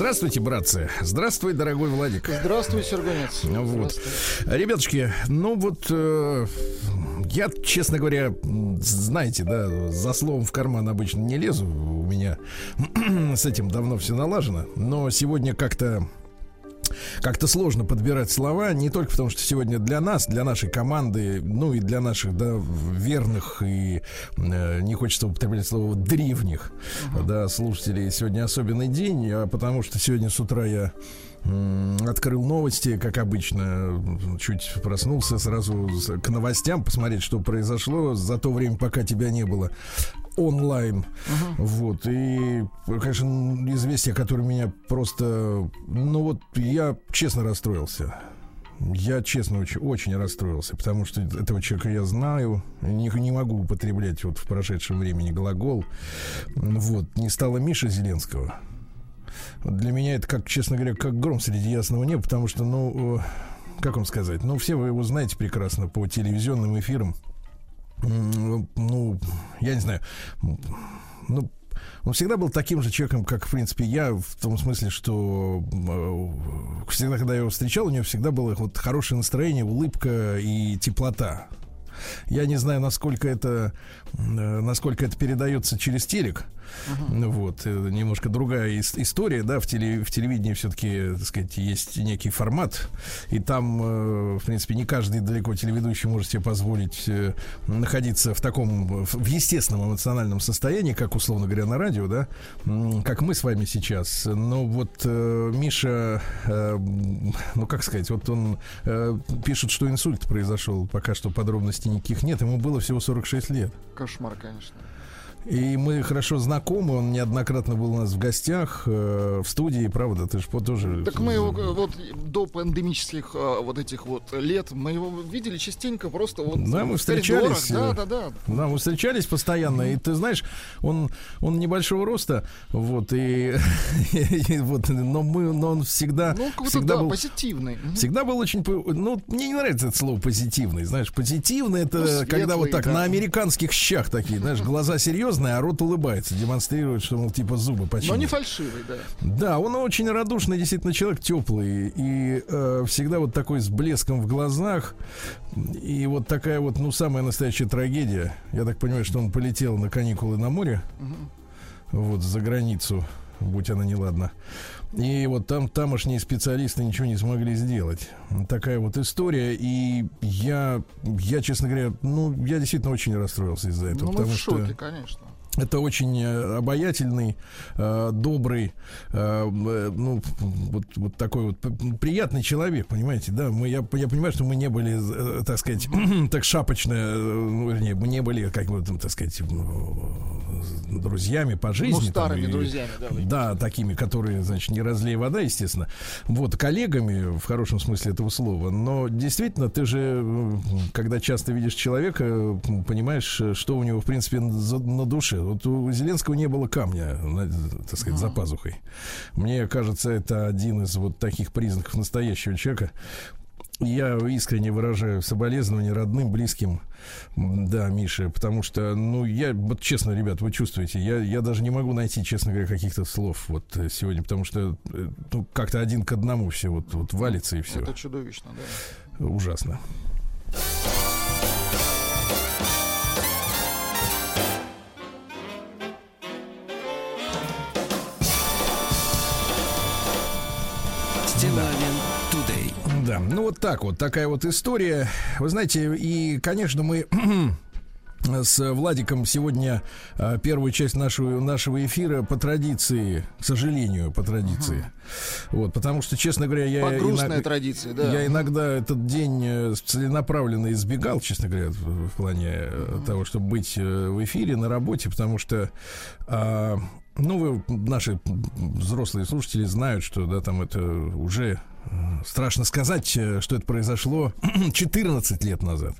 Здравствуйте, братцы. Здравствуй, дорогой Владик. Здравствуй, Сергунец. Вот. Ребятушки, ну вот э, я, честно говоря, знаете, да, за словом в карман обычно не лезу. У меня с этим давно все налажено. Но сегодня как-то как-то сложно подбирать слова, не только потому, что сегодня для нас, для нашей команды, ну и для наших, да, верных и э, не хочется употреблять слово древних, uh-huh. да, слушателей, сегодня особенный день, а потому что сегодня с утра я открыл новости, как обычно, чуть проснулся сразу к новостям, посмотреть, что произошло за то время, пока тебя не было онлайн. Uh-huh. Вот. И, конечно, известие, которое меня просто... Ну вот, я честно расстроился. Я, честно, очень, очень расстроился, потому что этого человека я знаю, не, не могу употреблять вот в прошедшем времени глагол. Вот, не стало Миши Зеленского. Для меня это, как, честно говоря, как гром среди ясного неба, потому что, ну, э, как вам сказать, ну, все вы его знаете прекрасно по телевизионным эфирам. Ну, я не знаю, ну, он всегда был таким же человеком, как, в принципе, я, в том смысле, что э, всегда, когда я его встречал, у него всегда было вот хорошее настроение, улыбка и теплота. Я не знаю, насколько это, э, насколько это передается через телек. Uh-huh. Вот, немножко другая история, да, в, теле, в телевидении все-таки, так сказать, есть некий формат, и там, э, в принципе, не каждый далеко телеведущий может себе позволить э, находиться в таком, в естественном эмоциональном состоянии, как, условно говоря, на радио, да, как мы с вами сейчас. Но вот э, Миша, ну, как сказать, вот он пишет, что инсульт произошел, пока что подробностей никаких нет, ему было всего 46 лет. Кошмар, конечно. И мы хорошо знакомы, он неоднократно был у нас в гостях, э, в студии, правда, ты же тоже... Так мы его э, вот до пандемических э, вот этих вот лет, мы его видели частенько просто вот Да, мы встречались. Да, да, да. Да, мы встречались постоянно, mm-hmm. и ты знаешь, он, он небольшого роста, вот, и, и вот, но мы, но он всегда... Ну, всегда да, был, позитивный. Всегда был очень, ну, мне не нравится это слово позитивный, знаешь, позитивный это ну, светлый, когда вот так да. на американских щах такие, знаешь, глаза серьезные, серьезный, а рот улыбается, демонстрирует, что, мол, типа зубы почти. Но не фальшивый, да. Да, он очень радушный, действительно, человек теплый. И э, всегда вот такой с блеском в глазах. И вот такая вот, ну, самая настоящая трагедия. Я так понимаю, что он полетел на каникулы на море. Угу. Вот, за границу, будь она неладна. И вот там тамошние специалисты ничего не смогли сделать. Такая вот история. И я, я, честно говоря, ну, я действительно очень расстроился из-за этого. Ну, потому в шоке, что... конечно. Это очень э, обаятельный, э, добрый, э, ну, вот, вот такой вот приятный человек, понимаете, да? Мы, я, я понимаю, что мы не были, так сказать, так шапочно, ну, вернее, мы не были, как бы, так сказать, друзьями по жизни. Ну, старыми там, и, друзьями, да. Да, такими, которые, значит, не разлей вода, естественно. Вот, коллегами, в хорошем смысле этого слова. Но действительно, ты же, когда часто видишь человека, понимаешь, что у него, в принципе, на душе вот у Зеленского не было камня, так сказать, за пазухой. Мне кажется, это один из вот таких признаков настоящего человека. Я искренне выражаю соболезнования родным, близким, да, Миша, потому что, ну, я, вот честно, ребят, вы чувствуете, я, я даже не могу найти, честно говоря, каких-то слов вот сегодня, потому что, э, ну, как-то один к одному все вот, вот валится и все. Это чудовищно, да. Ужасно. Да, ну вот так вот, такая вот история. Вы знаете, и, конечно, мы с Владиком сегодня а, первую часть нашего, нашего эфира по традиции, к сожалению, по традиции. Вот, потому что, честно говоря, я, иногда, традиция, да. я иногда этот день э, целенаправленно избегал, честно говоря, в, в плане uh-huh. того, чтобы быть э, в эфире, на работе, потому что а, ну, вы, наши взрослые слушатели знают, что, да, там это уже Страшно сказать, э, что это произошло 14 лет назад.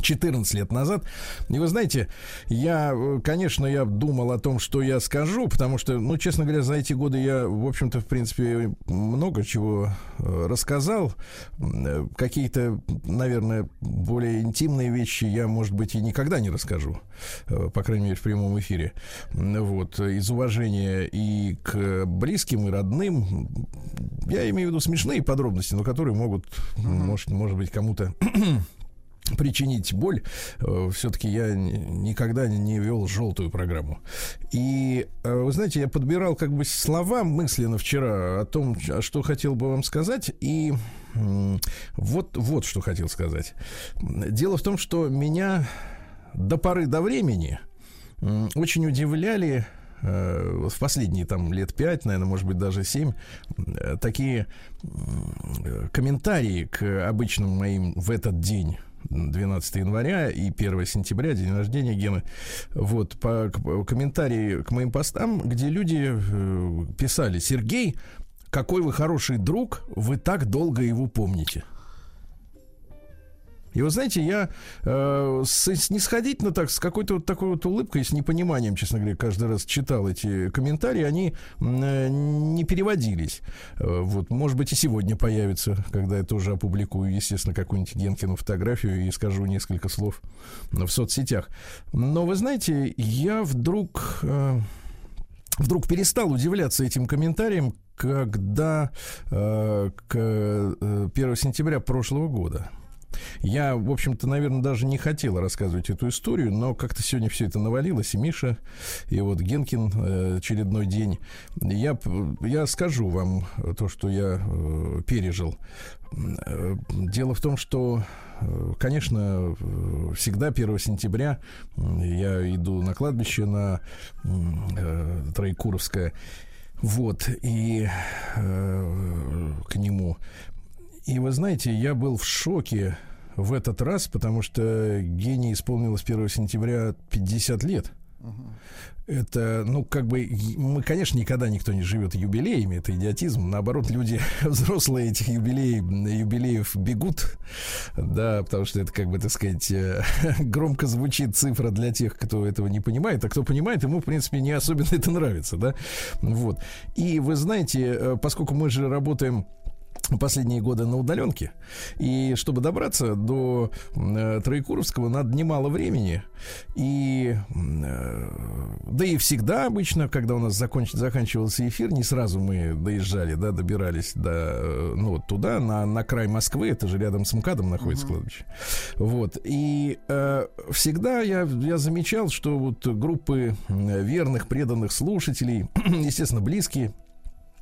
14 лет назад. И вы знаете, я, э, конечно, я думал о том, что я скажу, потому что, ну, честно говоря, за эти годы я, в общем-то, в принципе, много чего э, рассказал. Э, какие-то, наверное, более интимные вещи я, может быть, и никогда не расскажу, по крайней мере, в прямом эфире. Вот, из уважения и к близким, и родным. Я имею в виду смешные подробности, но которые могут, uh-huh. может, может быть, кому-то причинить боль, э, все-таки я никогда не вел желтую программу. И э, вы знаете, я подбирал как бы слова мысленно вчера о том, что хотел бы вам сказать, и вот, вот что хотел сказать. Дело в том, что меня до поры до времени очень удивляли э, в последние там лет пять, наверное, может быть, даже семь, такие комментарии к обычным моим в этот день 12 января и 1 сентября, день рождения Гены. Вот, по, комментарии к моим постам, где люди э, писали, Сергей, какой вы хороший друг, вы так долго его помните. И вы знаете, я э, снисходительно так, с какой-то вот такой вот улыбкой, с непониманием, честно говоря, каждый раз читал эти комментарии, они э, не переводились. Э, вот, может быть, и сегодня появится, когда я тоже опубликую, естественно, какую-нибудь Генкину фотографию и скажу несколько слов в соцсетях. Но вы знаете, я вдруг... Э, вдруг перестал удивляться этим комментариям, когда э, к э, 1 сентября прошлого года я, в общем-то, наверное, даже не хотел рассказывать эту историю, но как-то сегодня все это навалилось, и Миша, и вот Генкин э, очередной день. Я, я скажу вам то, что я э, пережил. Э, дело в том, что Конечно, всегда 1 сентября я иду на кладбище на Троекуровское. Вот, и э, к нему и вы знаете, я был в шоке в этот раз, потому что гений исполнилось 1 сентября 50 лет. Это, ну, как бы, мы, конечно, никогда никто не живет юбилеями, это идиотизм. Наоборот, люди взрослые этих юбилеев, юбилеев бегут, да, потому что это, как бы, так сказать, э, громко звучит цифра для тех, кто этого не понимает, а кто понимает, ему, в принципе, не особенно это нравится, да, вот. И вы знаете, э, поскольку мы же работаем последние годы на удаленке. И чтобы добраться до э, Троекуровского, надо немало времени. И э, да и всегда обычно, когда у нас законч, заканчивался эфир, не сразу мы доезжали, да, добирались до, э, ну, вот туда, на, на край Москвы, это же рядом с МКАДом находится uh-huh. кладбище. Вот. И э, всегда я, я замечал, что вот группы верных, преданных слушателей, естественно, близкие,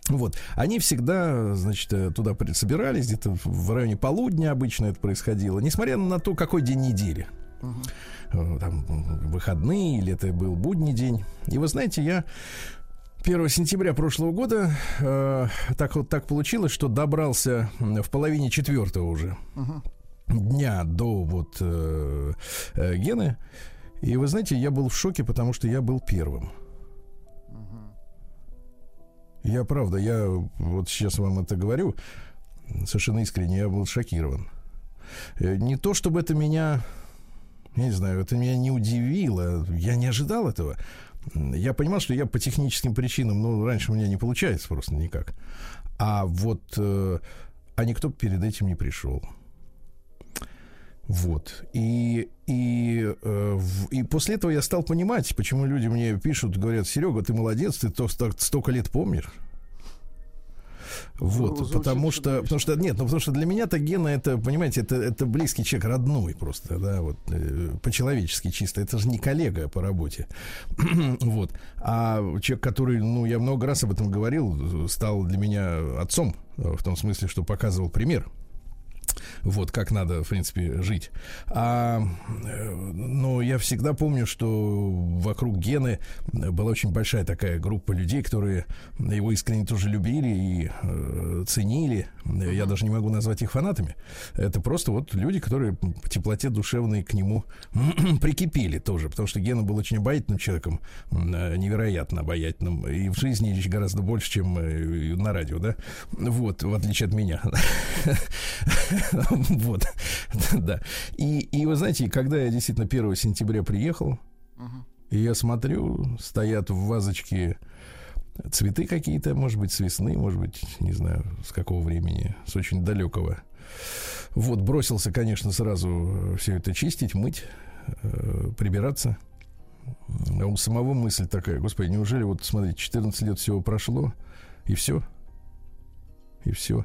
вот. Они всегда, значит, э, туда собирались, где-то в районе полудня обычно это происходило, несмотря на то, какой день недели. Uh-huh. Там выходные или это был будний день. И вы знаете, я 1 сентября прошлого года э, так вот так получилось, что добрался в половине четвертого уже uh-huh. дня до вот э, э, Гены. И вы знаете, я был в шоке, потому что я был первым. Я правда, я вот сейчас вам это говорю, совершенно искренне, я был шокирован. Э, не то, чтобы это меня, я не знаю, это меня не удивило, я не ожидал этого. Я понимал, что я по техническим причинам, ну, раньше у меня не получается просто никак. А вот, э, а никто перед этим не пришел. Вот. И, и, э, и после этого я стал понимать, почему люди мне пишут, говорят, Серега, ты молодец, ты то, столько лет помнишь. Вот, ну, потому что, потому что, нет, ну, потому что для меня-то Гена, это, понимаете, это, это близкий человек, родной просто, да, вот, э, по-человечески чисто, это же не коллега по работе, вот, а человек, который, ну, я много раз об этом говорил, стал для меня отцом, в том смысле, что показывал пример, вот как надо, в принципе, жить. А, но я всегда помню, что вокруг Гены была очень большая такая группа людей, которые его искренне тоже любили и э, ценили. Я даже не могу назвать их фанатами. Это просто вот люди, которые по теплоте душевной к нему прикипели тоже, потому что Гена был очень обаятельным человеком, э, невероятно обаятельным, и в жизни гораздо больше, чем э, на радио, да, вот, в отличие от меня. Вот, да. И, и вы знаете, когда я действительно 1 сентября приехал, и я смотрю, стоят в вазочке цветы какие-то, может быть, с весны, может быть, не знаю, с какого времени, с очень далекого. Вот, бросился, конечно, сразу все это чистить, мыть, э, прибираться. А у самого мысль такая, господи, неужели вот, смотрите, 14 лет всего прошло, и все – и все.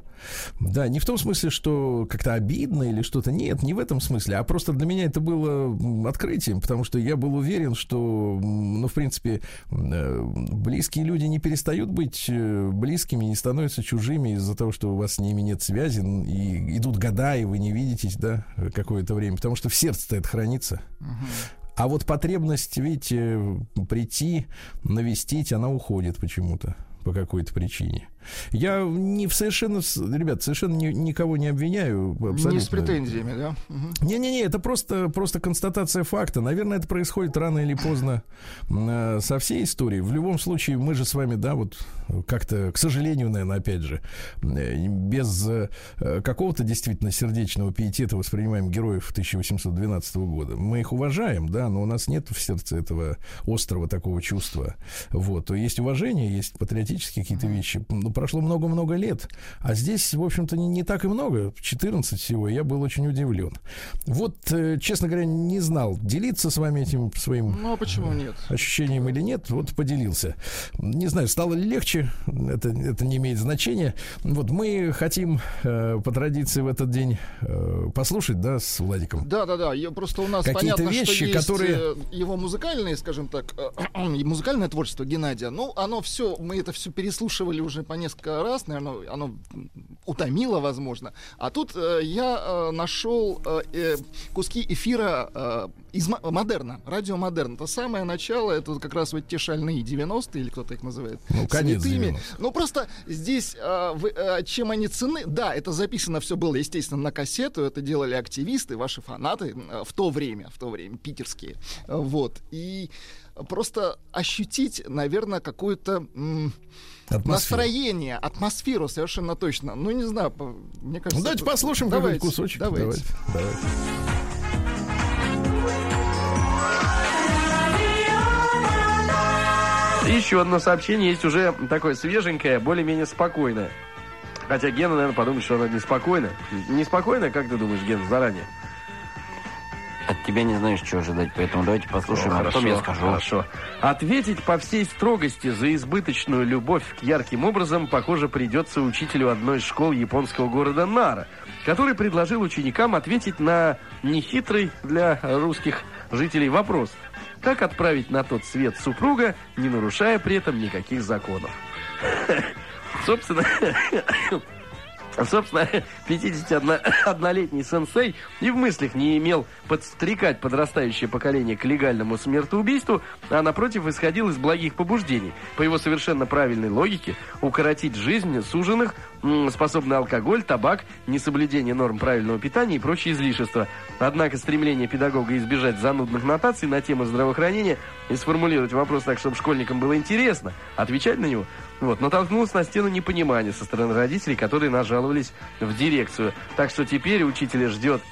Да, не в том смысле, что как-то обидно или что-то. Нет, не в этом смысле. А просто для меня это было открытием, потому что я был уверен, что, ну, в принципе, э, близкие люди не перестают быть э, близкими, не становятся чужими из-за того, что у вас с ними нет связи, и идут года, и вы не видитесь, да, какое-то время, потому что в сердце-то это хранится. А вот потребность, видите, прийти, навестить, она уходит почему-то по какой-то причине. Я не совершенно, ребят, совершенно ни, никого не обвиняю. Абсолютно. Не с претензиями, да? Не-не-не, это просто, просто констатация факта. Наверное, это происходит рано или поздно э, со всей историей. В любом случае, мы же с вами, да, вот как-то, к сожалению, наверное, опять же, э, без э, какого-то действительно сердечного пиетета воспринимаем героев 1812 года. Мы их уважаем, да, но у нас нет в сердце этого острого такого чувства. Вот. Есть уважение, есть патриотические какие-то вещи. Прошло много-много лет. А здесь, в общем-то, не, не так и много. 14 всего. Я был очень удивлен. Вот, э, честно говоря, не знал, делиться с вами этим своим ну, а почему нет? ощущением или нет. Вот поделился. Не знаю, стало ли легче. Это, это не имеет значения. Вот мы хотим э, по традиции в этот день э, послушать, да, с Владиком. Да, да, да. Я, просто у нас Какие-то понятно, вещи, что есть которые... Э, его музыкальные, скажем так, э, музыкальное творчество Геннадия. Ну, оно все, мы это все переслушивали уже по несколько раз, наверное, оно утомило, возможно. А тут э, я э, нашел э, э, куски эфира э, из модерна, радио модерн. Это самое начало, это как раз вот те шальные 90-е, или кто-то их называет. Ну, конец. Ну, просто здесь, э, вы, э, чем они цены, да, это записано все было, естественно, на кассету, это делали активисты, ваши фанаты э, в то время, в то время, питерские. Вот. И просто ощутить, наверное, какую-то... М- Атмосферу. Настроение, атмосферу совершенно точно. Ну, не знаю, мне кажется... Ну, давайте послушаем давайте, какой кусочек. Давайте. давайте. давайте. Еще одно сообщение есть уже такое свеженькое, более-менее спокойное. Хотя Гена, наверное, подумает, что оно неспокойно. Неспокойно, как ты думаешь, Гена, заранее? Тебя не знаешь, что ожидать, поэтому давайте послушаем, ну, а потом я скажу. Хорошо. Ответить по всей строгости за избыточную любовь к ярким образом, похоже, придется учителю одной из школ японского города Нара, который предложил ученикам ответить на нехитрый для русских жителей вопрос. Как отправить на тот свет супруга, не нарушая при этом никаких законов? Собственно, Собственно, 51-летний сенсей и в мыслях не имел подстрекать подрастающее поколение к легальному смертоубийству, а напротив исходил из благих побуждений. По его совершенно правильной логике, укоротить жизнь суженных способны алкоголь, табак, несоблюдение норм правильного питания и прочие излишества. Однако стремление педагога избежать занудных нотаций на тему здравоохранения и сформулировать вопрос так, чтобы школьникам было интересно, отвечать на него, вот, натолкнулось на стену непонимания со стороны родителей, которые нажаловались в дирекцию. Так что теперь учителя ждет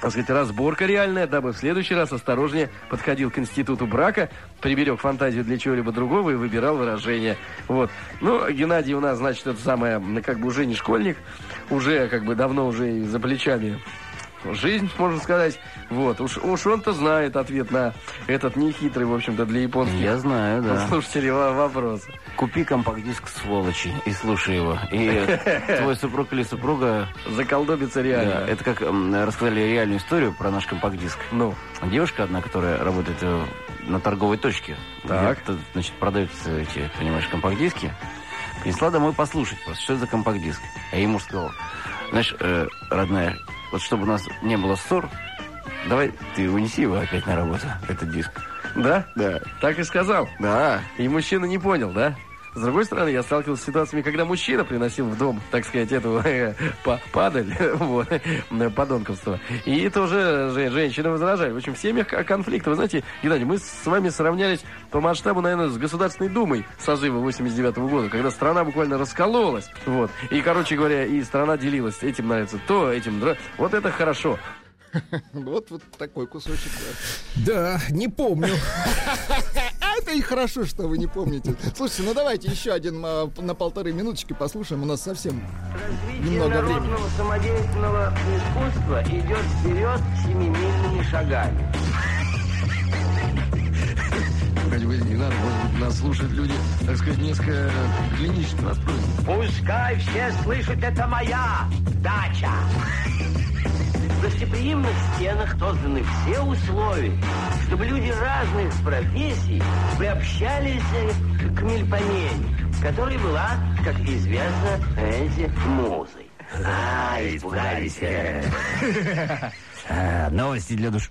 так сказать, разборка реальная, дабы в следующий раз осторожнее подходил к институту брака, приберег фантазию для чего-либо другого и выбирал выражение. Вот. Ну, Геннадий у нас, значит, это самое, как бы уже не школьник, уже как бы давно уже за плечами жизнь, можно сказать. Вот, уж, уж он-то знает ответ на этот нехитрый, в общем-то, для японских Я знаю, да. слушателей вопрос. Купи компакт-диск, сволочи, и слушай его. И твой супруг или супруга... Заколдобится реально. Да, это как рассказали реальную историю про наш компакт-диск. Ну? Девушка одна, которая работает э, на торговой точке. Так. Где, значит, продаются эти, понимаешь, компакт-диски. Принесла домой послушать просто, что это за компакт-диск. А ему сказал, знаешь, э, родная, вот чтобы у нас не было ссор, давай ты унеси его опять на работу, этот диск. Да? Да. Так и сказал? Да. И мужчина не понял, да? С другой стороны, я сталкивался с ситуациями, когда мужчина приносил в дом, так сказать, эту э, па- падаль, вот, подонковство. И тоже же- женщины возражали. В общем, в семьях к- конфликты. Вы знаете, Геннадий, мы с вами сравнялись по масштабу, наверное, с Государственной Думой созыва 89 года, когда страна буквально раскололась. Вот. И, короче говоря, и страна делилась. Этим нравится то, этим... Вот это хорошо. Вот, вот такой кусочек. да. Да, не помню. А это и хорошо, что вы не помните. Слушайте, ну давайте еще один а, на полторы минуточки послушаем. У нас совсем Развитие Немного времени. народного самодеятельного искусства идет вперед семимильными шагами. Не надо, может быть, нас слушают люди, так сказать, несколько клинически настроены. Пускай все слышат, это моя дача. В гостеприимных стенах созданы все условия, чтобы люди разных профессий приобщались к мельпомене, которая была, как известно, Энзи музой. А, испугались. э. А, новости для души.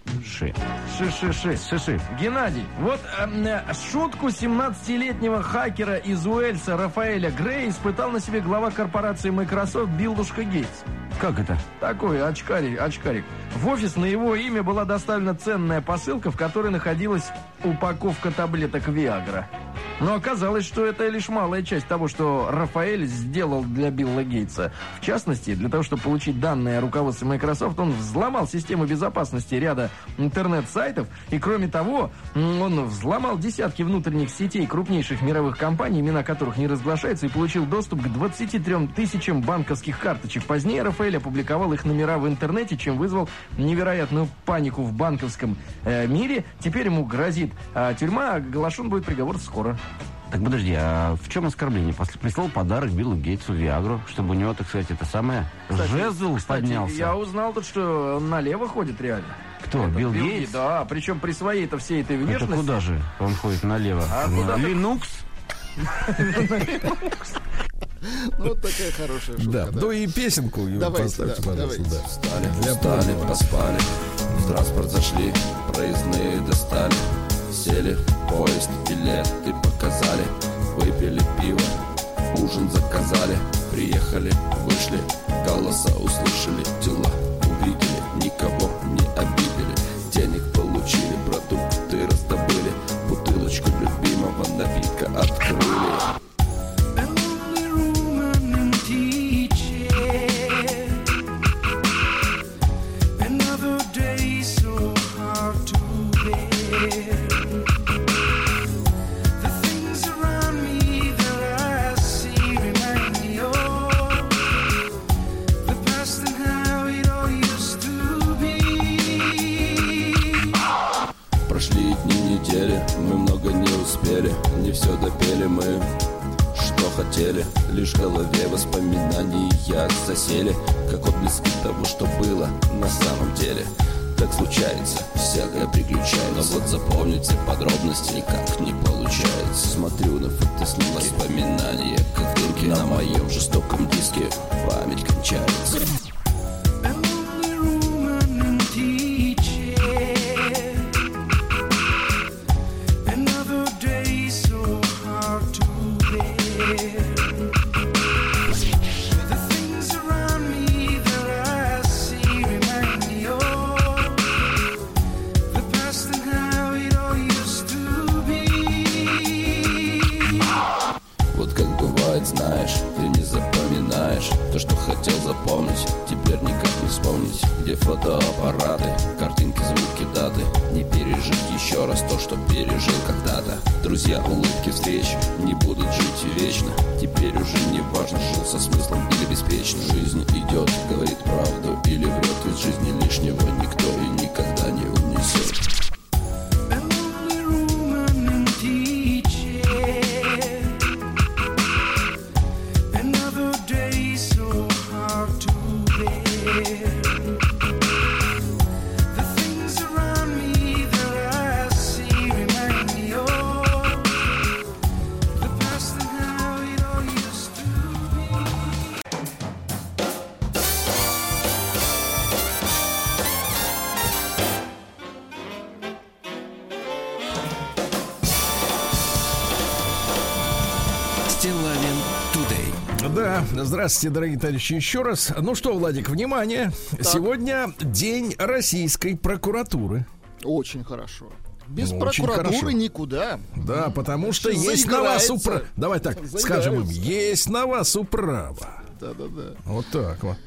Ши-ши-ши. Шиши. Геннадий, вот эм, э, шутку 17-летнего хакера из Уэльса Рафаэля Грея испытал на себе глава корпорации Microsoft Билдушка Гейтс. Как это? Такой очкарик, очкарик. В офис на его имя была доставлена ценная посылка, в которой находилась упаковка таблеток Виагра. Но оказалось, что это лишь малая часть того, что Рафаэль сделал для Билла Гейтса. В частности, для того, чтобы получить данные о руководстве Microsoft, он взломал систему безопасности ряда интернет-сайтов. И кроме того, он взломал десятки внутренних сетей крупнейших мировых компаний, имена которых не разглашаются, и получил доступ к 23 тысячам банковских карточек. Позднее Рафаэль опубликовал их номера в интернете, чем вызвал невероятную панику в банковском э, мире. Теперь ему грозит э, тюрьма, а оглашен будет приговор скоро. Так подожди, а в чем оскорбление? Пос- Прислал подарок Биллу Гейтсу Виагру, чтобы у него, так сказать, это самое жезл Кстати, поднялся. я узнал тут, что он налево ходит реально. Кто? Это Билл Билл Гейтс? Гейтс, Да, причем при своей-то всей этой Это внешности. куда же он ходит налево? А На куда Linux? Ну, вот такая хорошая шутка. Да, да. ну и песенку Давайте, поставьте, да, пожалуйста. давайте. да. Встали, Для встали, поспали, в транспорт зашли, проездные достали, сели в поезд, билеты показали, выпили пиво, ужин заказали, приехали, вышли, голоса услышали, дела увидели, успели, не все допели мы, что хотели, лишь в голове воспоминания засели, как отблески того, что было на самом деле. Так случается, всякое приключается. Но вот запомнить все подробности никак не получается. Смотрю на фотоснимки, воспоминания, как дырки на моем жестоком диске. Память кончается вспомнить Где фотоаппараты, картинки, звуки, даты. Не пережить еще раз то, что пережил когда-то. Друзья, улыбки, встречи не будут жить вечно. Теперь уже не важно, жил со смыслом или беспечно. Жизнь идет, говорит правду или врет Из жизни лишнего никто и никогда не унесет здравствуйте, дорогие товарищи, еще раз. Ну что, Владик, внимание. Сегодня день российской прокуратуры. Очень хорошо. Без Ну, прокуратуры хорошо. никуда. Да, потому что Заиграется. есть на вас управа. Давай так, скажем им, Заиграется. есть на вас управа. Да-да-да. Вот так вот.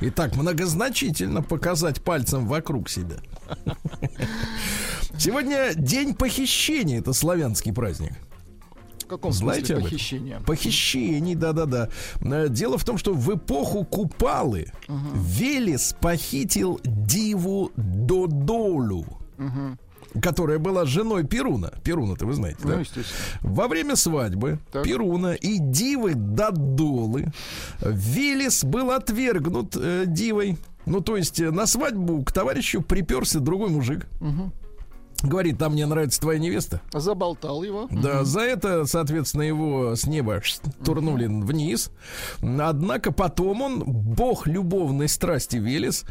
И так многозначительно показать пальцем вокруг себя. Сегодня день похищения, это славянский праздник. Каком Знаете смысле похищения? Похищений, да-да-да. Э, Дело в том, что в эпоху Купалы Велес похитил диву Додолу. Которая была женой Перуна. Перуна-то вы знаете, Ну, да? Во время свадьбы Так. Перуна и Дивы Додолы Велес был отвергнут э, Дивой. Ну, то есть э, на свадьбу к товарищу приперся другой мужик. Говорит, там мне нравится твоя невеста. Заболтал его. Да, за это, соответственно, его с неба турнули вниз. Однако потом он, бог любовной страсти Велес,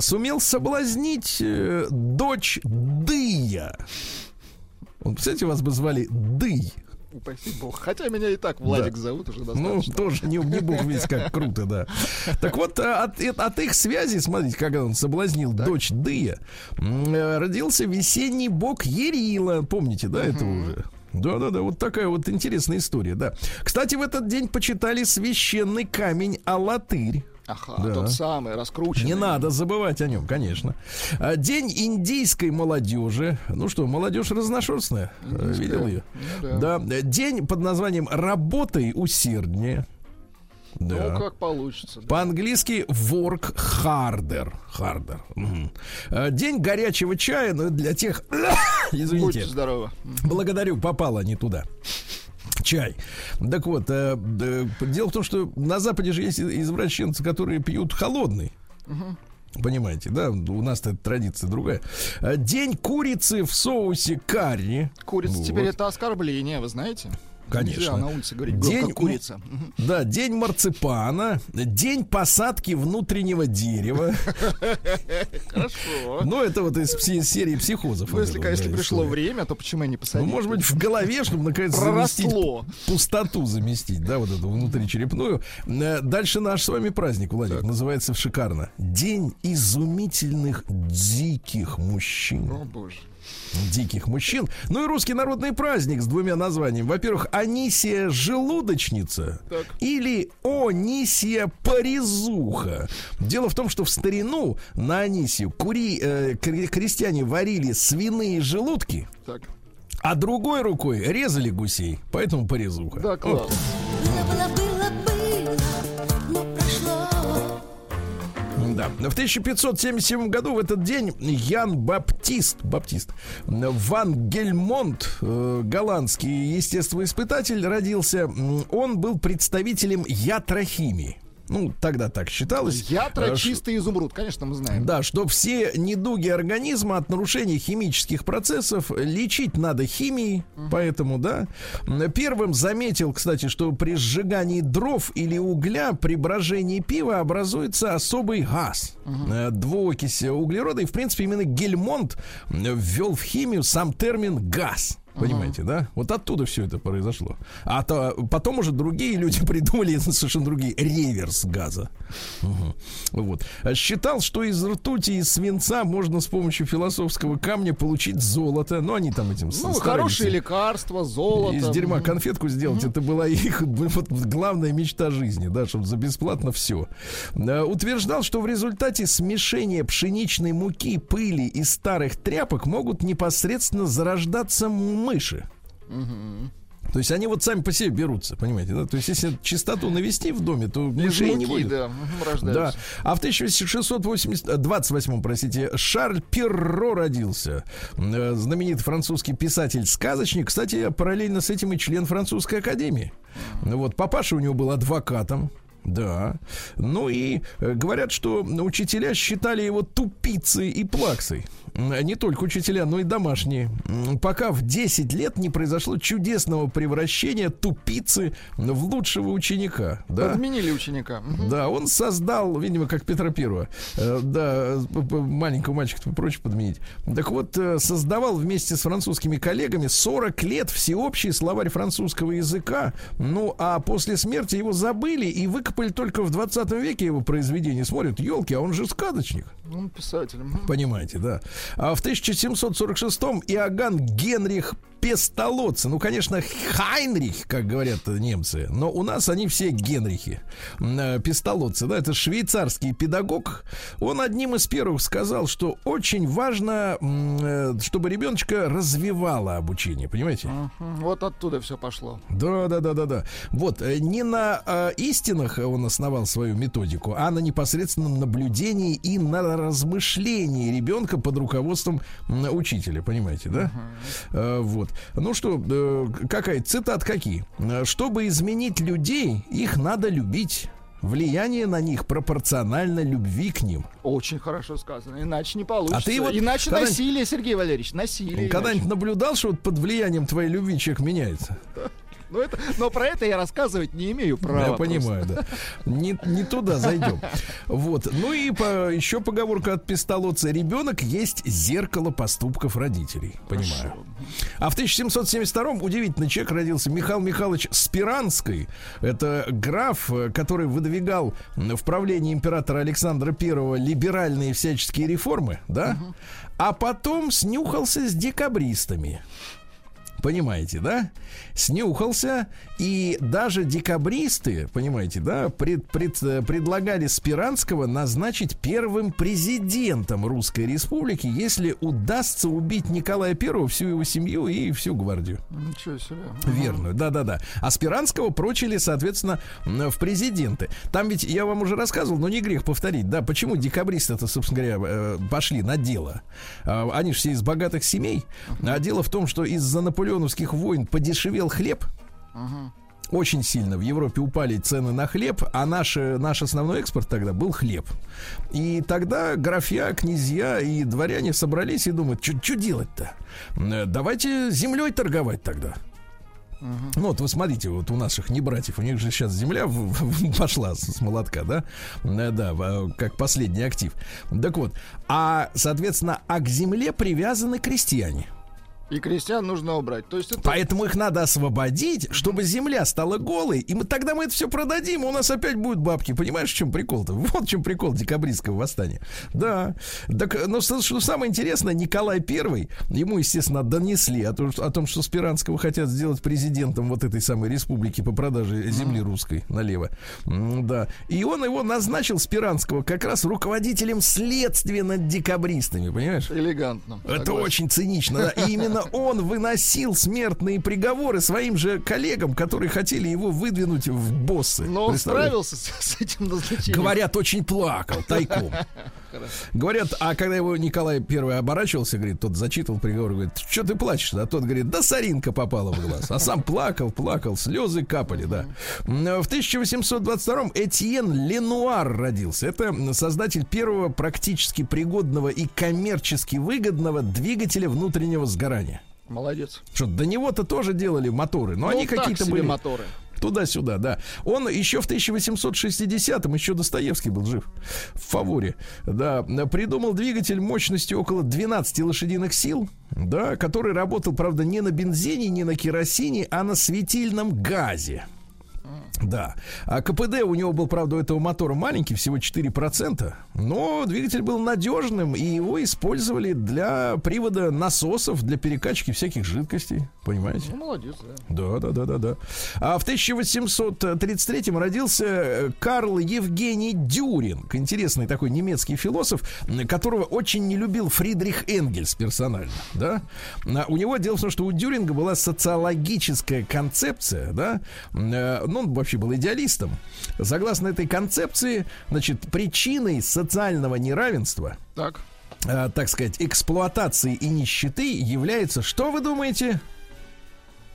сумел соблазнить э, дочь Дыя. Вот, представляете, вас бы звали Дый. Упаси бог. Хотя меня и так Владик зовут уже Ну, достаточно. тоже не, не бог весь как круто, да. Так вот, а, от, э, от их связи, смотрите, когда он соблазнил дочь Дыя, э, родился весенний бог Ерила. Помните, да, это уже? Да-да-да, вот такая вот интересная история, да. Кстати, в этот день почитали священный камень Алатырь. Ага, Да. тот самый, раскрученный. Не надо забывать о нем, конечно. А, День индийской молодежи. Ну что, молодежь разношерстная. Э, Видел ее? Ну да. Да. День под названием «Работай усерднее». Да. Ну, как получится. да. По-английски work harder. harder. А, День горячего чая, но для тех... Извините. Будьте здоровы. Благодарю, попало не туда. Чай. Так вот, э, э, дело в том, что на Западе же есть извращенцы, которые пьют холодный. Понимаете, да? У нас эта традиция другая. День курицы в соусе карри. Курица Вот. теперь это оскорбление, вы знаете? Конечно. Нельзя на улице говорить, День курица. Да, день марципана, день посадки внутреннего дерева. Хорошо. Ну, это вот из серии психозов. Ну, если, конечно, пришло время, то почему я не Ну, посадил? может быть, в голове, чтобы наконец заместить пустоту заместить, да, вот эту внутричерепную. Э, Дальше наш с вами праздник, Владик, называется шикарно. День изумительных диких мужчин. О, боже. Диких мужчин. Ну и русский народный праздник с двумя названиями. Во-первых, Анисия желудочница Так. или Онисия порезуха. Дело в том, что в старину на Анисию кури, э, кре- крестьяне варили свиные желудки, Так. а другой рукой резали гусей. Поэтому порезуха. Да, класс. Было, Да. В 1577 году в этот день Ян Баптист, Баптист Ван Гельмонт, э, голландский естествоиспытатель, родился. Он был представителем ятрохимии. Ну, тогда так считалось. Ятра Э, чистый изумруд, конечно, мы знаем. Да, что все недуги организма от нарушения химических процессов лечить надо химией, поэтому, да. Первым заметил, кстати, что при сжигании дров или угля при брожении пива образуется особый газ, э, двуокись углерода. И, в принципе, именно Гельмонт м, ввел в химию сам термин «газ». Понимаете, да? Вот оттуда все это произошло. А то потом уже другие люди придумали совершенно другие реверс газа. Мгм. Вот. Считал, что из ртути и свинца можно с помощью философского камня получить золото. Ну, они там этим Ну, хорошие лекарства, золото. Из дерьма конфетку сделать, это была их вот, главная мечта жизни, да, чтобы за бесплатно все. утверждал, что в результате смешения пшеничной муки, пыли и старых тряпок могут непосредственно зарождаться мыши. То есть они вот сами по себе берутся, понимаете, да? То есть если чистоту навести в доме, то мышей не будет. да, мгм, Да. рождаются. А в 1628, простите, Шарль Перро родился. Э, Знаменитый французский писатель-сказочник. Кстати, параллельно с этим и член французской академии. Ну Вот, папаша у него был адвокатом. Да. Ну и э, говорят, что учителя считали его тупицей и плаксой. Не только учителя, но и домашние. Пока в 10 лет не произошло чудесного превращения тупицы в лучшего ученика. Да? Подменили ученика. Да, он создал, видимо, как Петра Первого, э, да, маленького мальчика прочь подменить. Так вот, э, создавал вместе с французскими коллегами 40 лет всеобщий словарь французского языка. Ну, а после смерти его забыли и выкопали только в 20 веке его произведения. Смотрят, елки, а он же сказочник. Он писатель. Мгм. Понимаете, да. А в 1746-м Иоганн Генрих Пестолоци. Ну, конечно, Хайнрих, как говорят немцы. Но у нас они все Генрихи. Э, Пестолоци, да, это швейцарский педагог. Он одним из первых сказал, что очень важно, э, чтобы ребеночка развивало обучение. Понимаете? Вот оттуда все пошло. Да, да, да, да, да. Вот, э, не на э, истинах он основал свою методику, а на непосредственном наблюдении и на размышлении ребенка под руководством учителя, понимаете, да? Вот. Ну что, э, какая цитат какие? Чтобы изменить людей, их надо любить. Влияние на них пропорционально любви к ним. Очень хорошо сказано. Иначе не получится. А ты вот Иначе насилие, Сергей Валерьевич, насилие. Когда-нибудь наблюдал, что вот под влиянием твоей любви человек меняется? Но, это, но про это я рассказывать не имею права. Я просто. понимаю, да. Не, не туда зайдем. Вот. Ну и по, еще поговорка от Пистолоца. Ребенок есть зеркало поступков родителей. Понимаю. А в 1772-м удивительный человек родился Михаил Михайлович Спиранский. Это граф, э, который выдвигал в правлении императора Александра I либеральные всяческие реформы, да? А потом снюхался с декабристами. Понимаете, да? Снюхался, и даже декабристы, понимаете, да, пред- пред- предлагали Спиранского назначить первым президентом Русской Республики, если удастся убить Николая Первого, всю его семью и всю гвардию. Ничего себе. Верную, да-да-да. А Спиранского прочили, соответственно, в президенты. Там ведь, я вам уже рассказывал, но не грех повторить, да, почему декабристы-то, собственно говоря, э, пошли на дело. А, Они же все из богатых семей. А дело в том, что из-за наполеоновских войн подешевел хлеб, очень сильно в Европе упали цены на хлеб, а наш, э, наш основной экспорт тогда был хлеб. И тогда графья, князья и дворяне собрались и думают, что делать-то? Э, Давайте землей торговать тогда. Ну вот вы смотрите, вот у наших не братьев, у них же сейчас земля в- в- пошла с, с молотка, да? Э, Да, как последний актив. Так вот, а, соответственно, а к земле привязаны крестьяне. И крестьян нужно убрать. То есть это Поэтому их надо освободить, чтобы земля стала голой, и мы, тогда мы это все продадим, и у нас опять будут бабки. Понимаешь, в чем прикол-то? Вот в чем прикол декабристского восстания. Да. Так, но что, что самое интересное, Николай Первый, ему, естественно, донесли о том, что- о том, что Спиранского хотят сделать президентом вот этой самой республики по продаже земли русской налево. Да. И он его назначил, Спиранского, как раз руководителем следствия над декабристами, понимаешь? элегантно. Это согласен. очень цинично, да. И именно он выносил смертные приговоры своим же коллегам, которые хотели его выдвинуть в боссы. Но он справился с, с этим назначением. Говорят, очень плакал тайком. Говорят, а когда его Николай Первый оборачивался, говорит, тот зачитывал приговор, говорит, что ты плачешь? А тот говорит, да соринка попала в глаз. А сам плакал, плакал, слезы капали, да. В 1822-м Этьен Ленуар родился. Это создатель первого практически пригодного и коммерчески выгодного двигателя внутреннего сгорания. Молодец. Что до него-то тоже делали моторы, но Ну, они какие-то были моторы. Туда-сюда, да. Он еще в 1860-м, еще Достоевский был жив, в фаворе, да, придумал двигатель мощностью около 12 лошадиных сил, да, который работал, правда, не на бензине, не на керосине, а на светильном газе. Да. А КПД у него был, правда, у этого мотора маленький, всего 4%, но двигатель был надежным, и его использовали для привода насосов, для перекачки всяких жидкостей. Понимаете? Ну, молодец, да. Да, да, да, да, да. А в 1833 родился э, Карл Евгений Дюринг, интересный такой немецкий философ, которого очень не любил Фридрих Энгельс персонально, да. А У него дело в том, что у Дюринга была социологическая концепция, да. Э, Ну, он вообще был идеалистом. Согласно этой концепции, значит, причиной социального неравенства Так. э, так сказать, эксплуатации и нищеты является, что вы думаете?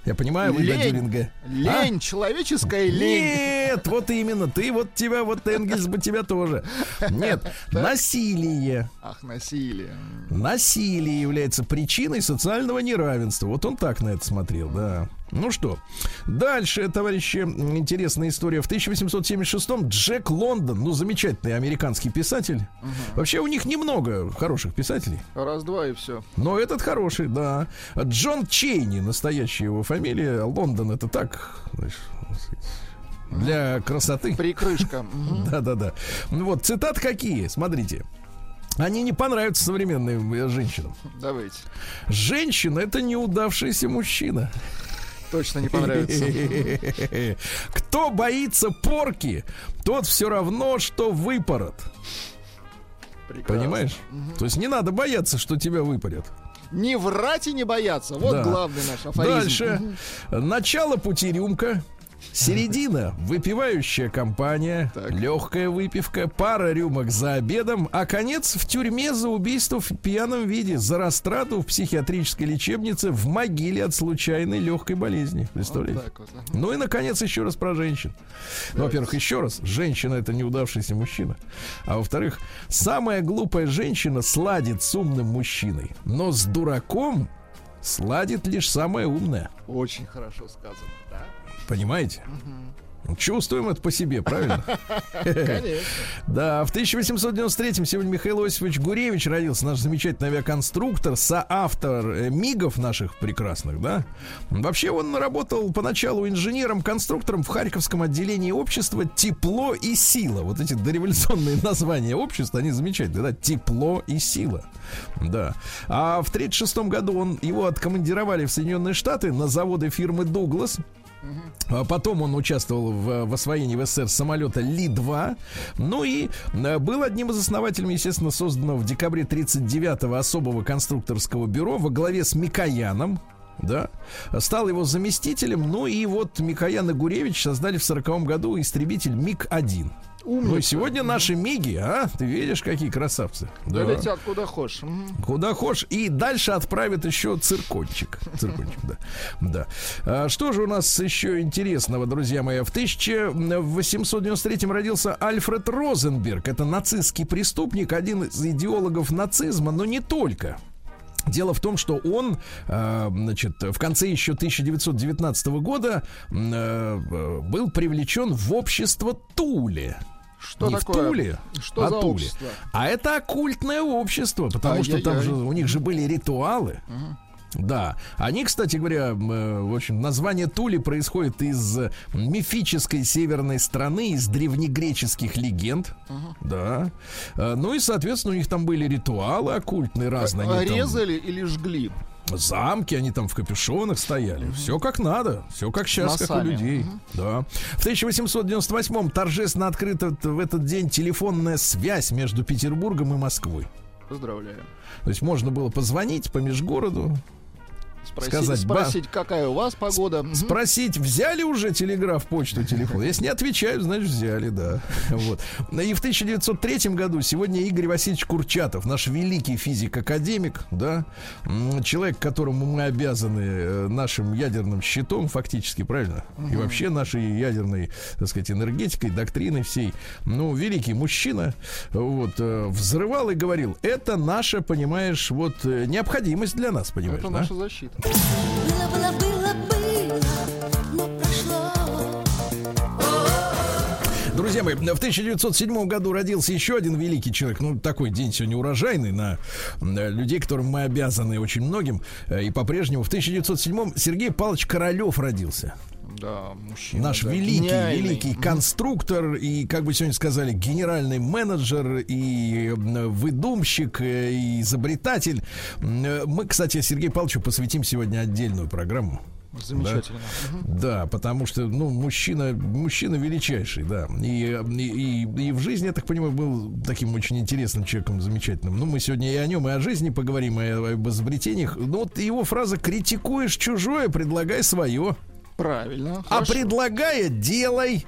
Я понимаю, вы Лень. Дюринга. Лень, человеческая лень. Нет, Нет, вот именно. Ты вот тебя, вот Энгельс бы тебя тоже. Нет, насилие. Ах, насилие. Насилие является причиной социального неравенства. Вот он так на это смотрел, да. Ну что, дальше, товарищи, интересная история. В 1876-м Джек Лондон, ну, замечательный американский писатель. Вообще у них немного хороших писателей. Раз-два и все. Но этот хороший, да. Джон Чейни, настоящая его фамилия. Лондон это так, знаешь, для красоты. Прикрышка. Да-да-да. Ну вот, цитат какие? Смотрите. Они не понравятся современным э, женщинам. Давайте. Женщина это неудавшийся мужчина. Точно не понравится. Кто боится порки, тот все равно, что выпорот. Прекрасно. Понимаешь? То есть не надо бояться, что тебя выпарят. Не врать и не бояться. Вот Да. главный наш афоризм. Дальше. Начало пути рюмка. Середина – выпивающая компания, Так. легкая выпивка, пара рюмок за обедом, а конец в тюрьме за убийство в пьяном виде, за растрату в психиатрической лечебнице в могиле от случайной легкой болезни. Представляете? Вот. ага. Ну и, наконец, еще раз про женщин. Ну, во-первых, еще раз, женщина — это неудавшийся мужчина. А во-вторых, самая глупая женщина сладит с умным мужчиной, но с дураком сладит лишь самая умная. Очень хорошо сказано. Да. Понимаете? Чувствуем это по себе, правильно? Конечно. Да, в 1893-м сегодня Михаил Осипович Гуревич родился, наш замечательный авиаконструктор, соавтор э, МИГов наших прекрасных, да. Вообще он работал поначалу инженером-конструктором в Харьковском отделении общества «Тепло и сила». Вот эти дореволюционные названия общества, они замечательные, да, «Тепло и сила». Да. А в 1936 году он, его откомандировали в Соединенные Штаты на заводы фирмы «Дуглас», Потом он участвовал в, в освоении в СССР самолета Ли-2. Ну и э, был одним из основателей, естественно, созданного в декабре 39-го особого конструкторского бюро во главе с Микояном. Да, стал его заместителем. Ну и вот Микоян и Гуревич создали в 40 году истребитель МиГ-1. Ну и сегодня наши МиГи, а? Ты видишь, какие красавцы. Да. Летят куда хочешь. Куда хочешь. И дальше отправят еще циркончик. Циркончик, да. да. А, что же у нас еще интересного, друзья мои? В 1893 родился Альфред Розенберг. Это нацистский преступник, один из идеологов нацизма, но не только. Дело в том, что он, э, значит, в конце еще 1919 года э, был привлечен в общество Туле. Что не такое? в Туле, Что а за Туле. общество? А это оккультное общество, потому что там Ай-яй-яй. же у них же были ритуалы. Да, они, кстати говоря, э, в общем, название Тули происходит из э, мифической северной страны, из древнегреческих легенд. Да. Э, Ну и, соответственно, у них там были ритуалы оккультные разные. А Они там- Резали или жгли? Замки, они там в капюшонах стояли. Все как надо, все как сейчас, как у носами. людей. Да. В 1898-м торжественно открыта в этот день телефонная связь между Петербургом и Москвой. Поздравляю. То есть можно было позвонить по межгороду, Спросить, Сказать, спросить какая у вас погода. Спросить, взяли уже телеграф, почту, телефон. Если не отвечают, значит взяли, да. Вот. И в 1903 году сегодня Игорь Васильевич Курчатов, наш великий физик-академик, да, человек, которому мы обязаны э, нашим ядерным щитом, фактически, правильно? И вообще нашей ядерной, так сказать, энергетикой, доктриной всей. Ну, великий мужчина, вот, э, взрывал и говорил, это наша, понимаешь, вот, э, необходимость для нас, понимаешь, Это да? наша защита. Друзья мои, в 1907 году родился еще один великий человек. Ну, такой день сегодня урожайный на э, людей, которым мы обязаны очень многим. Э, И по-прежнему в 1907 Сергей Павлович Королев родился. Да, мужчина. Наш да, великий, гениальный. великий конструктор и, как бы сегодня сказали, генеральный менеджер и выдумщик, э, и изобретатель. Э, Мы, кстати, Сергею Павловичу посвятим сегодня отдельную программу. Замечательно. Мгм. Да, потому что, ну, мужчина, мужчина величайший, да. И, и, и, и в жизни, я так понимаю, был таким очень интересным человеком, замечательным. Ну, мы сегодня и о нем, и о жизни поговорим, и об изобретениях. Ну, вот его фраза «критикуешь чужое, предлагай свое». Правильно. А хорошо. предлагая, делай.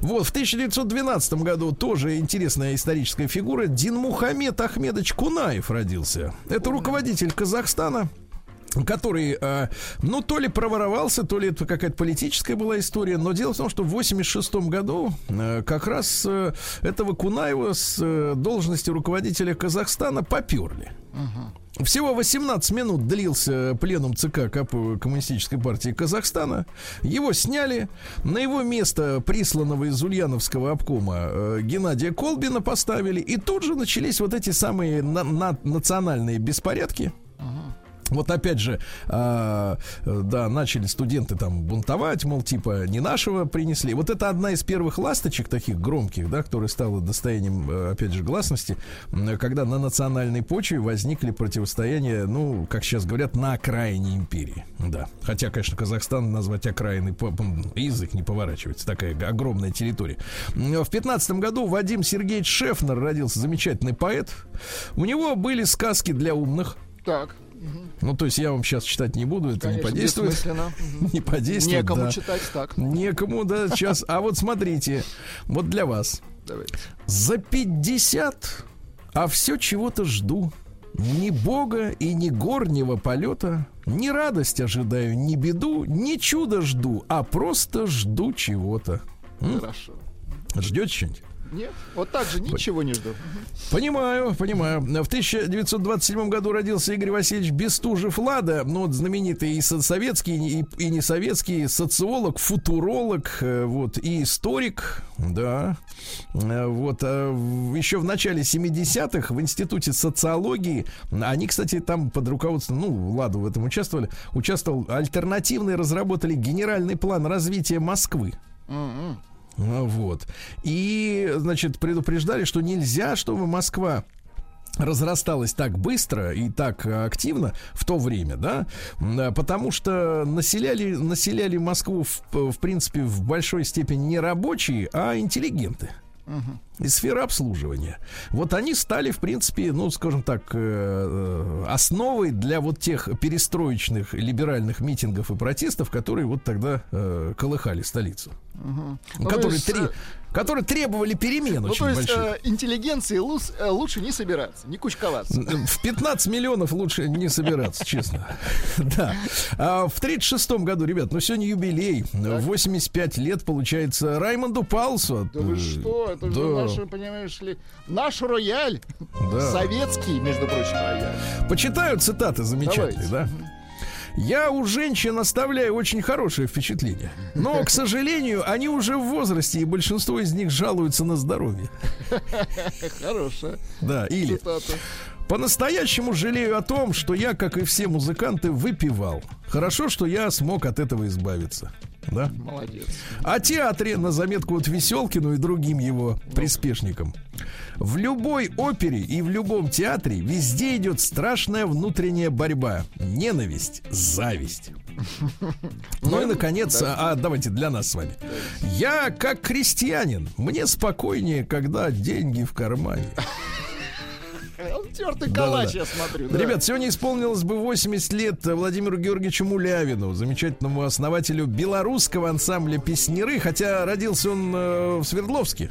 Вот, в 1912 году тоже интересная историческая фигура. Дин Мухаммед Ахмедович Кунаев родился. Это руководитель Казахстана. который, э, ну, то ли проворовался, то ли это какая-то политическая была история, но дело в том, что в 86 году э, как раз э, этого Кунаева с должности руководителя Казахстана поперли. Всего 18 минут длился пленум ЦК КП Коммунистической партии Казахстана. Его сняли. На его место присланного из Ульяновского обкома э, Геннадия Колбина поставили. И тут же начались вот эти самые на- на- национальные беспорядки. Вот опять же, э, да, начали студенты там бунтовать, мол, типа, не нашего принесли. Вот это одна из первых ласточек таких громких, да, которая стала достоянием, э, опять же, гласности, когда на национальной почве возникли противостояния, ну, как сейчас говорят, на окраине империи. Да. Хотя, конечно, Казахстан назвать окраиной язык не поворачивается. Такая огромная территория. В пятнадцатом году Вадим Сергеевич Шефнер родился, замечательный поэт. У него были сказки для умных. Так, Ну, то есть я вам сейчас читать не буду, это не конечно, подействует. бессмысленно. Мгм. Не подействует, Некому да. читать так. Некому, да, сейчас. А вот смотрите, вот для вас. Давайте. За 50, а все чего-то жду. Ни бога и ни горнего полета, ни радость ожидаю, ни беду, ни чудо жду, а просто жду чего-то. Хорошо. Ждете что-нибудь? Нет, вот так же ничего не жду. Понимаю, понимаю. В 1927 году родился Игорь Васильевич Бестужев-Лада, ну, вот знаменитый и со- советский, и, и не советский социолог, футуролог, э, вот, и историк, да. Э, Вот, в- еще в начале 70-х в Институте социологии, они, кстати, там под руководством, ну, Ладу в этом участвовали, участвовал, альтернативные разработали генеральный план развития Москвы. М-м. А, Вот. И, значит, предупреждали, что нельзя, чтобы Москва разрасталась так быстро и так активно в то время, да, потому что населяли, населяли Москву, в, в принципе, в большой степени не рабочие, а интеллигенты из сферы обслуживания. Вот они стали, в принципе, ну, скажем так, э, э, основой для вот тех перестроечных либеральных митингов и протестов, которые вот тогда э, колыхали столицу. Ну, которые, три- которые требовали перемен Ну, очень то есть больших. э, интеллигенции лус- э, лучше не собираться, не кучковаться. В 15 миллионов лучше не собираться, честно. Да. А в 36 году, ребят, ну сегодня юбилей. 85 лет, получается, Раймонду Палсу. Да вы что, это же наш, понимаешь ли, наш рояль. Советский, между прочим, рояль. Почитаю цитаты замечательные, да? Я у женщин оставляю очень хорошее впечатление. Но, к сожалению, они уже в возрасте, и большинство из них жалуются на здоровье. Хорошая Да, или цитата. По-настоящему жалею о том, что я, как и все музыканты, выпивал. Хорошо, что я смог от этого избавиться. Да? Молодец. О театре на заметку вот Веселкину и другим его приспешникам. В любой опере и в любом театре везде идет страшная внутренняя борьба. Ненависть, зависть. Ну и, наконец, а, а, давайте для нас с вами. Я, как крестьянин, мне спокойнее, когда деньги в кармане. Тертый калач, я смотрю. да. Ребят, сегодня исполнилось бы 80 лет Владимиру Георгиевичу Мулявину, замечательному основателю белорусского ансамбля «Песнеры», хотя родился он э, в Свердловске.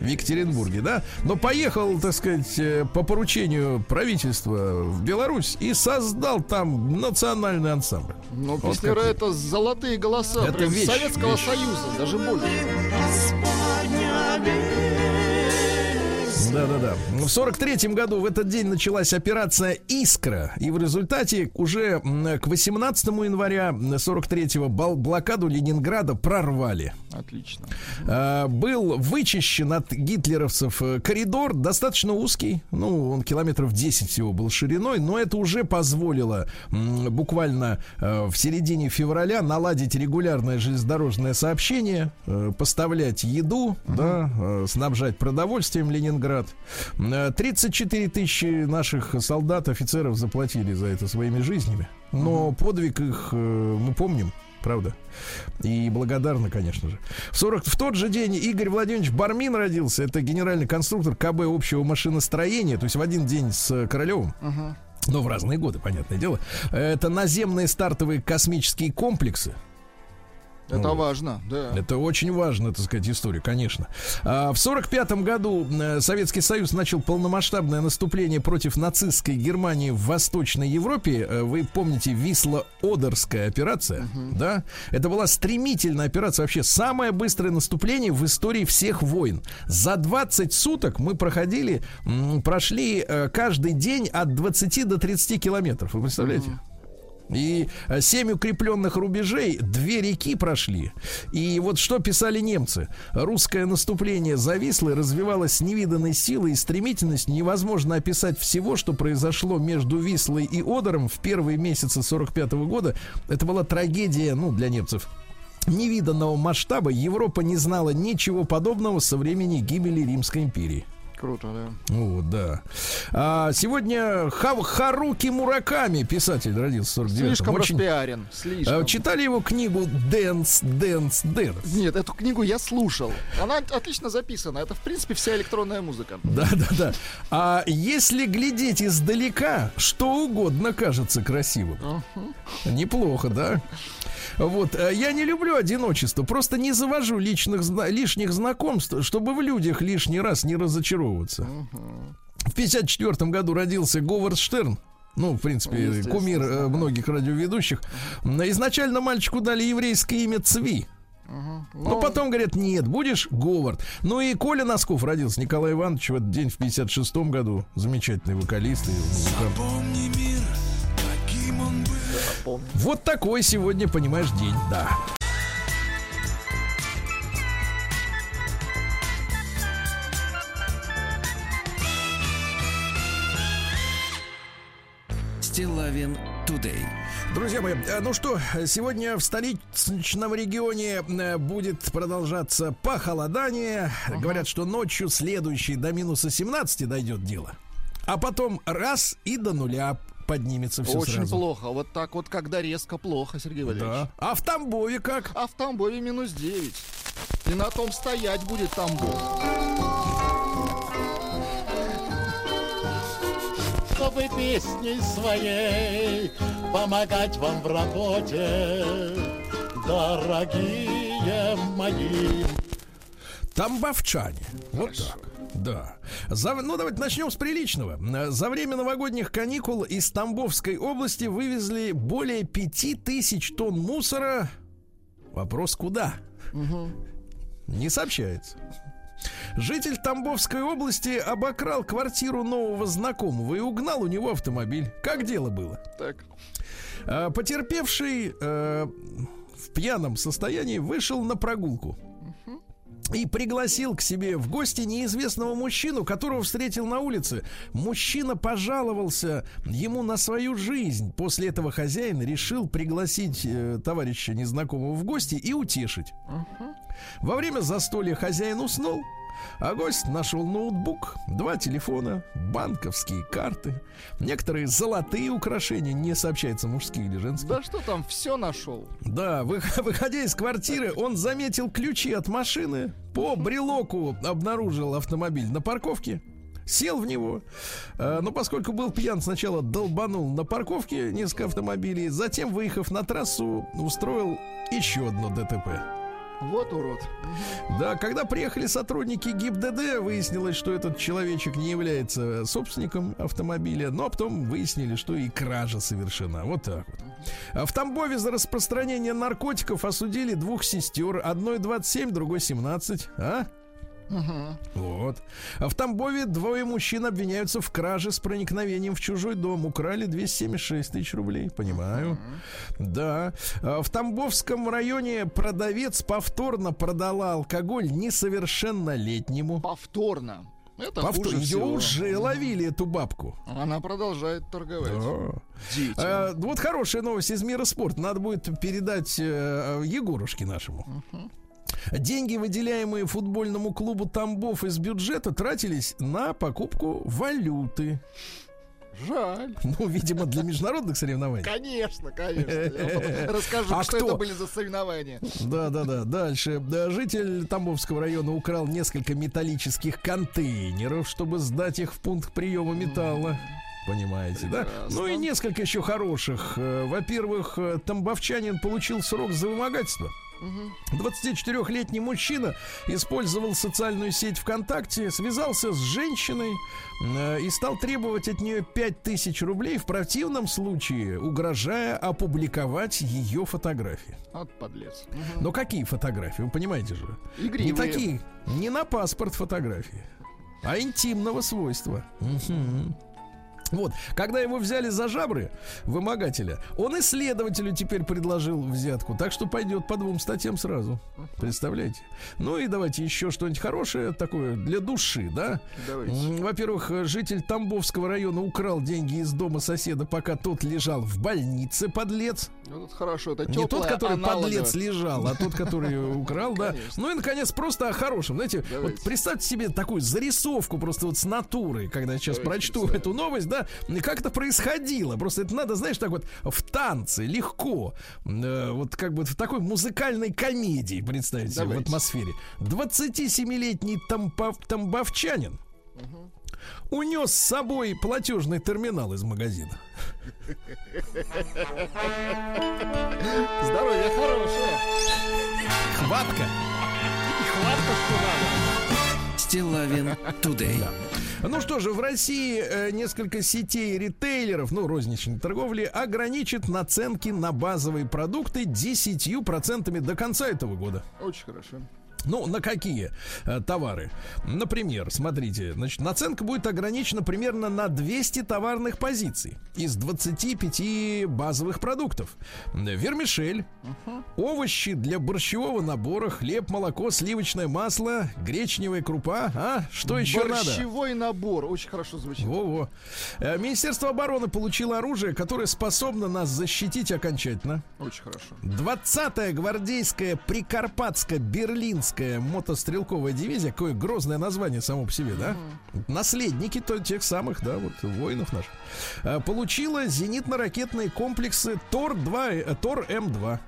В Екатеринбурге, да? Но поехал, так сказать, э, по поручению правительства в Беларусь и создал там национальный ансамбль. Ну, Вот песнеры какой. это золотые голоса. Это прям вещь, Советского вещь. Союза, даже больше. Да-да-да. В сорок третьем году в этот день началась операция «Искра». И в результате уже к 18 января 43-го бал- блокаду Ленинграда прорвали. Отлично. А, был вычищен от гитлеровцев э, коридор, достаточно узкий, ну, он километров 10 всего был шириной, но это уже позволило буквально э, в середине февраля наладить регулярное железнодорожное сообщение, э, поставлять еду, да, э, снабжать продовольствием Ленинград. Э, 34 тысячи наших солдат, офицеров заплатили за это своими жизнями, но подвиг их э, мы помним. Правда? И благодарны, конечно же. В, 40, в тот же день Игорь Владимирович Бармин родился. Это генеральный конструктор КБ общего машиностроения. То есть в один день с Королевым. Но в разные годы, понятное дело. Это наземные стартовые космические комплексы. Это Вот. важно, да. Это очень важная, так сказать, история, конечно. А, В сорок пятом году э, Советский Союз начал полномасштабное наступление против нацистской Германии в Восточной Европе. Э, Вы помните Висло-Одерская операция, да? Это была стремительная операция, вообще самое быстрое наступление в истории всех войн. За 20 суток мы проходили, прошли э, каждый день от 20 до 30 километров. Вы представляете? И э, семь укрепленных рубежей, две реки прошли. И вот что писали немцы. Русское наступление зависло развивалось с невиданной силой и стремительностью. Невозможно описать всего, что произошло между Вислой и Одером в первые месяцы 45 года. Это была трагедия, ну, для немцев невиданного масштаба. Европа не знала ничего подобного со времени гибели Римской империи. Круто, да. Вот, да. А, сегодня Ха- Харуки Мураками, писатель, родился в 49 Слишком Очень... распиарен. Слишком. А, Читали его книгу «Dance, dance, dance». Нет, эту книгу я слушал. Она отлично записана. Это, в принципе, вся электронная музыка. Да, да, да. А если глядеть издалека, что угодно кажется красивым. Неплохо, да? Вот, э, я не люблю одиночество, просто не завожу личных, лишних знакомств, чтобы в людях лишний раз не разочаровываться. В 54 году родился Говард Штерн. Ну, в принципе, Естественно, кумир э, ага. многих радиоведущих. Изначально мальчику дали еврейское имя Цви. Но Ну, потом говорят, нет, будешь Говард. Ну и Коля Носков родился, Николай Иванович, в этот день в 56 году. Замечательный вокалист и музыкант. Был. Вот такой сегодня, понимаешь, день, да. Стилавин Тудей. Друзья мои, э, ну что, сегодня в столичном регионе э, будет продолжаться похолодание. Говорят, что ночью следующей до минуса 17 дойдет дело. А потом раз и до нуля поднимется все Очень сразу. плохо. Вот так вот, когда резко плохо, Сергей Валерьевич. Да. А в Тамбове как? А в Тамбове минус 9. И на том стоять будет Тамбов. чтобы песней своей помогать вам в работе, дорогие мои. Тамбовчане. Вот так. Да. За- ну, давайте начнем с приличного. За время новогодних каникул из Тамбовской области вывезли более пяти тысяч тонн мусора. Вопрос куда? Не сообщается. Житель Тамбовской области обокрал квартиру нового знакомого и угнал у него автомобиль. Как дело было? Так. А, Потерпевший э, в пьяном состоянии вышел на прогулку и пригласил к себе в гости неизвестного мужчину, которого встретил на улице. Мужчина пожаловался ему на свою жизнь. После этого хозяин решил пригласить э, товарища незнакомого в гости и утешить. Во время застолья хозяин уснул, а гость нашел ноутбук, два телефона, банковские карты, некоторые золотые украшения, не сообщается мужские или женские. Да что там, все нашел. Да, вы- выходя из квартиры, он заметил ключи от машины, по брелоку обнаружил автомобиль на парковке, сел в него, Э, но поскольку был пьян, сначала долбанул на парковке несколько автомобилей, затем, выехав на трассу, устроил еще одно ДТП. Вот урод. Да, когда приехали сотрудники ГИБДД, выяснилось, что этот человечек не является собственником автомобиля, но потом выяснили, что и кража совершена. Вот так вот. А В Тамбове за распространение наркотиков осудили двух сестер. Одной 27, другой 17. А? Вот. А в Тамбове двое мужчин обвиняются в краже с проникновением в чужой дом. Украли 276 тысяч рублей. Понимаю. Да. А В Тамбовском районе продавец повторно продала алкоголь несовершеннолетнему. Повторно. Это Повтор- Ее всего. уже ловили, эту бабку. Она продолжает торговать. Да. Дети. А, вот хорошая новость из мира спорта. Надо будет передать э, Егорушке нашему. Деньги, выделяемые футбольному клубу Тамбов из бюджета, тратились на покупку валюты. Жаль. Ну, видимо, для международных соревнований. Конечно, конечно. Расскажу, А что кто? это были за соревнования. Да, да, да. Дальше. Да, житель Тамбовского района украл несколько металлических контейнеров, чтобы сдать их в пункт приема металла. Понимаете, да? Ну и несколько еще хороших. Э, Во-первых, э, тамбовчанин получил срок за вымогательство. 24-летний мужчина использовал социальную сеть ВКонтакте, связался с женщиной э, и стал требовать от нее 5000 рублей, в противном случае угрожая опубликовать ее фотографии. Вот подлец. Но какие фотографии? Вы понимаете же? Игривые. Не такие, не на паспорт фотографии, а интимного свойства. Вот, когда его взяли за жабры вымогателя, он исследователю теперь предложил взятку, так что пойдет по двум статьям сразу. Представляете? Ну и давайте еще что-нибудь хорошее такое для души, да? Во-первых, житель Тамбовского района украл деньги из дома соседа, пока тот лежал в больнице, подлец. Вот это хорошо, это Не тот, который аналоговое. подлец лежал, а тот, который украл, да. Конечно. Ну и, наконец, просто о хорошем. Знаете, вот представьте себе такую зарисовку просто вот с натуры, когда я сейчас Давайте прочту эту новость, да, как это происходило. Просто это надо, знаешь, так вот в танце, легко. Э, вот как бы в такой музыкальной комедии представить себе в атмосфере. 27-летний тампов- тамбовчанин унес с собой платежный терминал из магазина. Здоровье хорошее. Хватка. Стилавин Тудей. Ну что же, в России э, несколько сетей ритейлеров, ну, розничной торговли, ограничит наценки на базовые продукты 10% до конца этого года. Очень хорошо. Ну, на какие э, товары? Например, смотрите, значит, наценка будет ограничена примерно на 200 товарных позиций из 25 базовых продуктов. Вермишель, овощи для борщевого набора, хлеб, молоко, сливочное масло, гречневая крупа. А, что еще надо? Борщевой набор. Очень хорошо звучит. Во-во. Э, Министерство обороны получило оружие, которое способно нас защитить окончательно. Очень хорошо. 20-я гвардейская прикарпатско-берлинская мотострелковая дивизия, какое грозное название само по себе, да? Наследники то, тех самых, да, вот воинов наших. э, Получила зенитно-ракетные комплексы Тор-2, э, Тор-М2.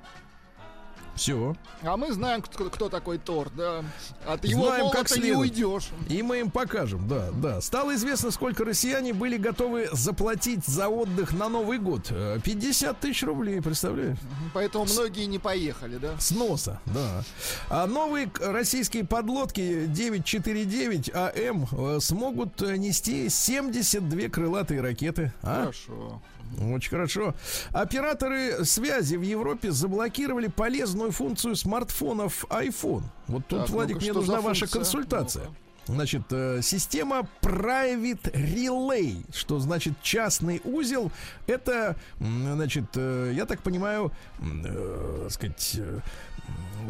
Все. А мы знаем, кто, кто такой Тор, да. От его Знаем, как не следует. уйдешь. И мы им покажем, да, да. Стало известно, сколько россияне были готовы заплатить за отдых на Новый год. Э, 50 тысяч рублей, представляешь? Поэтому многие не поехали, да. С носа, да. А новые российские подлодки 949 АМ э, смогут э, нести 72 крылатые ракеты. А? Хорошо. Очень хорошо. Операторы связи в Европе заблокировали полезную функцию смартфонов iPhone. Вот тут, Так, Владик, мне нужна ваша функция? консультация. Ну-ка. Значит, э, система Private Relay, что значит частный узел, это, значит, э, я так понимаю, э, сказать, э,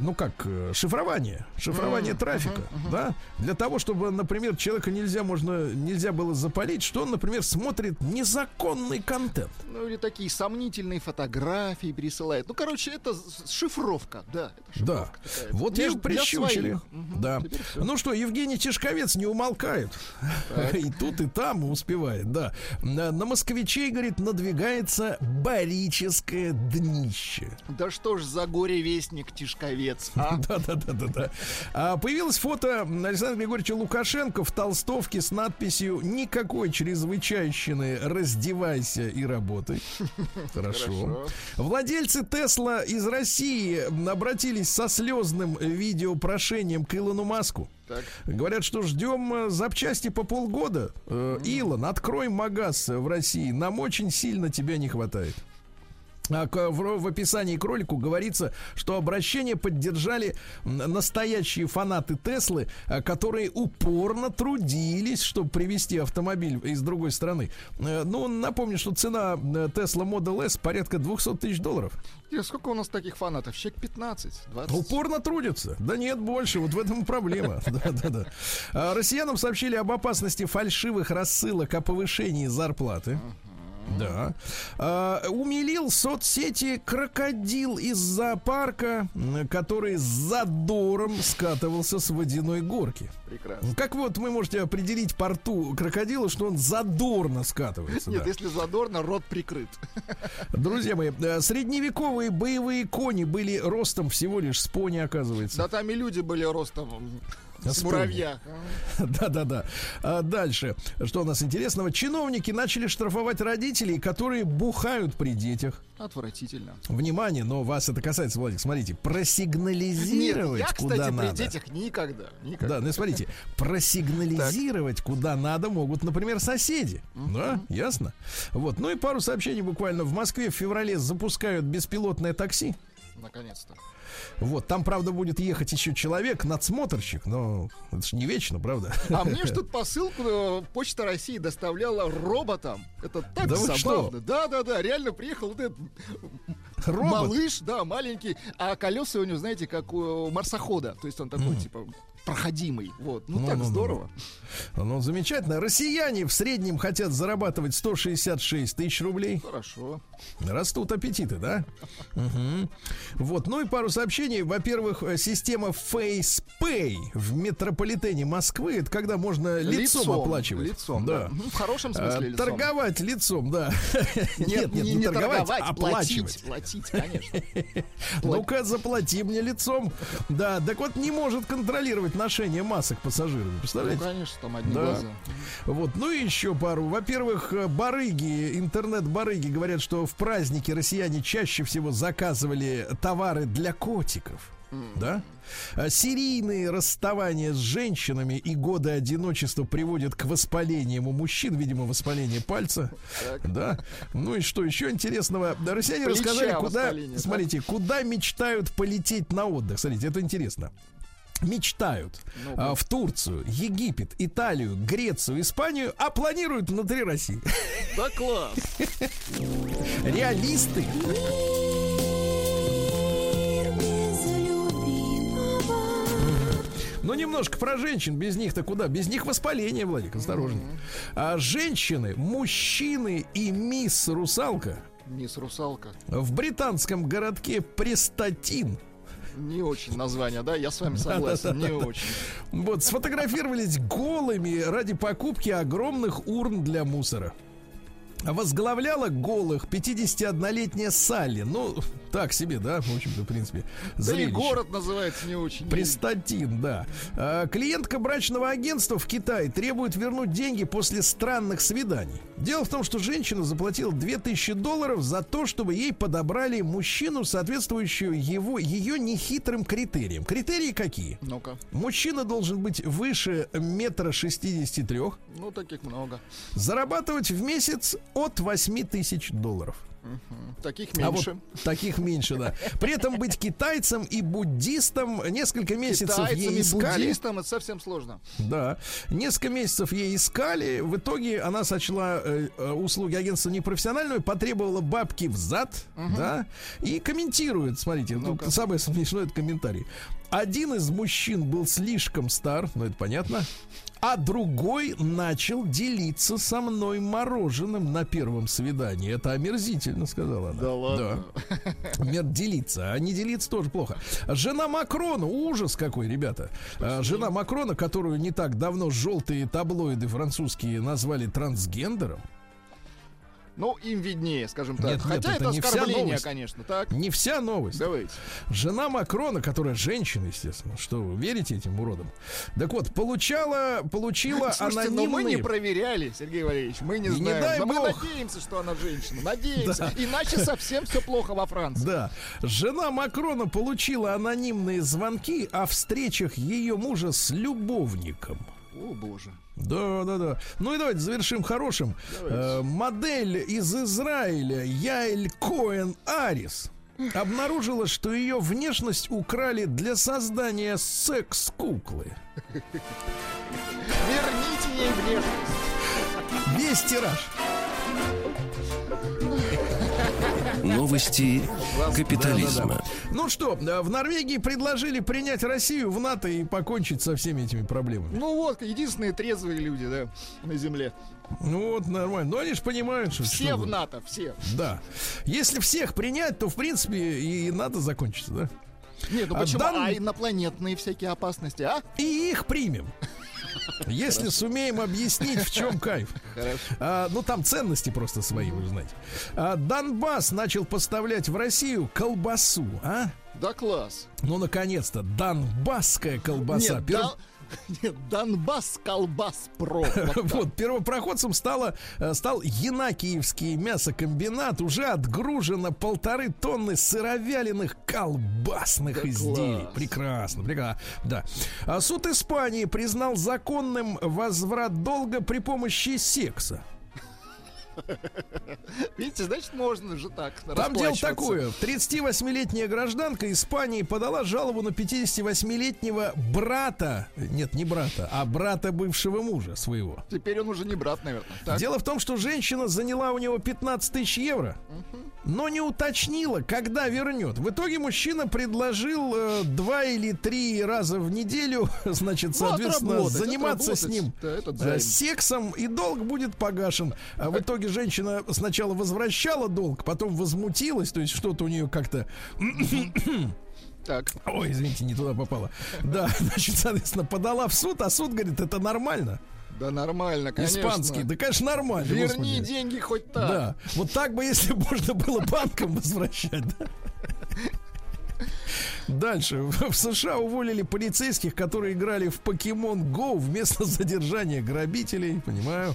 ну как, э, шифрование, шифрование трафика, да, для того, чтобы, например, человека нельзя можно, нельзя было запалить, что он, например, смотрит незаконный контент. Ну или такие сомнительные фотографии присылает. Ну, короче, это шифровка, да. это Да, шифровка такая. вот для прищучили. Мгм, Да. Ну что, Евгений Тишковец не умолкает. И тут, и там успевает, да. На, на москвичей, говорит, надвигается барическое днище. Да что ж за горе-вестник Тишковец, а? Да, да, да, да, да. А появилось фото Александра Григорьевича Лукашенко в толстовке с надписью «Никакой чрезвычайщины, раздевайся и работай». Хорошо. Хорошо. Владельцы Тесла из России обратились со слезным видеопрошением к Илону Маску. Так. Говорят, что ждем э, запчасти по полгода. Э, Илон, открой магаз в России. Нам очень сильно тебя не хватает. А в, описании к ролику говорится, что обращение поддержали настоящие фанаты Теслы, а, которые упорно трудились, чтобы привезти автомобиль из другой страны. Э, Ну, напомню, что цена э, Tesla Model S порядка 200 тысяч долларов. И сколько у нас таких фанатов? Человек 15, 20. Упорно трудятся. Да нет, больше. Вот в этом и проблема. А, Россиянам сообщили об опасности фальшивых рассылок о повышении зарплаты. Да. А, умилил соцсети крокодил из зоопарка, который с задором скатывался с водяной горки. Прекрасно. Как вот вы можете определить порту крокодила, что он задорно скатывается? Нет, да? если задорно, рот прикрыт. Друзья мои, э, средневековые боевые кони были ростом всего лишь с пони, оказывается. Да там и люди были ростом С муравья. Да-да-да. А дальше. Что у нас интересного? Чиновники начали штрафовать родителей, которые бухают при детях. Отвратительно. Внимание, но вас это касается, Владик, смотрите, Нет, просигнализировать я, куда кстати, при надо. детях никогда. Никогда. Да, ну смотрите, просигнализировать куда надо могут, например, соседи. Да, ясно? Вот, ну и пару сообщений буквально. В Москве в феврале запускают беспилотное такси. Наконец-то. Вот, там, правда, будет ехать еще человек, надсмотрщик, но это же не вечно, правда? А мне тут посылку э, Почта России доставляла роботом. Это так Да забавно. Да-да-да, реально приехал вот этот Робот. малыш, да, маленький, а колеса у него, знаете, как у марсохода. То есть он такой, типа, проходимый. Вот. Ну, Ну, так ну, ну, здорово. Ну, замечательно. Россияне в среднем хотят зарабатывать 166 тысяч рублей. Хорошо. Растут аппетиты, да? Мгм. Вот, ну и пару сообщений. Во-первых, э, система FacePay в метрополитене Москвы. Это когда можно лицом, оплачивать. Лицом, да. да. Ну, в хорошем А, смысле лицом. Торговать лицом, да. Нет, не, не торговать, а оплачивать. платить, платить, конечно. Ну-ка, заплати мне лицом. Да, так вот не может контролировать ношение масок пассажирами. Ну, Представляете? конечно, там одни Да. глаза. Вот, ну и еще пару. Во-первых, э, барыги, интернет-барыги говорят, что в праздники россияне чаще всего заказывали товары для котиков. Да? А Серийные расставания с женщинами и годы одиночества приводят к воспалениям у мужчин, видимо, воспаление пальца. Да. Ну и что еще интересного? Россияне Плеча рассказали, куда, да? смотрите, куда мечтают полететь на отдых. Смотрите, это интересно. Мечтают Ну-ка. а, в Турцию, Египет, Италию, Грецию, Испанию, а планируют внутри России. Да класс. Реалисты. Любимого. Ну, немножко про женщин. Без них-то куда? Без них воспаление, Владик, осторожней. А женщины, мужчины и мисс Русалка Мисс Русалка. в британском городке Престатин Не очень название, да? Я с вами согласен, не очень. вот сфотографировались голыми ради покупки огромных урн для мусора. Возглавляла голых 51-летняя Салли. Ну, так себе, да, в общем-то, в принципе. Да и зрелище. город называется не очень. Престатин, да. А, клиентка брачного агентства в Китае требует вернуть деньги после странных свиданий. Дело в том, что женщина заплатила 2000 долларов за то, чтобы ей подобрали мужчину, соответствующую его, ее нехитрым критериям. Критерии какие? Ну-ка. Мужчина должен быть выше метра шестидесяти трех, Ну, таких много. зарабатывать в месяц от 8 тысяч долларов. Таких А меньше. вот таких меньше, да. При этом быть китайцем и буддистом несколько месяцев Китайцам ей и искали. буддистам это совсем сложно. Да. Несколько месяцев ей искали. В итоге она сочла э, э, услуги агентства непрофессиональными, потребовала бабки в зад, да, и комментирует. Смотрите, тут Ну-ка. самое смешное это комментарий. Один из мужчин был слишком стар, ну это понятно. А другой начал делиться со мной мороженым на первом свидании. Это омерзительно, сказала она. Да ладно? Да. Делиться, а не делиться тоже плохо. Жена Макрона, ужас какой, ребята. А, Жена Макрона, которую не так давно желтые таблоиды французские назвали трансгендером. Ну, им виднее, скажем так. Нет, нет, Хотя это это, не вся оскорбление, новость. конечно, так? Не вся новость. Давайте. Жена Макрона, которая женщина, естественно, что вы верите этим уродам? Так вот, получала, получила Слушайте, но мы не анонимные... проверяли, Сергей Валерьевич, мы не И не знаем. дай но мы бог. надеемся, что она женщина. Надеемся. Да. Иначе совсем все плохо во Франции. Да, жена Макрона получила анонимные звонки о встречах ее мужа с любовником. О, боже. Да, да, да. Ну и давайте завершим хорошим. Э, модель из Израиля Яэль Коэн Арис обнаружила, что ее внешность украли для создания секс-куклы. Верните ей внешность. Весь тираж. Новости капитализма. Да-да-да. Ну что, в Норвегии предложили принять Россию в НАТО и покончить со всеми этими проблемами. Ну вот, единственные трезвые люди, да, на земле. Ну вот, нормально. Но они же понимают, что... Все что в. НАТО, все. Да. Если всех принять, то, в принципе, и НАТО закончится, да? Нет, ну А почему? дан- А инопланетные всякие опасности, а? И их примем. Если сумеем объяснить, в чем кайф. Хорошо. А, ну, там ценности просто свои, вы знаете. А, Донбасс начал поставлять в Россию колбасу, а? Да класс. Ну, наконец-то, донбасская колбаса. Нет, Пер- да- Нет, Донбасс колбас про. Вот первопроходцем стало, э, стал Янакиевский мясокомбинат. Уже отгружено полторы тонны сыровяленых колбасных Да изделий. класс. Прекрасно, прекрасно. Да. А суд Испании признал законным возврат долга при помощи секса. Видите, значит, можно же так Там дело такое. 38-летняя гражданка Испании подала жалобу на 58-летнего брата. Нет, не брата, а брата бывшего мужа своего. Теперь он уже не брат, наверное. Так. Дело в том, что женщина заняла у него 15 тысяч евро, но не уточнила, когда вернет. В итоге мужчина предложил э, два или три раза в неделю, значит, Ну, соответственно, отработать, заниматься с ним э, сексом, и долг будет погашен. А в итоге женщина сначала возвращала долг, потом возмутилась, то есть что-то у нее как-то Так. Ой, извините, не туда попала. Да, значит, соответственно, подала в суд, а суд говорит, это нормально. Да нормально, конечно. Испанский. Да, конечно, нормально. Верни господи. деньги хоть так. Да. Вот так бы, если можно было банкам возвращать. да. Дальше. В США уволили полицейских, которые играли в Pokemon Go вместо задержания грабителей. Понимаю.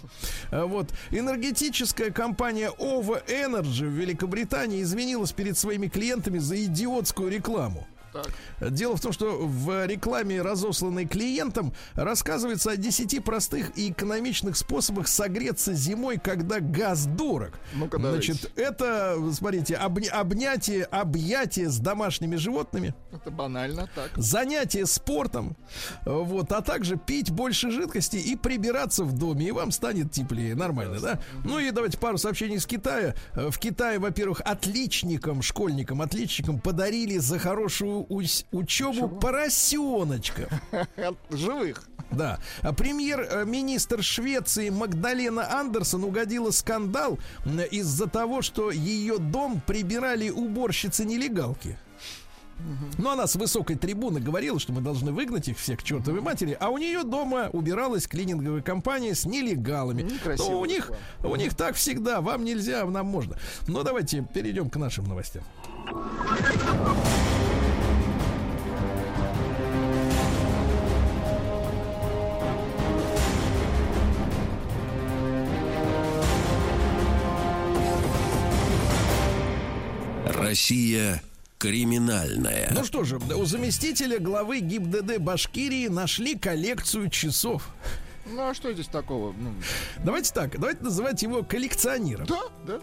А Вот. Энергетическая компания OVO Energy в Великобритании извинилась перед своими клиентами за идиотскую рекламу. Так. Дело в том, что в рекламе, разосланной клиентам, рассказывается о 10 простых и экономичных способах согреться зимой, когда газ дорог. Ну-ка, давайте. Значит, это, смотрите, обня- обнятие, объятие с домашними животными, Это банально, так. занятие спортом, вот, а также пить больше жидкости и прибираться в доме, и вам станет теплее. Нормально, да? Ну и давайте пару сообщений из Китая. Э, В Китае, во-первых, отличникам, школьникам, отличникам подарили за хорошую учебу поросеночка. Живых. Да. Премьер-министр Швеции Магдалена Андерсон угодила скандал из-за того, что ее дом прибирали уборщицы-нелегалки. Ну, она с высокой трибуны говорила, что мы должны выгнать их всех к чертовой матери, а у нее дома убиралась клининговая компания с нелегалами. Некрасиво Ну, у них, у них так всегда, вам нельзя, а нам можно. Но давайте перейдем к нашим новостям. Россия криминальная. Ну что же, у заместителя главы ГИБДД Башкирии нашли коллекцию часов. Ну а что здесь такого? Ну, Давайте так, давайте называть его коллекционером. да, да.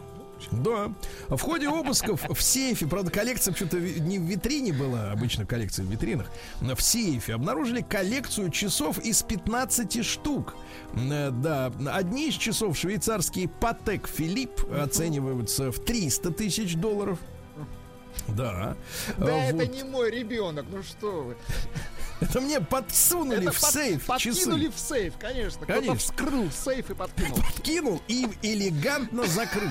Да. В ходе обысков в сейфе, правда, коллекция что-то не в витрине была, обычно коллекция в витринах, но в сейфе обнаружили коллекцию часов из 15 штук. Э, Да, одни из часов швейцарские Патек Филипп оцениваются в 300 тысяч долларов. Да. Да, А, это вот. не мой ребенок, ну что вы. Это мне подсунули Это в под- сейф подкинули часы. в сейф, конечно. Кто-то Конечно. вскрыл сейф и подкинул. Кинул и элегантно закрыл.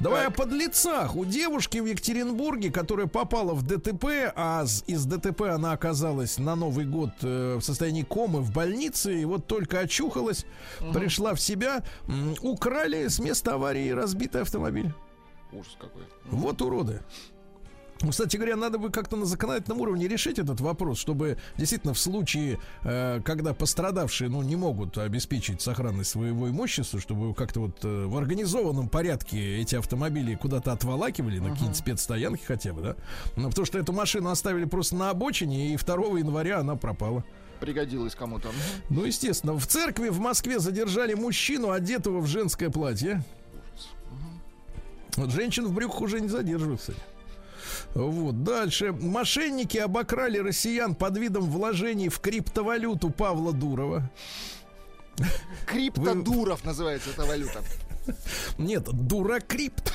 Давай о подлецах. У девушки в Екатеринбурге, которая попала в ДТП, а из ДТП она оказалась на Новый год э, в состоянии комы в больнице, и вот только очухалась, пришла в себя, украли с места аварии разбитый автомобиль. Ужас какой. Вот уроды. Ну, Кстати говоря, надо бы как-то на законодательном уровне решить этот вопрос, чтобы действительно в случае, э, когда пострадавшие ну, не могут обеспечить сохранность своего имущества, чтобы как-то вот э, в организованном порядке эти автомобили куда-то отволакивали, на какие-нибудь спецстоянки хотя бы, да? Ну, потому что эту машину оставили просто на обочине, и 2 января она пропала. Пригодилось кому-то. Ну, естественно, в церкви в Москве задержали мужчину, одетого в женское платье. Вот женщин в брюках уже не задерживают, кстати. Вот, дальше. Мошенники обокрали россиян под видом вложений в криптовалюту Павла Дурова. Криптодуров называется эта валюта. Нет, дуракрипт.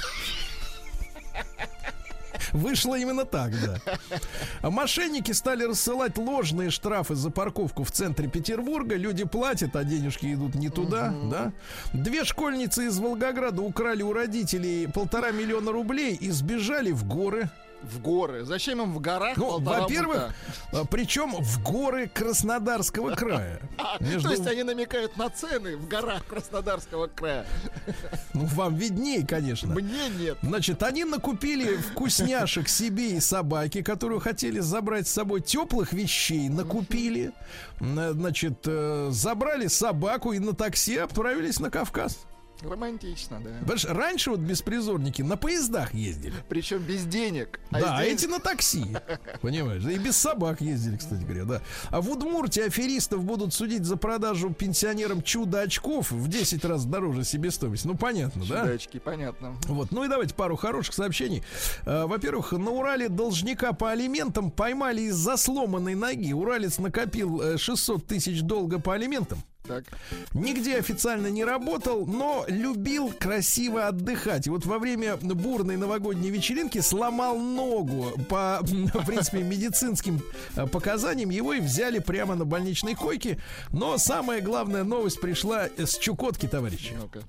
Вышло именно так, да. Мошенники стали рассылать ложные штрафы за парковку в центре Петербурга. Люди платят, а денежки идут не туда, да. Две школьницы из Волгограда украли у родителей полтора миллиона рублей и сбежали в горы. В горы. Зачем им в горах Ну, во-первых, мута? причем в горы Краснодарского края. А, Между- То есть они намекают на цены в горах Краснодарского края. Ну, вам видней, конечно. Мне нет. Значит, они накупили вкусняшек себе и собаке, которую хотели забрать с собой теплых вещей, накупили. М, Значит, э, забрали собаку и на такси отправились на Кавказ. Романтично, да. Понимаешь, раньше вот беспризорники на поездах ездили. Причем без денег. да, а здесь- эти на такси. Понимаешь? И без собак ездили, кстати говоря, да. А в Удмуртии аферистов будут судить за продажу пенсионерам чудо-очков в 10 раз дороже себестоимости. Ну, понятно, да? Чудачки, понятно. Вот, ну и давайте пару хороших сообщений. Э, Во-первых, на Урале должника по алиментам поймали из-за сломанной ноги. Уралец накопил э, 600 тысяч долга по алиментам. Так. Нигде официально не работал, но любил красиво отдыхать. И вот во время бурной новогодней вечеринки сломал ногу. По, в принципе, медицинским э, показаниям его и взяли прямо на больничной койке. Но самая главная новость пришла с Чукотки, товарищи. Ну-ка.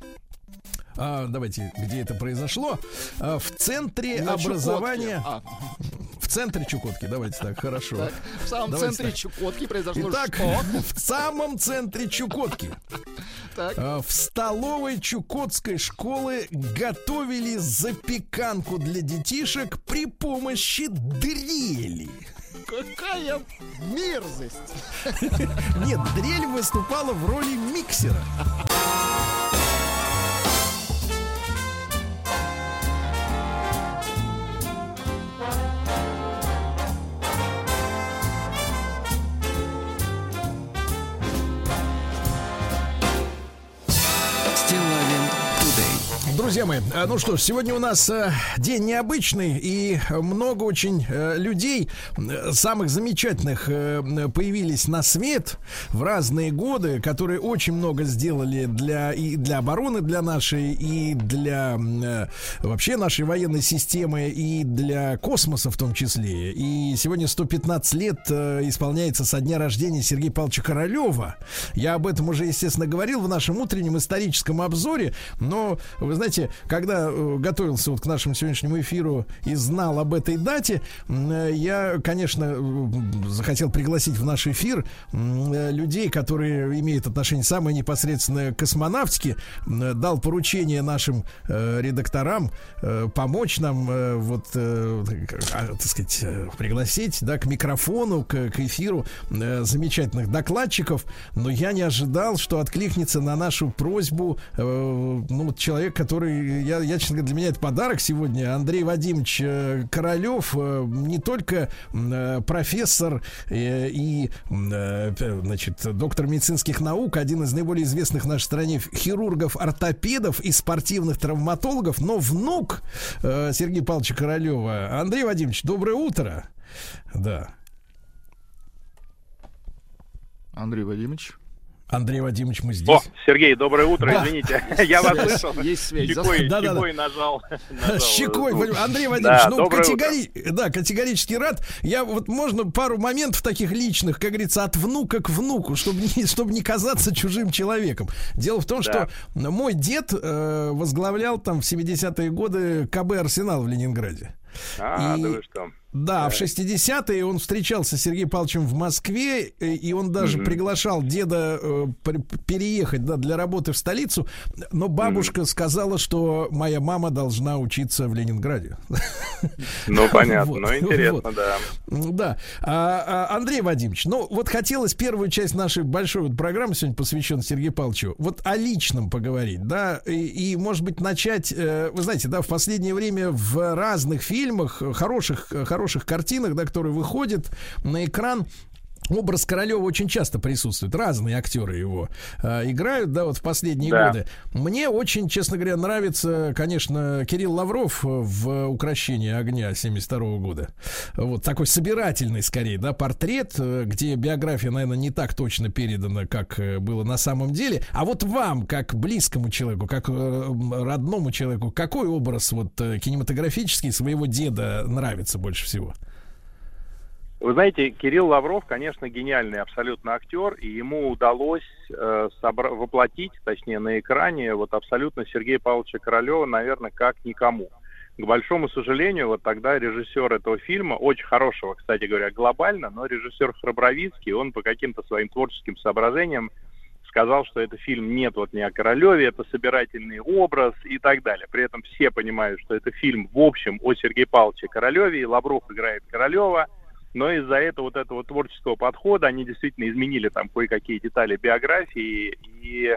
А, давайте, где это произошло? А, в центре На образования. А, В центре Чукотки, давайте так, хорошо. так. В самом Давайте центре так. Чукотки произошло Итак, что? в самом центре Чукотки. Так. а, В столовой Чукотской школы готовили запеканку для детишек при помощи дрели. Какая мерзость! Нет, дрель выступала в роли миксера. Друзья мои, а, ну что сегодня у нас э, день необычный и много очень э, людей, э, самых замечательных, э, появились на свет в разные годы, которые очень много сделали для и для обороны для нашей и для э, вообще нашей военной системы и для космоса в том числе. И сегодня 115 лет э, исполняется со дня рождения Сергея Павловича Королева. Я об этом уже, естественно, говорил в нашем утреннем историческом обзоре, но вы знаете, когда э, готовился вот к нашему сегодняшнему эфиру и знал об этой дате, э, я, конечно, э, захотел пригласить в наш эфир людей, которые имеют отношение самое непосредственное к космонавтике, дал поручение нашим редакторам помочь нам вот, а, так сказать, пригласить, да, к микрофону, к, к эфиру замечательных докладчиков, но я не ожидал, что откликнется на нашу просьбу ну, человек, который, я, я, честно говоря, для меня это подарок сегодня, Андрей Вадимович э, Королев, э, не только э, профессор и, значит, доктор медицинских наук, один из наиболее известных в нашей стране хирургов, ортопедов и спортивных травматологов, но внук Сергея Павловича Королева. Андрей Вадимович, доброе утро. Да. Андрей Вадимович. Андрей Вадимович, мы здесь. О, Сергей, доброе утро, Да. извините. Я вас слышал. есть связь. Щекой, Да-да-да. щекой нажал. нажал, Щекой, Андрей Вадимович, Да, ну категори... да, категорически рад. Я вот можно пару моментов таких личных, как говорится, от внука к внуку, чтобы не, чтобы не казаться чужим человеком. Дело в том, что мой дед э, возглавлял там в 70-е годы КБ Арсенал в Ленинграде. А, И- да вы что? Да, в 60-е он встречался с Сергеем Павловичем в Москве, э, и он даже Мгм. приглашал деда э, переехать да, для работы в столицу, но бабушка сказала, что моя мама должна учиться в Ленинграде. Ну, понятно, Вот, ну, интересно, вот. да. М, Да. А, а, Андрей Вадимович, ну вот хотелось первую часть нашей большой вот программы сегодня посвященной Сергею Павловичу, вот о личном поговорить, да, и, и, может быть начать, э, вы знаете, да, в последнее время в разных фильмах, хороших, э, хороших картинах, да, которые выходят на экран, Образ Королева очень часто присутствует. Разные актеры его э, играют, да, вот в последние Да. годы. Мне очень, честно говоря, нравится, конечно, Кирилл Лавров в «Укращении огня» 72 года. Вот такой собирательный, скорее, да, портрет, э, где биография, наверное, не так точно передана, как э, было на самом деле. А вот вам, как близкому человеку, как э, родному человеку, какой образ вот э, кинематографический своего деда нравится больше всего? Вы знаете, Кирилл Лавров, конечно, гениальный абсолютно актер, и ему удалось э, собра- воплотить, точнее, на экране вот абсолютно Сергея Павловича Королева, наверное, как никому. К большому сожалению, вот тогда режиссер этого фильма, очень хорошего, кстати говоря, глобально, но режиссер Храбровицкий, он по каким-то своим творческим соображениям сказал, что это фильм нет вот не о Королеве, это собирательный образ и так далее. При этом все понимают, что это фильм в общем о Сергее Павловиче Королеве, и Лавров играет Королева, но из-за этого вот этого творческого подхода они действительно изменили там кое-какие детали биографии и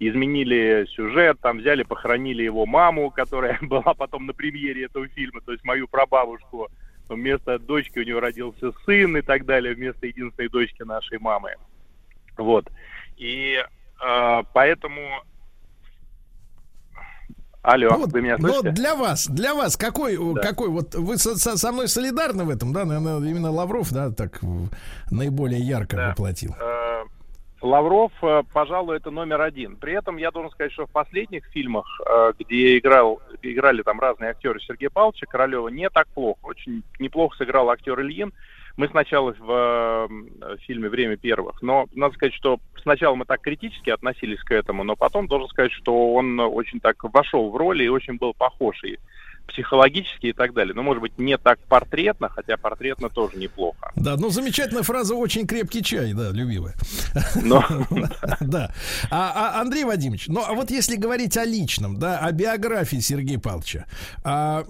изменили сюжет, там взяли, похоронили его маму, которая была потом на премьере этого фильма, то есть мою прабабушку. Вместо дочки у него родился сын и так далее, вместо единственной дочки нашей мамы. Вот. И э, поэтому... Алло, Ну вот, вы меня ну слышите? вот для вас, для вас какой, какой вот вы со, со- мной солидарны в этом, да, наверное, именно Лавров, да, так наиболее ярко воплотил. Э, Лавров, э, пожалуй, это номер один. При этом я должен сказать, что в последних фильмах, э, где играл, играли там разные актеры Сергея Павловича Королева, не так плохо. Очень неплохо сыграл актер Ильин. Мы сначала в э, фильме «Время первых», но надо сказать, что сначала мы так критически относились к этому, но потом должен сказать, что он очень так вошел в роли и очень был похож. И психологически и так далее. Но, может быть, не так портретно, хотя портретно тоже неплохо. Да, ну замечательная фраза «очень крепкий чай», да, любимая. Но- Да. А, а, Андрей Вадимович, ну а вот если говорить о личном, да, о биографии Сергея Павловича, а,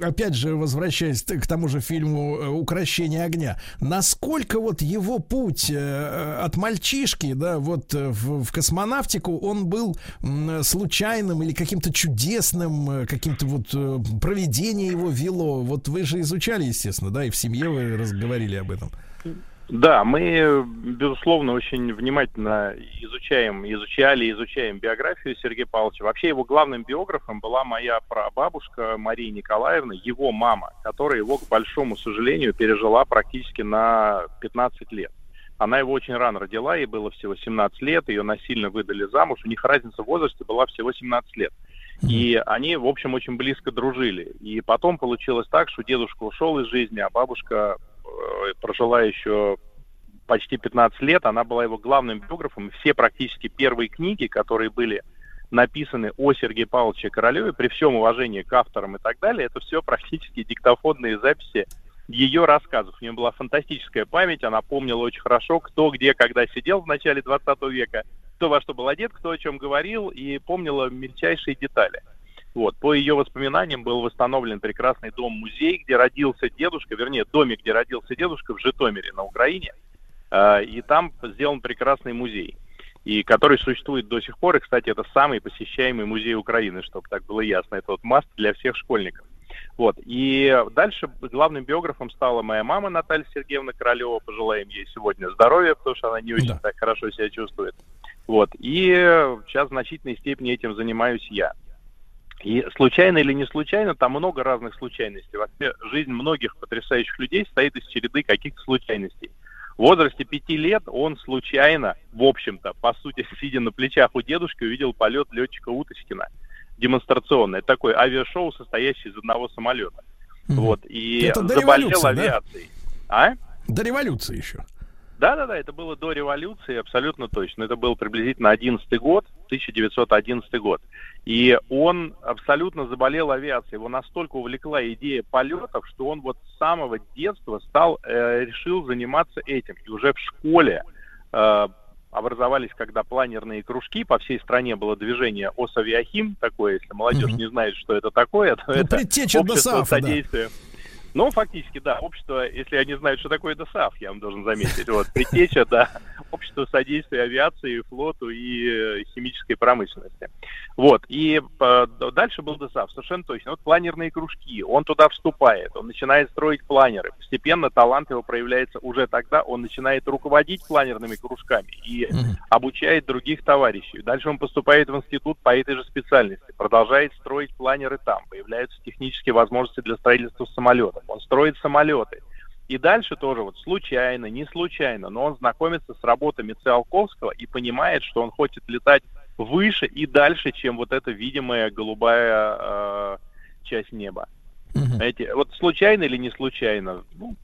опять же, возвращаясь к тому же фильму э, «Укращение огня», насколько вот его путь э, от мальчишки, да, вот э, в, в космонавтику, он был случайным или каким-то чудесным, э, каким-то вот э, проведение его вело? Вот вы же изучали, естественно, да, и в семье вы разговаривали об этом. Да, мы, безусловно, очень внимательно изучаем, изучали, изучаем биографию Сергея Павловича. Вообще его главным биографом была моя прабабушка Мария Николаевна, его мама, которая его, к большому сожалению, пережила практически на 15 лет. Она его очень рано родила, ей было всего 17 лет, ее насильно выдали замуж, у них разница в возрасте была всего 17 лет. И они, в общем, очень близко дружили. И потом получилось так, что дедушка ушел из жизни, а бабушка э, прожила еще почти 15 лет. Она была его главным биографом. Все практически первые книги, которые были написаны о Сергее Павловиче Королеве, при всем уважении к авторам и так далее, это все практически диктофонные записи ее рассказов. У нее была фантастическая память, она помнила очень хорошо, кто где, когда сидел в начале 20 века, кто во что был одет, кто о чем говорил, и помнила мельчайшие детали. Вот. По ее воспоминаниям был восстановлен прекрасный дом-музей, где родился дедушка, вернее, домик, где родился дедушка в Житомире на Украине. А, И там сделан прекрасный музей, и который существует до сих пор. И, кстати, это самый посещаемый музей Украины, чтобы так было ясно. Это вот маст для всех школьников. Вот. И дальше главным биографом стала моя мама Наталья Сергеевна Королева. Пожелаем ей сегодня здоровья, потому что она не очень так хорошо себя чувствует. Вот. И сейчас в значительной степени этим занимаюсь я. И случайно или не случайно, там много разных случайностей. Вообще жизнь многих потрясающих людей состоит из череды каких-то случайностей. В возрасте пяти лет он случайно, в общем-то, по сути, сидя на плечах у дедушки, увидел полет летчика Уточкина демонстрационный. Это такое авиашоу, состоящее из одного самолета. Вот. И Это до заболел революции, да? авиацией. А? До революции еще. Да-да-да, это было до революции, абсолютно точно. Это был приблизительно 11 год, 1911 год. И он абсолютно заболел авиацией. Его настолько увлекла идея полетов, что он вот с самого детства стал, э, решил заниматься этим. И уже в школе э, образовались, когда планерные кружки, по всей стране было движение ОСАВИАХИМ, такое, если молодежь не знает, что это такое, то Ну, это общество ДОСААФа, да. Ну, фактически, да, общество, если они знают, что такое ДОСААФ, я вам должен заметить, вот, предтеча, да, общество содействия авиации, флоту и э, химической промышленности. Вот, и э, дальше был ДОСААФ, совершенно точно. Вот планерные кружки, он туда вступает, он начинает строить планеры, постепенно талант его проявляется уже тогда, он начинает руководить планерными кружками и обучает других товарищей. Дальше он поступает в институт по этой же специальности, продолжает строить планеры там, появляются технические возможности для строительства самолетов, он строит самолеты. И дальше тоже вот случайно, не случайно, но он знакомится с работами Циолковского и понимает, что он хочет летать выше и дальше, чем вот эта видимая голубая э, часть неба. Знаете, вот случайно или не случайно? Ну,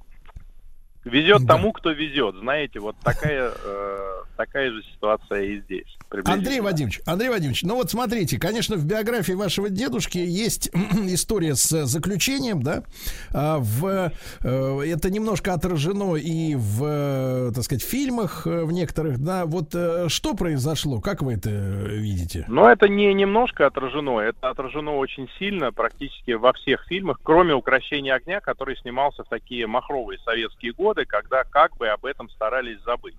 Везет тому, кто везет. Знаете, вот такая, э, такая же ситуация и здесь. Андрей Вадимович, Андрей Вадимович, ну вот смотрите, конечно, в биографии вашего дедушки есть история с заключением, да, А в, э, это немножко отражено и в, так сказать, фильмах э, в некоторых, да, вот э, что произошло, как вы это видите? Но это не немножко отражено, это отражено очень сильно практически во всех фильмах, кроме «Укращения огня», который снимался в такие махровые советские годы, когда как бы об этом старались забыть.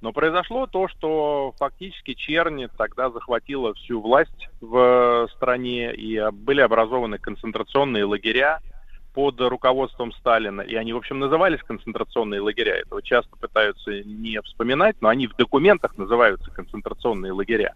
Но произошло то, что фактически черни тогда захватила всю власть в стране, и э, были образованы концентрационные лагеря под руководством Сталина. И они, в общем, назывались концентрационные лагеря. Этого часто пытаются не вспоминать, но они в документах называются концентрационные лагеря.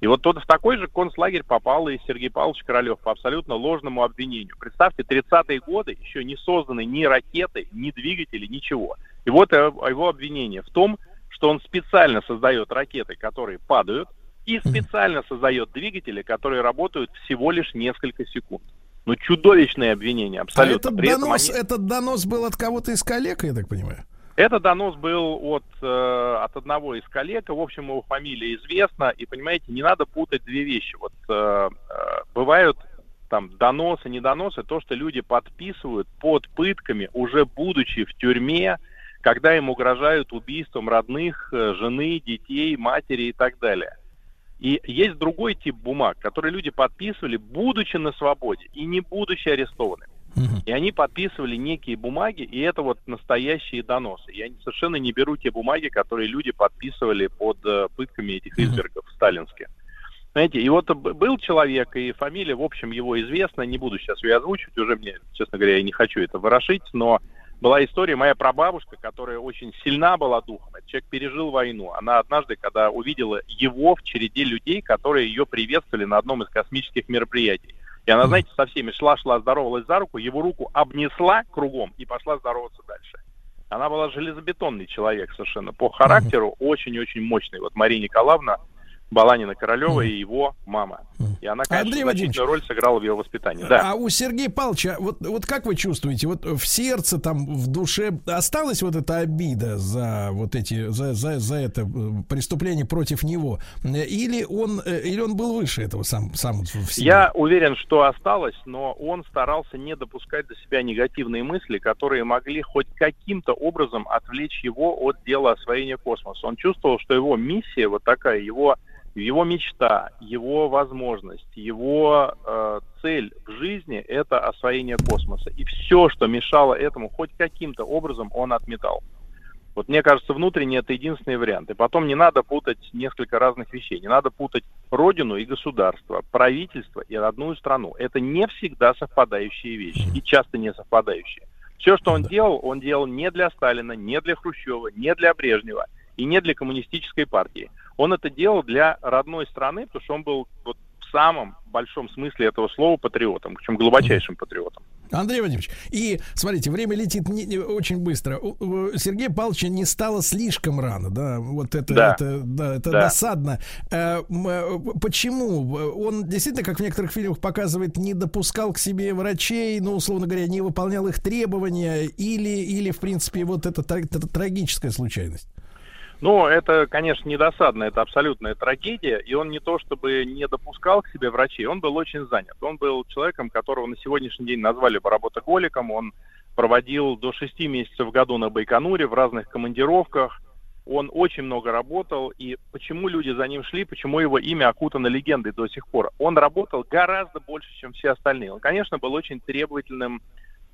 И вот тот в такой же концлагерь попал и Сергей Павлович Королев по абсолютно ложному обвинению. Представьте, 30-е годы еще не созданы ни ракеты, ни двигатели, ничего. И вот э, его обвинение в том, что он специально создает ракеты, которые падают, и специально создает двигатели, которые работают всего лишь несколько секунд. Ну, чудовищное обвинение, А абсолютно. этот При этом донос, они- этот донос был от кого-то из коллег, я так понимаю? Этот донос был от, э, от одного из коллег, в общем, его фамилия известна, и, понимаете, не надо путать две вещи. Вот э, э, бывают там доносы, недоносы, то, что люди подписывают под пытками, уже будучи в тюрьме, когда им угрожают убийством родных, э, жены, детей, матери и так далее. И есть другой тип бумаг, которые люди подписывали, будучи на свободе и не будучи арестованы. И они подписывали некие бумаги, и это вот настоящие доносы. Я совершенно не беру те бумаги, которые люди подписывали под э, пытками этих избергов сталинских. Знаете, и вот был человек, и фамилия, в общем, его известна, не буду сейчас ее озвучивать, уже мне, честно говоря, я не хочу это ворошить, но была история, моя прабабушка, которая очень сильна была духом, этот человек пережил войну. Она однажды, когда увидела его в череде людей, которые ее приветствовали на одном из космических мероприятий, и она, знаете, со всеми шла-шла, здоровалась за руку, его руку обнесла кругом и пошла здороваться дальше. Она была железобетонный человек совершенно по характеру, очень-очень мощный. Вот Мария Николаевна Баланина Королева и его мама. И она, конечно, Андрей значительную роль сыграла в его воспитании. Да. А у Сергея Павловича, вот, вот как вы чувствуете, вот в сердце, там, в душе осталась вот эта обида за вот эти, за, за, за это э, преступление против него? Или он, э, или он был выше этого сам, сам в себе? Я уверен, что осталось, но он старался не допускать до себя негативные мысли, которые могли хоть каким-то образом отвлечь его от дела освоения космоса. Он чувствовал, что его миссия вот такая, его его мечта, его возможность, его э, цель в жизни – это освоение космоса. И все, что мешало этому, хоть каким-то образом он отметал. Вот мне кажется, внутренне это единственный вариант. И потом не надо путать несколько разных вещей. Не надо путать родину и государство, правительство и родную страну. Это не всегда совпадающие вещи и часто не совпадающие. Все, что он делал, он делал не для Сталина, не для Хрущева, не для Брежнева и не для коммунистической партии. Он это делал для родной страны, потому что он был вот в самом большом смысле этого слова патриотом, причем глубочайшим патриотом. Андрей Владимирович, и смотрите, время летит не, не- очень быстро. У, у Сергея Павловича не стало слишком рано, да, вот это, Да. это, да, это Да. досадно. Э, э, почему? Он действительно, как в некоторых фильмах показывает, не допускал к себе врачей, ну, условно говоря, не выполнял их требования, или, или в принципе, вот это, это трагическая случайность? Ну, это, конечно, не досадно, это абсолютная трагедия, и он не то чтобы не допускал к себе врачей, он был очень занят. Он был человеком, которого на сегодняшний день назвали бы работоголиком, он проводил до шести месяцев в году на Байконуре в разных командировках, он очень много работал, и почему люди за ним шли, почему его имя окутано легендой до сих пор? Он работал гораздо больше, чем все остальные. Он, конечно, был очень требовательным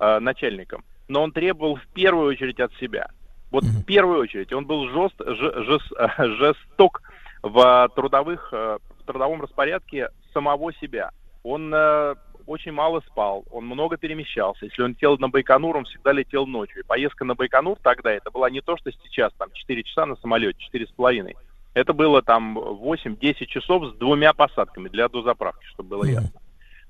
э, начальником, но он требовал в первую очередь от себя. Вот в первую очередь он был жест, жест- э, жесток в трудовых э, в трудовом распорядке самого себя. Он э, очень мало спал, он много перемещался. Если он летел на Байконур, он всегда летел ночью. И поездка на Байконур тогда это была не то, что сейчас, там 4 часа на самолете, 4,5. Это было там 8-10 часов с двумя посадками для дозаправки, чтобы было ясно.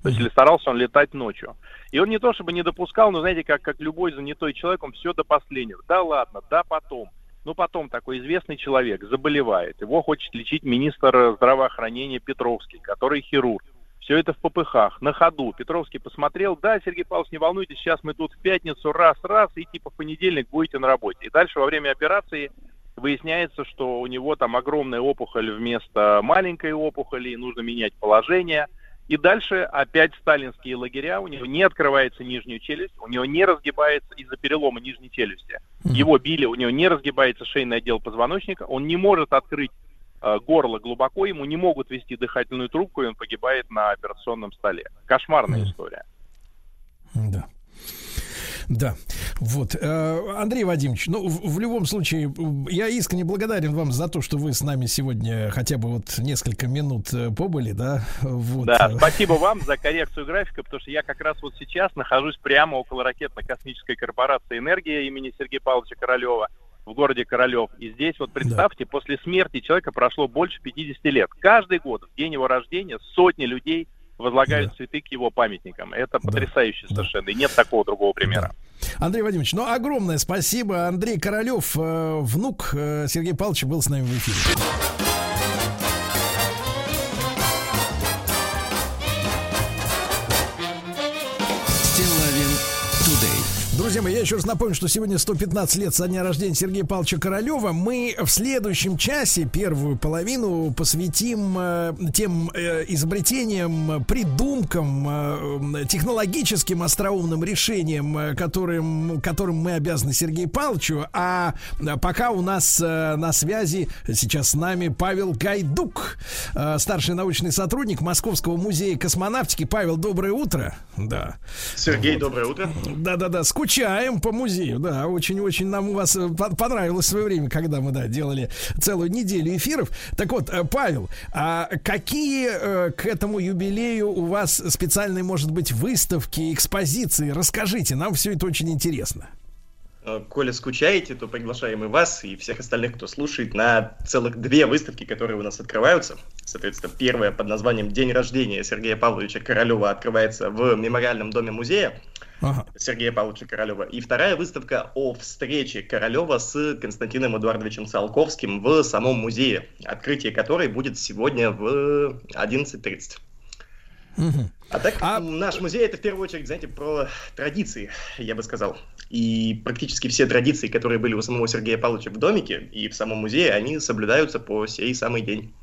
То есть или старался он летать ночью. И он не то чтобы не допускал, но знаете, как, как любой занятой человек, он все до последнего. Да ладно, да потом. Ну потом такой известный человек заболевает, его хочет лечить министр здравоохранения Петровский, который хирург. Все это в попыхах, на ходу. Петровский посмотрел, да, Сергей Павлович, не волнуйтесь, сейчас мы тут в пятницу раз-раз, и типа в понедельник будете на работе. И дальше во время операции выясняется, что у него там огромная опухоль вместо маленькой опухоли, и нужно менять положение. И дальше опять сталинские лагеря, у него не открывается нижняя челюсть, у него не разгибается из-за перелома нижней челюсти. Его били, у него не разгибается шейный отдел позвоночника, он не может открыть э, горло глубоко, ему не могут вести дыхательную трубку, и он погибает на операционном столе. Кошмарная история. Да. Да, вот. Э, Андрей Вадимович, ну, в, в любом случае, м, я искренне благодарен вам за то, что вы с нами сегодня хотя бы вот несколько минут э, побыли, да, вот. Да, э, спасибо вам за коррекцию графика, потому что я как раз вот сейчас нахожусь прямо около ракетно-космической корпорации «Энергия» имени Сергея Павловича Королева в городе Королев. И здесь вот представьте, после смерти человека прошло больше 50 лет. Каждый год, в день его рождения, сотни людей возлагают цветы к его памятникам. Это потрясающе совершенно, и нет такого другого примера. Андрей Вадимович, ну, огромное спасибо. Андрей Королев, э, внук э, Сергея Павловича, был с нами в эфире. Друзья мои, я еще раз напомню, что сегодня 115 лет со дня рождения Сергея Павловича Королева. Мы в следующем часе первую половину посвятим э, тем э, изобретениям, придумкам, э, технологическим остроумным решениям, э, которым, которым мы обязаны Сергею Павловичу. А э, пока у нас э, на связи сейчас с нами Павел Гайдук, старший научный сотрудник Московского музея космонавтики. Павел, доброе утро. Да. Сергей, доброе утро. Да-да-да, скучаем по музею, да, очень-очень нам у вас э, по- понравилось в свое время, когда мы, да, делали целую неделю эфиров. Так вот, э, Павел, а какие э, к этому юбилею у вас специальные, может быть, выставки, экспозиции? Расскажите, нам все это очень интересно. Коля, скучаете, то приглашаем и вас, и всех остальных, кто слушает, на целых две выставки, которые у нас открываются. Соответственно, первая под названием «День рождения Сергея Павловича Королева» открывается в Мемориальном доме музея Сергея Павловича Королева. И вторая выставка о встрече Королева с Константином Эдуардовичем Циолковским в самом музее, открытие которой будет сегодня в 11.30. А так, наш музей это в первую очередь, знаете, про традиции, я бы сказал. И практически все традиции, которые были у самого Сергея Павловича в домике и в самом музее, они соблюдаются по сей самый день.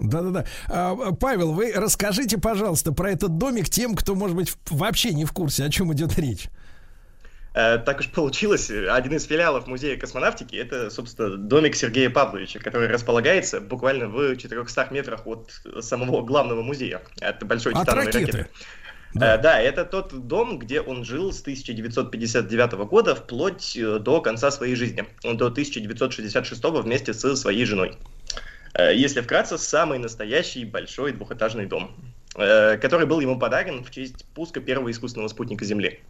Да-да-да. А, Павел, вы расскажите, пожалуйста, про этот домик тем, кто, может быть, вообще не в курсе, о чем идет речь. Э, Так уж получилось, один из филиалов Музея космонавтики это, собственно, домик Сергея Павловича, который располагается буквально в 400 метрах от самого главного музея, от большой От титановой ракеты. ракеты. Э, Да. это тот дом, где он жил с 1959 года вплоть э, до конца своей жизни, до 1966 вместе со своей женой. Э, Если вкратце, самый настоящий большой двухэтажный дом, э, который был ему подарен в честь пуска первого искусственного спутника Земли.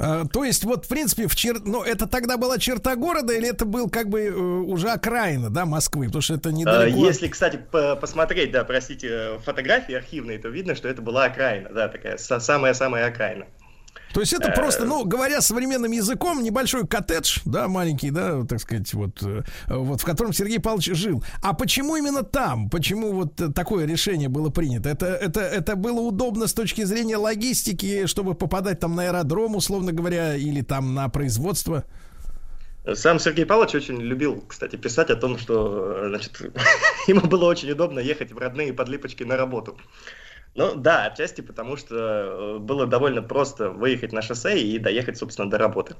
А, то есть, вот, в принципе, в чер... ну, это тогда была черта города, или это был как бы э, уже окраина, да, Москвы? Потому что это недалеко. Если, кстати, по- посмотреть, да, простите, фотографии архивные, то видно, что это была окраина, да, такая са- самая-самая окраина. То есть это Э, просто, ну, говоря современным языком, небольшой коттедж, да, маленький, да, так сказать, вот, э, вот в котором Сергей Павлович жил. А почему именно там? Почему вот э, такое решение было принято? Это, это, это было удобно с точки зрения логистики, чтобы попадать там на аэродром, условно говоря, или там на производство? Сам Сергей Павлович очень любил, кстати, писать о том, что, э, значит, ему было очень удобно ехать в родные подлипочки на работу. Ну да, отчасти потому, что э, было довольно просто выехать на шоссе и доехать, собственно, до работы.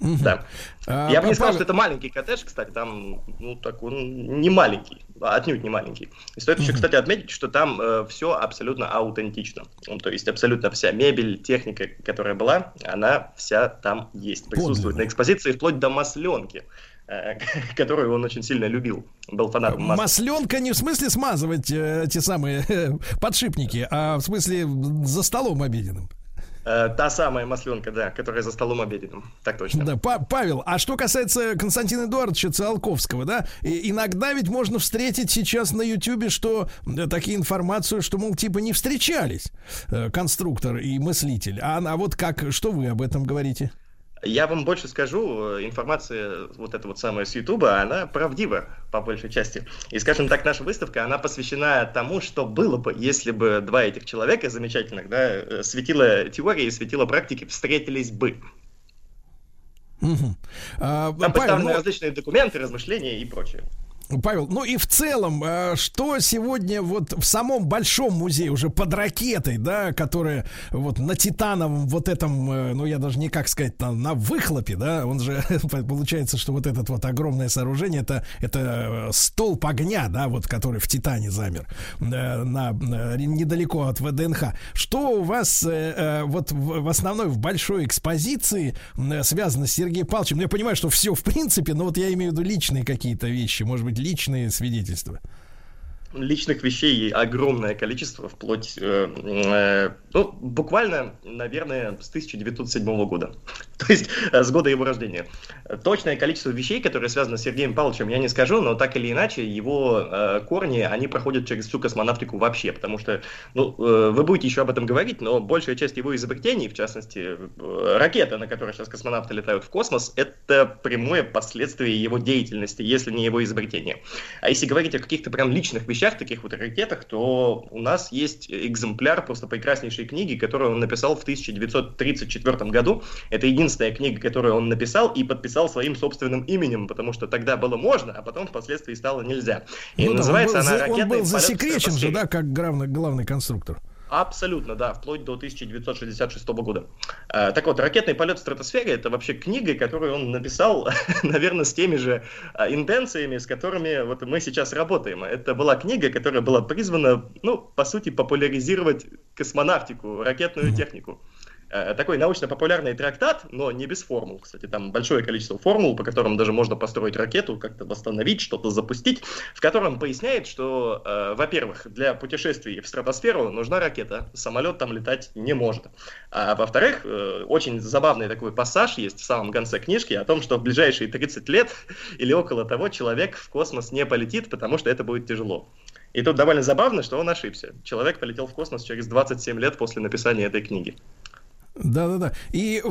Да. А, Я бы не сказал, что это маленький коттедж, кстати, там, ну, так он не маленький, а отнюдь не маленький. И стоит еще, кстати, отметить, что там все абсолютно аутентично. Ну, то есть абсолютно вся мебель, техника, которая была, она вся там есть, присутствует на экспозиции, вплоть до масленки, э, которую он очень сильно любил, был фанатом масла. Масленка не в смысле смазывать э, те самые э, подшипники, а в смысле за столом обеденным. Э, Та самая масленка, да, которая за столом обеденным, так точно. Да, Па- Павел, а что касается Константина Эдуардовича Циолковского, да, и иногда ведь можно встретить сейчас на Ютубе, что э, такие информацию, что, мол, типа не встречались э, конструктор и мыслитель. А, а вот как, что вы об этом говорите? Я вам больше скажу, э, информация вот эта вот самая с Ютуба, она правдива по большей части. И, скажем так, наша выставка, она посвящена тому, что было бы, если бы два этих человека замечательных, да, э, светила теории и светила практики встретились бы. Мгм. А, Там Павел, представлены ну, различные документы, размышления и прочее. Павел, ну и в целом, э, что сегодня вот в самом большом музее уже под ракетой, да, которая вот на титановом вот этом, э, ну я даже не как сказать, там, на выхлопе, да, он же получается, что вот этот вот огромное сооружение, это это э, столб огня, да, вот который в Титане замер на, на- недалеко от ВДНХ. Что у вас вот в, в основной в большой экспозиции связано с Сергеем Павловичем? Ну, я понимаю, что все в принципе, но вот я имею в виду личные какие-то вещи, может быть, личные свидетельства. Личных вещей огромное количество, вплоть, э, э, ну, буквально, наверное, с 1907 года. То есть э, с года его рождения. Точное количество вещей, которые связаны с Сергеем Павловичем, я не скажу, но так или иначе, его э, корни, они проходят через всю космонавтику вообще, потому что, ну, э, вы будете еще об этом говорить, но большая часть его изобретений, в частности, э, ракета, на которой сейчас космонавты летают в космос, это прямое последствие его деятельности, если не его изобретения. А если говорить о каких-то прям личных вещах, таких вот ракетах, то у нас есть экземпляр просто прекраснейшей книги, которую он написал в 1934 году. Это единственная книга, которую он написал и подписал своим собственным именем, потому что тогда было можно, а потом впоследствии стало нельзя. И Ну да, называется он был, она «Ракетный он был засекречен же, стратосфере». да, как главный, главный конструктор. Абсолютно, да, вплоть до 1966 года. А, так вот, «Ракетный полет в стратосфере» — это вообще книга, которую он написал, наверное, с теми же а, интенциями, с которыми вот мы сейчас работаем. Это была книга, которая была призвана, ну, по сути, популяризировать космонавтику, ракетную технику. Э, Такой научно-популярный трактат, но не без формул. Кстати, там большое количество формул, по которым даже можно построить ракету, как-то восстановить, что-то запустить, в котором поясняет, что, э, во-первых, для путешествий в стратосферу нужна ракета, самолет там летать не может. А во-вторых, э, очень забавный такой пассаж есть в самом конце книжки о том, что в ближайшие 30 лет или около того человек в космос не полетит, потому что это будет тяжело. И тут довольно забавно, что он ошибся. Человек полетел в космос через 27 лет после написания этой книги. Да, да, да. И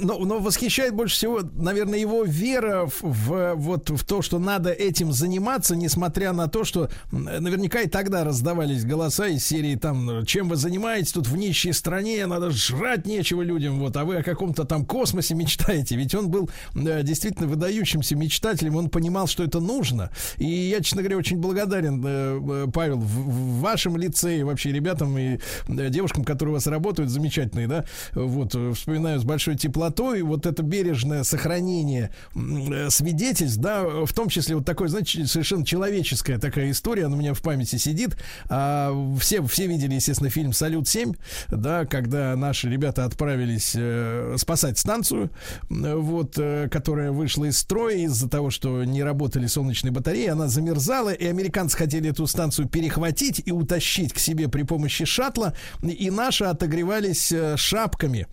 но, но восхищает больше всего, наверное, его вера в, в- вот в то, что надо этим заниматься, несмотря на то, что наверняка и тогда раздавались голоса из серии там, чем вы занимаетесь тут в нищей стране, надо жрать нечего людям, вот, а вы о каком-то там космосе мечтаете. Ведь он был э, действительно выдающимся мечтателем, он понимал, что это нужно. И я, честно говоря, очень благодарен, э, э, Павел, в, в вашем лице и вообще ребятам и э, девушкам, которые у вас работают, замечательные, да, вот, э, вспоминаю с большой теплотой, вот это бережное сохранение э, свидетельств, да, в том числе вот такое, знаете, совершенно человеческая такая история, она у меня в памяти сидит. А, все, все видели, естественно, фильм «Салют-7», да, когда наши ребята отправились э, спасать станцию, вот, которая вышла из строя из-за того, что не работали солнечные батареи, она замерзала, и американцы хотели эту станцию перехватить и утащить к себе при помощи шаттла, и наши отогревались э, шапками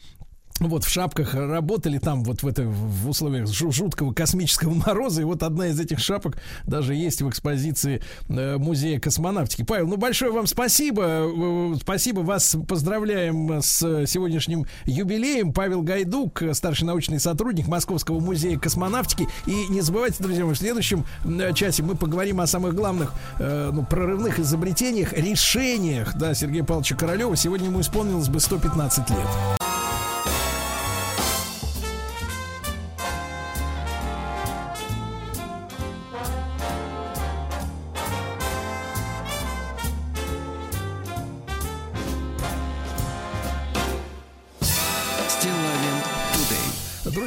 вот в шапках работали там вот в это в условиях жу- жуткого космического мороза и вот одна из этих шапок даже есть в экспозиции э, музея космонавтики. Павел, ну большое вам спасибо, Э, спасибо вас поздравляем с сегодняшним юбилеем. Павел Гайдук, старший научный сотрудник Московского музея космонавтики. И не забывайте, друзья мои, в следующем э, часе мы поговорим о самых главных ну, прорывных изобретениях, решениях, да, Сергея Павловича Королева. Сегодня ему исполнилось бы 115 лет.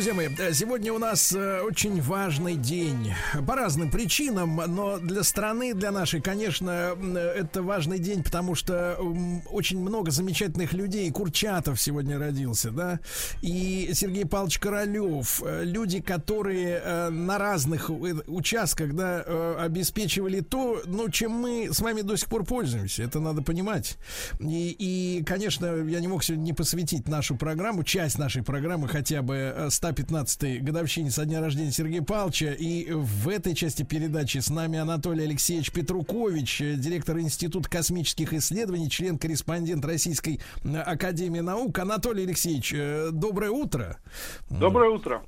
Друзья мои, э, сегодня у нас э, очень важный день. По разным причинам, но для страны, для нашей, конечно, это важный день, потому что очень много замечательных людей. Курчатов сегодня родился, да, и Сергей Павлович Королев. э, Люди, которые на разных участках, да, обеспечивали то, ну, чем мы с вами до сих пор пользуемся. Это надо понимать. И, и, конечно, я не мог сегодня не посвятить нашу программу, часть нашей программы хотя бы э, 115-й годовщине со дня рождения Сергея Павловича. И в этой части передачи с нами Анатолий Алексеевич Петрукович, э, директор Института космических исследований, член-корреспондент Российской Академии Наук. Анатолий Алексеевич, э, доброе утро. Доброе утро.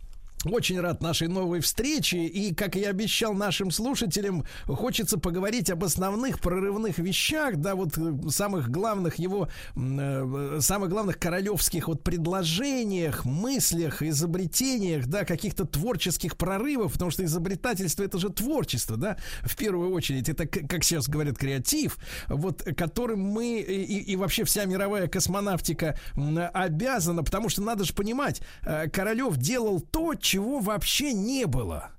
Очень рад нашей новой встрече. И, как я обещал нашим слушателям, хочется поговорить об основных прорывных вещах, да, вот э, самых главных его, э, самых главных королевских вот предложениях, мыслях, изобретениях, да, каких-то творческих прорывов, потому что изобретательство это же творчество, да, в первую очередь. Это, как сейчас говорят, креатив, вот, которым мы и, и- и вообще вся мировая космонавтика обязана, потому что надо же понимать, э, Королев делал то, чего вообще не было.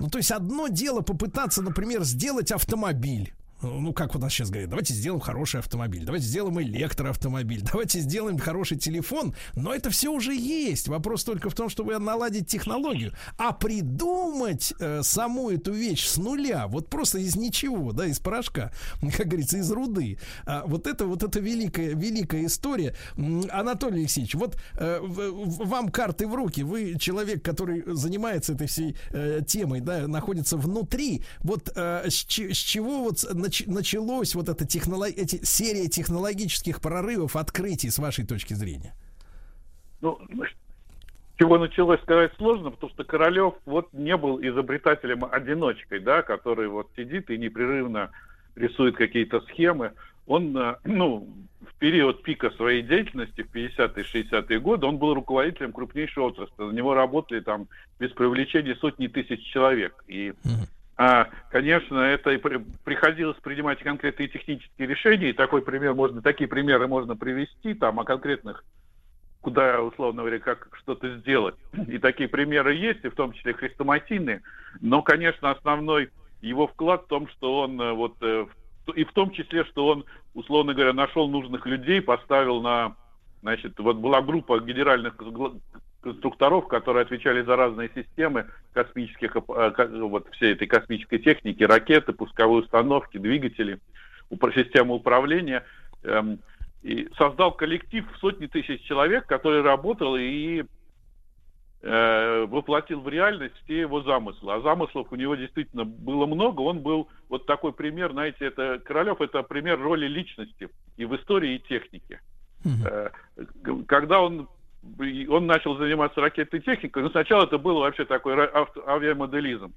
Ну, то есть одно дело попытаться, например, сделать автомобиль. Ну, как у нас сейчас говорят, давайте сделаем хороший автомобиль, давайте сделаем электроавтомобиль, давайте сделаем хороший телефон, но это все уже есть. Вопрос только в том, чтобы наладить технологию. А придумать э, саму эту вещь с нуля, вот просто из ничего, да, из порошка, как говорится, из руды. А, вот это вот это великая, великая история. Анатолий Алексеевич, вот э, вам карты в руки, вы человек, который занимается этой всей э, темой, да, находится внутри. Вот э, с, с чего вот нач- началось вот эта технолог... эти серия технологических прорывов, открытий, с вашей точки зрения? Ну, чего началось сказать сложно, потому что Королев вот не был изобретателем-одиночкой, да, который вот сидит и непрерывно рисует какие-то схемы. Он, э, ну, в период пика своей деятельности, в 50-е, 60-е годы, он был руководителем крупнейшей отрасли. На него работали там без привлечения сотни тысяч человек. И а, конечно, это и при- приходилось принимать конкретные технические решения, и такой пример можно, такие примеры можно привести там о конкретных, куда, условно говоря, как что-то сделать. И такие примеры есть, и в том числе хрестоматийные. Но, конечно, основной его вклад в том, что он э, вот э, и в том числе, что он, условно говоря, нашел нужных людей, поставил на, значит, вот была группа генеральных конструкторов, которые отвечали за разные системы космических, э, вот всей этой космической техники, ракеты, пусковые установки, двигатели, системы управления, эм, и создал коллектив в сотни тысяч человек, который работал и э, воплотил в реальность все его замыслы. А замыслов у него действительно было много. Он был вот такой пример, знаете, это Королев это пример роли личности и в истории, и технике. Э, г- Когда он он начал заниматься ракетной техникой, но сначала это было вообще такой авиамоделизм.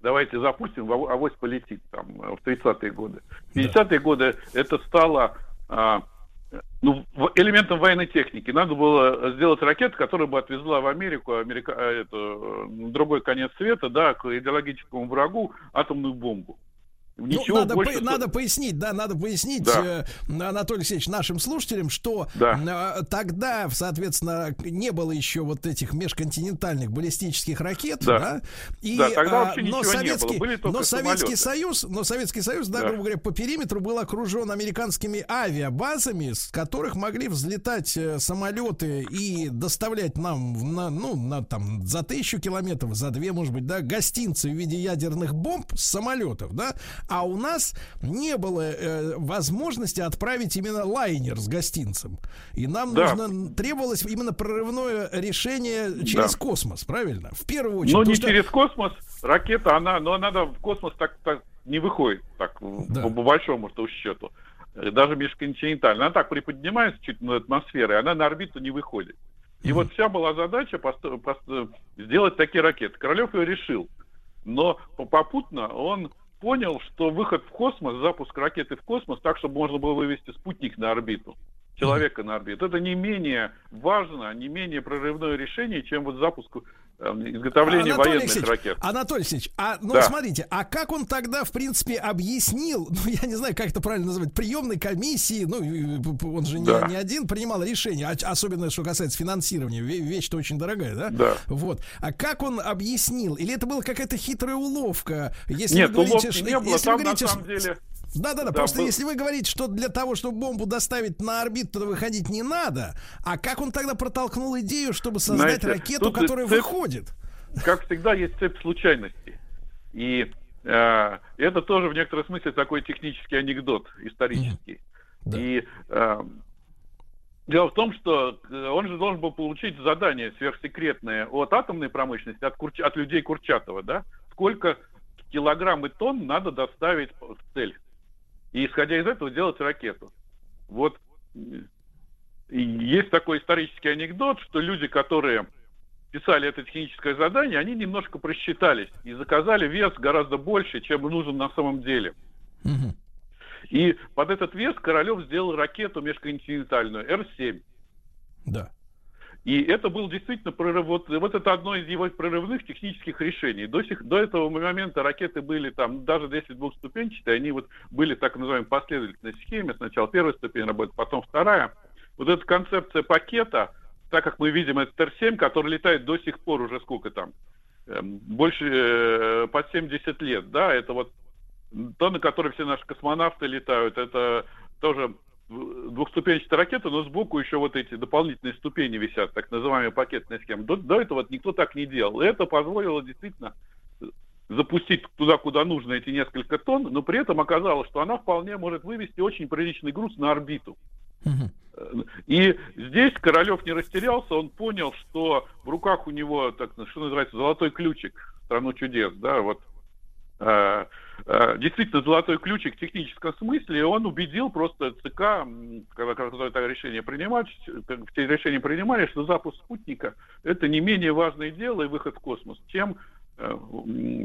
Давайте запустим, ав- авось полетит там э, в 30-е годы. В 50-е годы это стало а, ну, элементом военной техники. Надо было сделать ракету, которая бы отвезла в Америку, Америка, а, это, э, другой конец света, да, к идеологическому врагу атомную бомбу. Ничего ну, надо, больше... по- надо пояснить, да, надо пояснить, Да. э, Анатолий Алексеевич, нашим слушателям, что Да. э, тогда, соответственно, не было еще вот этих межконтинентальных баллистических ракет, Да. да, и, Да, тогда а, вообще но ничего не было, Советский, были но Советский самолеты. Союз, но Советский Союз, да, Да. грубо говоря, по периметру был окружен американскими авиабазами, с которых могли взлетать э, самолеты и доставлять нам, на, ну, на, там, за тысячу километров, за две, может быть, да, гостинцы в виде ядерных бомб с самолетов, да, а у нас не было э, возможности отправить именно лайнер с гостинцем. И нам Да. нужно, требовалось именно прорывное решение через Да. космос, правильно? В первую очередь. Но не что- через космос. Ракета, она, но надо в космос так, так не выходит, так, по, по большому что счету. Даже межконтинентально. Она так приподнимается чуть над атмосферой, она на орбиту не выходит. И вот вся была задача сделать такие ракеты. Королев ее решил. Но по- попутно он понял, что выход в космос, запуск ракеты в космос, так, чтобы можно было вывести спутник на орбиту, человека на орбиту, это не менее важно, не менее прорывное решение, чем вот запуск изготовление Анатолий военных Алексеевич, ракет. Анатолий Алексеевич, а, ну, Да. смотрите, а как он тогда, в принципе, объяснил, ну, я не знаю, как это правильно называть, приемной комиссии, ну, он же не, Да. не один принимал решение, а- особенно, что касается финансирования, ве- вещь-то очень дорогая, да? Да. Вот. А как он объяснил? Или это была какая-то хитрая уловка? Если Нет, вы говорите, уловки не было, если там вы на говорите, самом деле... Да, да, да. Да, Просто был- если вы говорите, что для того, чтобы бомбу доставить на орбиту, то выходить не надо, а как он тогда протолкнул идею, чтобы создать Знаете, ракету, которая цепь- выходит? как всегда, есть цепь случайностей. И э, это тоже в некотором смысле такой технический анекдот исторический. И э, Дело в том, что э, он же должен был получить задание сверхсекретное от атомной промышленности, от, Курч- от людей Курчатова, да, сколько килограмм и тонн надо доставить в цель. И исходя из этого делать ракету. Вот и есть такой исторический анекдот, что люди, которые писали это техническое задание, они немножко просчитались и заказали вес гораздо больше, чем нужен на самом деле. И под этот вес Королев сделал ракету межконтинентальную Р-7. Да. И это был действительно прорыв. Вот, вот это одно из его прорывных технических решений. До, сих, до этого момента ракеты были там, даже если двухступенчатые, они вот были так называемой последовательной схеме. Сначала первая ступень работы, потом вторая. Вот эта концепция пакета, так как мы видим этот Р-7, который летает до сих пор уже сколько там, эм, больше э, под 70 лет, да, это вот то, на которой все наши космонавты летают, это тоже двухступенчатая ракета, но сбоку еще вот эти дополнительные ступени висят, так называемые пакетные схемы. До, до этого никто так не делал. И это позволило действительно запустить туда, куда нужно эти несколько тонн, но при этом оказалось, что она вполне может вывести очень приличный груз на орбиту. И здесь Королев не растерялся, он понял, что в руках у него, так, что называется, золотой ключик страну чудес, да, вот действительно золотой ключик в техническом смысле, он убедил просто ЦК, когда, когда это решение принимать, как те решения принимали, что запуск спутника это не менее важное дело и выход в космос, чем э,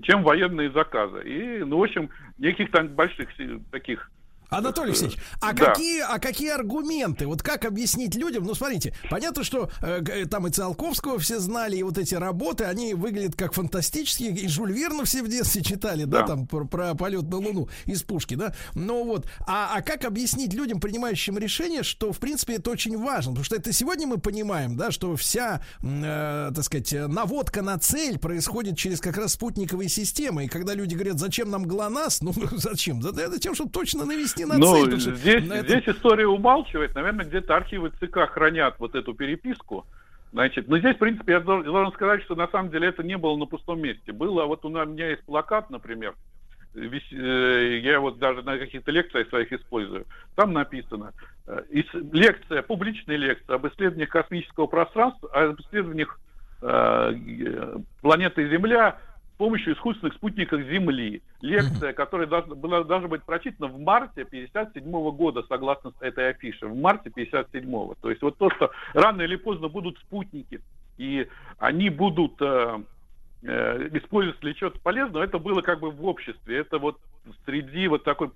чем военные заказы. И, ну, в общем, никаких там больших таких Анатолий Алексеевич, а Да. какие, а какие аргументы? Вот как объяснить людям? Ну, смотрите, понятно, что э, г- там и Циолковского все знали, и вот эти работы, они выглядят как фантастические, и Жюль Верна все в детстве читали, да, Да. там про, про полет на Луну из пушки, да. Но вот, а, а как объяснить людям, принимающим решение, что, в принципе, это очень важно? Потому что это сегодня мы понимаем, да, что вся, э, так сказать, э, наводка на цель происходит через как раз спутниковые системы. И когда люди говорят, зачем нам ГЛОНАСС, ну, зачем? Да это тем, чтобы точно навести на Ну, здесь, на здесь история умалчивает. Наверное, где-то архивы ЦК хранят вот эту переписку. Значит, но здесь, в принципе, я дол- должен сказать, что на самом деле это не было на пустом месте. Было, вот у меня есть плакат, например, э, я вот даже на каких-то лекциях своих использую. Там написано, э, лекция, публичная лекция об исследованиях космического пространства, об исследованиях э, планеты Земля помощью искусственных спутников Земли. Лекция, которая должна была должна быть прочитана в марте 57 года, согласно этой афише. В марте 57 То есть вот то, что рано или поздно будут спутники, и они будут э, э, использоваться для чего-то полезного, это было как бы в обществе. Это вот среди вот такой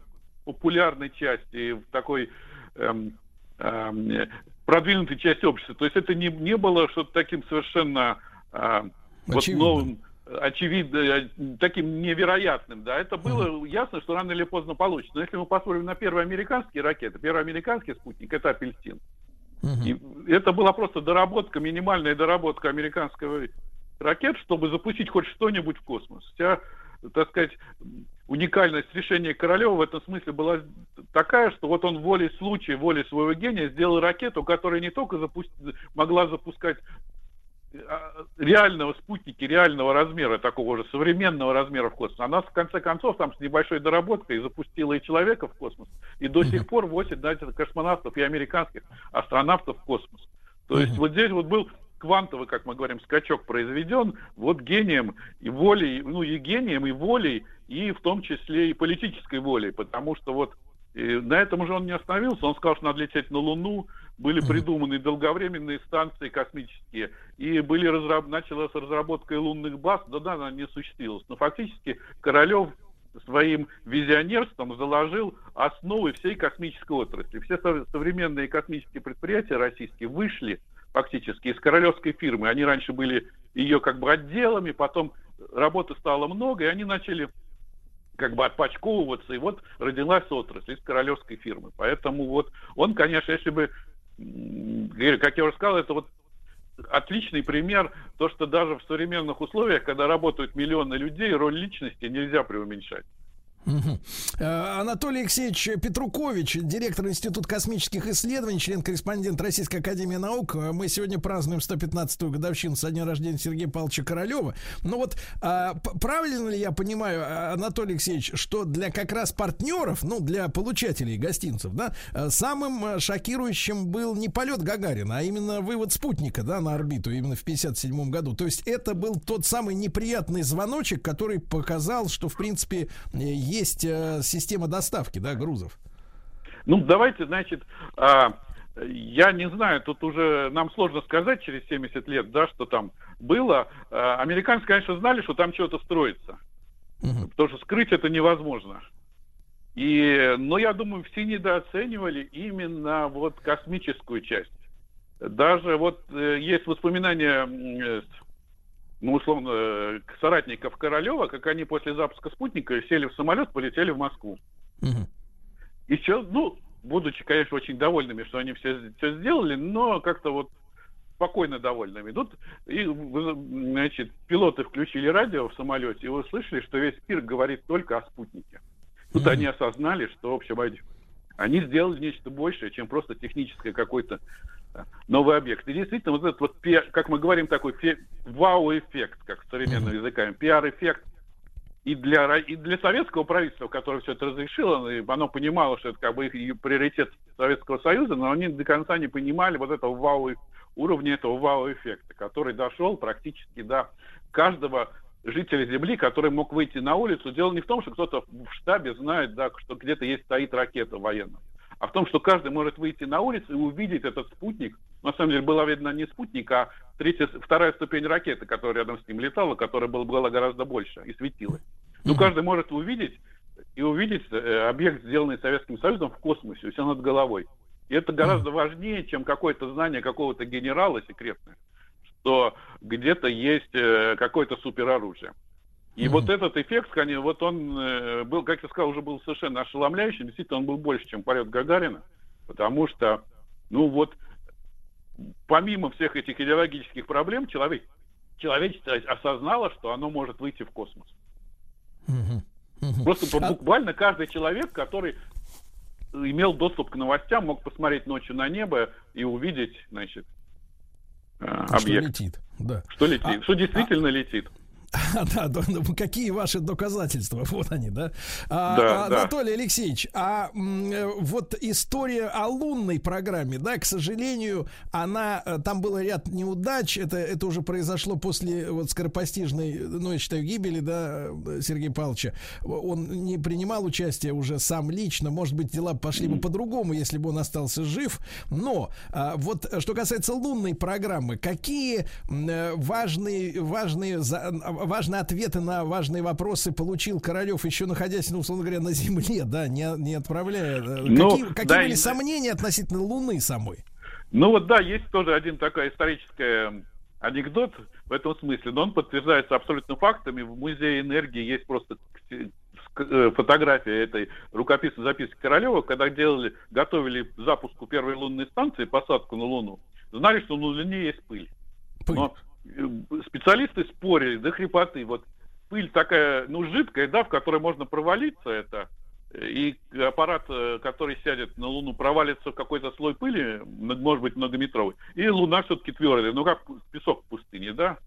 популярной части, в такой эм, эм, продвинутой части общества. То есть это не, не было что-то таким совершенно э, вот новым, очевидно, э, таким невероятным, да, это было ясно, что рано или поздно получится. Но если мы посмотрим на первые американские ракеты, первый американский спутник, это апельсин. И это была просто доработка, минимальная доработка американского ракет, чтобы запустить хоть что-нибудь в космос. Вся, так сказать, уникальность решения Королева в этом смысле была такая, что вот он волей случая, волей своего гения сделал ракету, которая не только запу- могла запускать реального спутники реального размера, такого же современного размера в космос. Она, в конце концов, там с небольшой доработкой запустила и человека в космос, и до сих пор возит, знаете, космонавтов и американских астронавтов в космос. То есть вот здесь вот был квантовый, как мы говорим, скачок произведен вот гением и волей, ну и гением, и волей, и в том числе и политической волей, потому что вот и на этом уже он не остановился, он сказал, что надо лететь на Луну, были придуманы долговременные станции космические, и были разраб... началась разработка лунных баз, да, да, она не осуществилась. Но фактически Королев своим визионерством заложил основы всей космической отрасли. Все со- современные космические предприятия российские вышли фактически из королевской фирмы. Они раньше были ее как бы отделами, потом работы стало много, и они начали как бы отпочковываться, и вот родилась отрасль из королевской фирмы. Поэтому вот он, конечно, если бы, говорю, как я уже сказал, это вот отличный пример, то, что даже в современных условиях, когда работают миллионы людей, роль личности нельзя преуменьшать. Э, Анатолий Алексеевич Петрукович, директор Института космических исследований, член-корреспондент Российской Академии Наук. Э, Мы сегодня празднуем 115-ю годовщину со дня рождения Сергея Павловича Королева. Ну вот, а, правильно ли я понимаю, Анатолий Алексеевич, что для как раз партнеров, ну, для получателей гостинцев, да, самым шокирующим был не полет Гагарина, а именно вывод спутника, да, на орбиту именно в 57 году. То есть это был тот самый неприятный звоночек, который показал, что, в принципе, есть э, система доставки, да, грузов. Ну, давайте, значит, а, я не знаю, тут уже нам сложно сказать через 70 лет, да, что там было. А, американцы, конечно, знали, что там что-то строится. Потому что скрыть это невозможно. И, но я думаю, все недооценивали именно вот космическую часть. Даже вот э, есть воспоминания, э, ну, условно, э, соратников Королева, как они после запуска спутника сели в самолет, полетели в Москву. И сейчас, ну, будучи, конечно, очень довольными, что они все, все сделали, но как-то вот спокойно довольными. Тут, и, значит, пилоты включили радио в самолете и услышали, что весь мир говорит только о спутнике. Тут они осознали, что, в общем, они, сделали нечто большее, чем просто техническое какой-то э, новый объект. И действительно, вот этот вот, как мы говорим, такой фе- вау-эффект, как современным языками, пиар-эффект, и для, и для советского правительства, которое все это разрешило, оно понимало, что это как бы их приоритет Советского Союза, но они до конца не понимали вот этого вау уровня этого вау-эффекта, который дошел практически до каждого жителя Земли, который мог выйти на улицу. Дело не в том, что кто-то в штабе знает, да, что где-то есть стоит ракета военная, а в том, что каждый может выйти на улицу и увидеть этот спутник. На самом деле была видна не спутник, а третья, вторая ступень ракеты, которая рядом с ним летала, которая была, была гораздо больше и светилась. Ну, каждый может увидеть и увидеть э, объект, сделанный Советским Союзом в космосе, у себя над головой. И это гораздо важнее, чем какое-то знание какого-то генерала секретное, что где-то есть э, какое-то супероружие. И вот этот эффект, конечно, вот он э, был, как я сказал, уже был совершенно ошеломляющим. Действительно, он был больше, чем полет Гагарина, потому что, ну вот, помимо всех этих идеологических проблем, человек, человечество осознало, что оно может выйти в космос. Просто А бу- буквально каждый человек, который имел доступ к новостям, мог посмотреть ночью на небо и увидеть, значит, э, Что объект. летит, да. Что летит, что действительно летит. Да, да, ну, какие ваши доказательства? Вот они, да? А, Да, а, да. Анатолий Алексеевич, а э, вот история о лунной программе, да, к сожалению, она, э, там был ряд неудач, это, это уже произошло после вот скоропостижной, ну, я считаю, гибели, да, э, Сергея Павловича. Он не принимал участие уже сам лично, может быть, дела пошли бы по-другому, если бы он остался жив, но а, вот э, что касается лунной программы, какие э, важные, важные, за- важные ответы на важные вопросы получил Королев, еще находясь, ну, условно говоря, на Земле, да, не, не отправляя. э, Ну, какие какие да, были и- сомнения относительно Луны самой? Ну вот да, есть тоже один такой исторический анекдот в этом смысле, но он подтверждается абсолютно фактами. В Музее энергии есть просто э, фотография этой рукописной записки Королева, когда делали, готовили запуску первой лунной станции, посадку на Луну, знали, что на Луне есть пыль. Но э, специалисты спорили до хрипоты. Вот пыль такая, ну, жидкая, да, в которой можно провалиться это, и аппарат, э, который сядет на Луну, провалится в какой-то слой пыли, может быть, многометровый, и Луна все-таки твердая, ну, как песок в пустыне, да?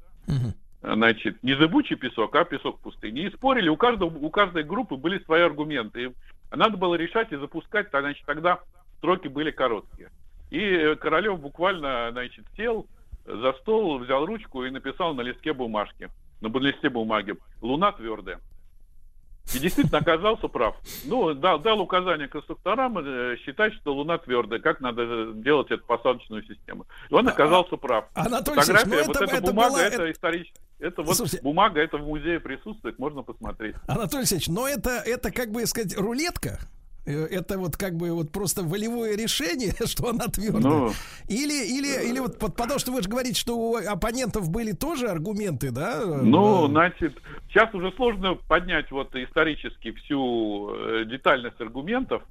Значит, не зыбучий песок, а песок в пустыне. И спорили, у, каждого, у каждой группы были свои аргументы. И надо было решать и запускать, значит, тогда сроки были короткие. И э, Королев буквально, значит, сел за стол, взял ручку и написал на листке бумажки, на листе бумаги «Луна твердая». И действительно оказался прав. Ну, дал, дал указание конструкторам э, считать, что Луна твердая, как надо э, делать эту посадочную систему. И он оказался прав. Анатолий Алексеевич, Фотография, ну вот это- эта это бумага, была- это это- исторически. Это вот Слушайте- бумага, это в музее присутствует, можно посмотреть. Анатолий Алексеевич, но это, это как бы сказать, рулетка? Э, Это вот как бы вот просто волевое решение, что она твердая. Ну. или, или, или вот потому что вы же говорите, что у оппонентов были тоже аргументы, да? Ну, значит, сейчас уже сложно поднять вот исторически всю э, детальность аргументов.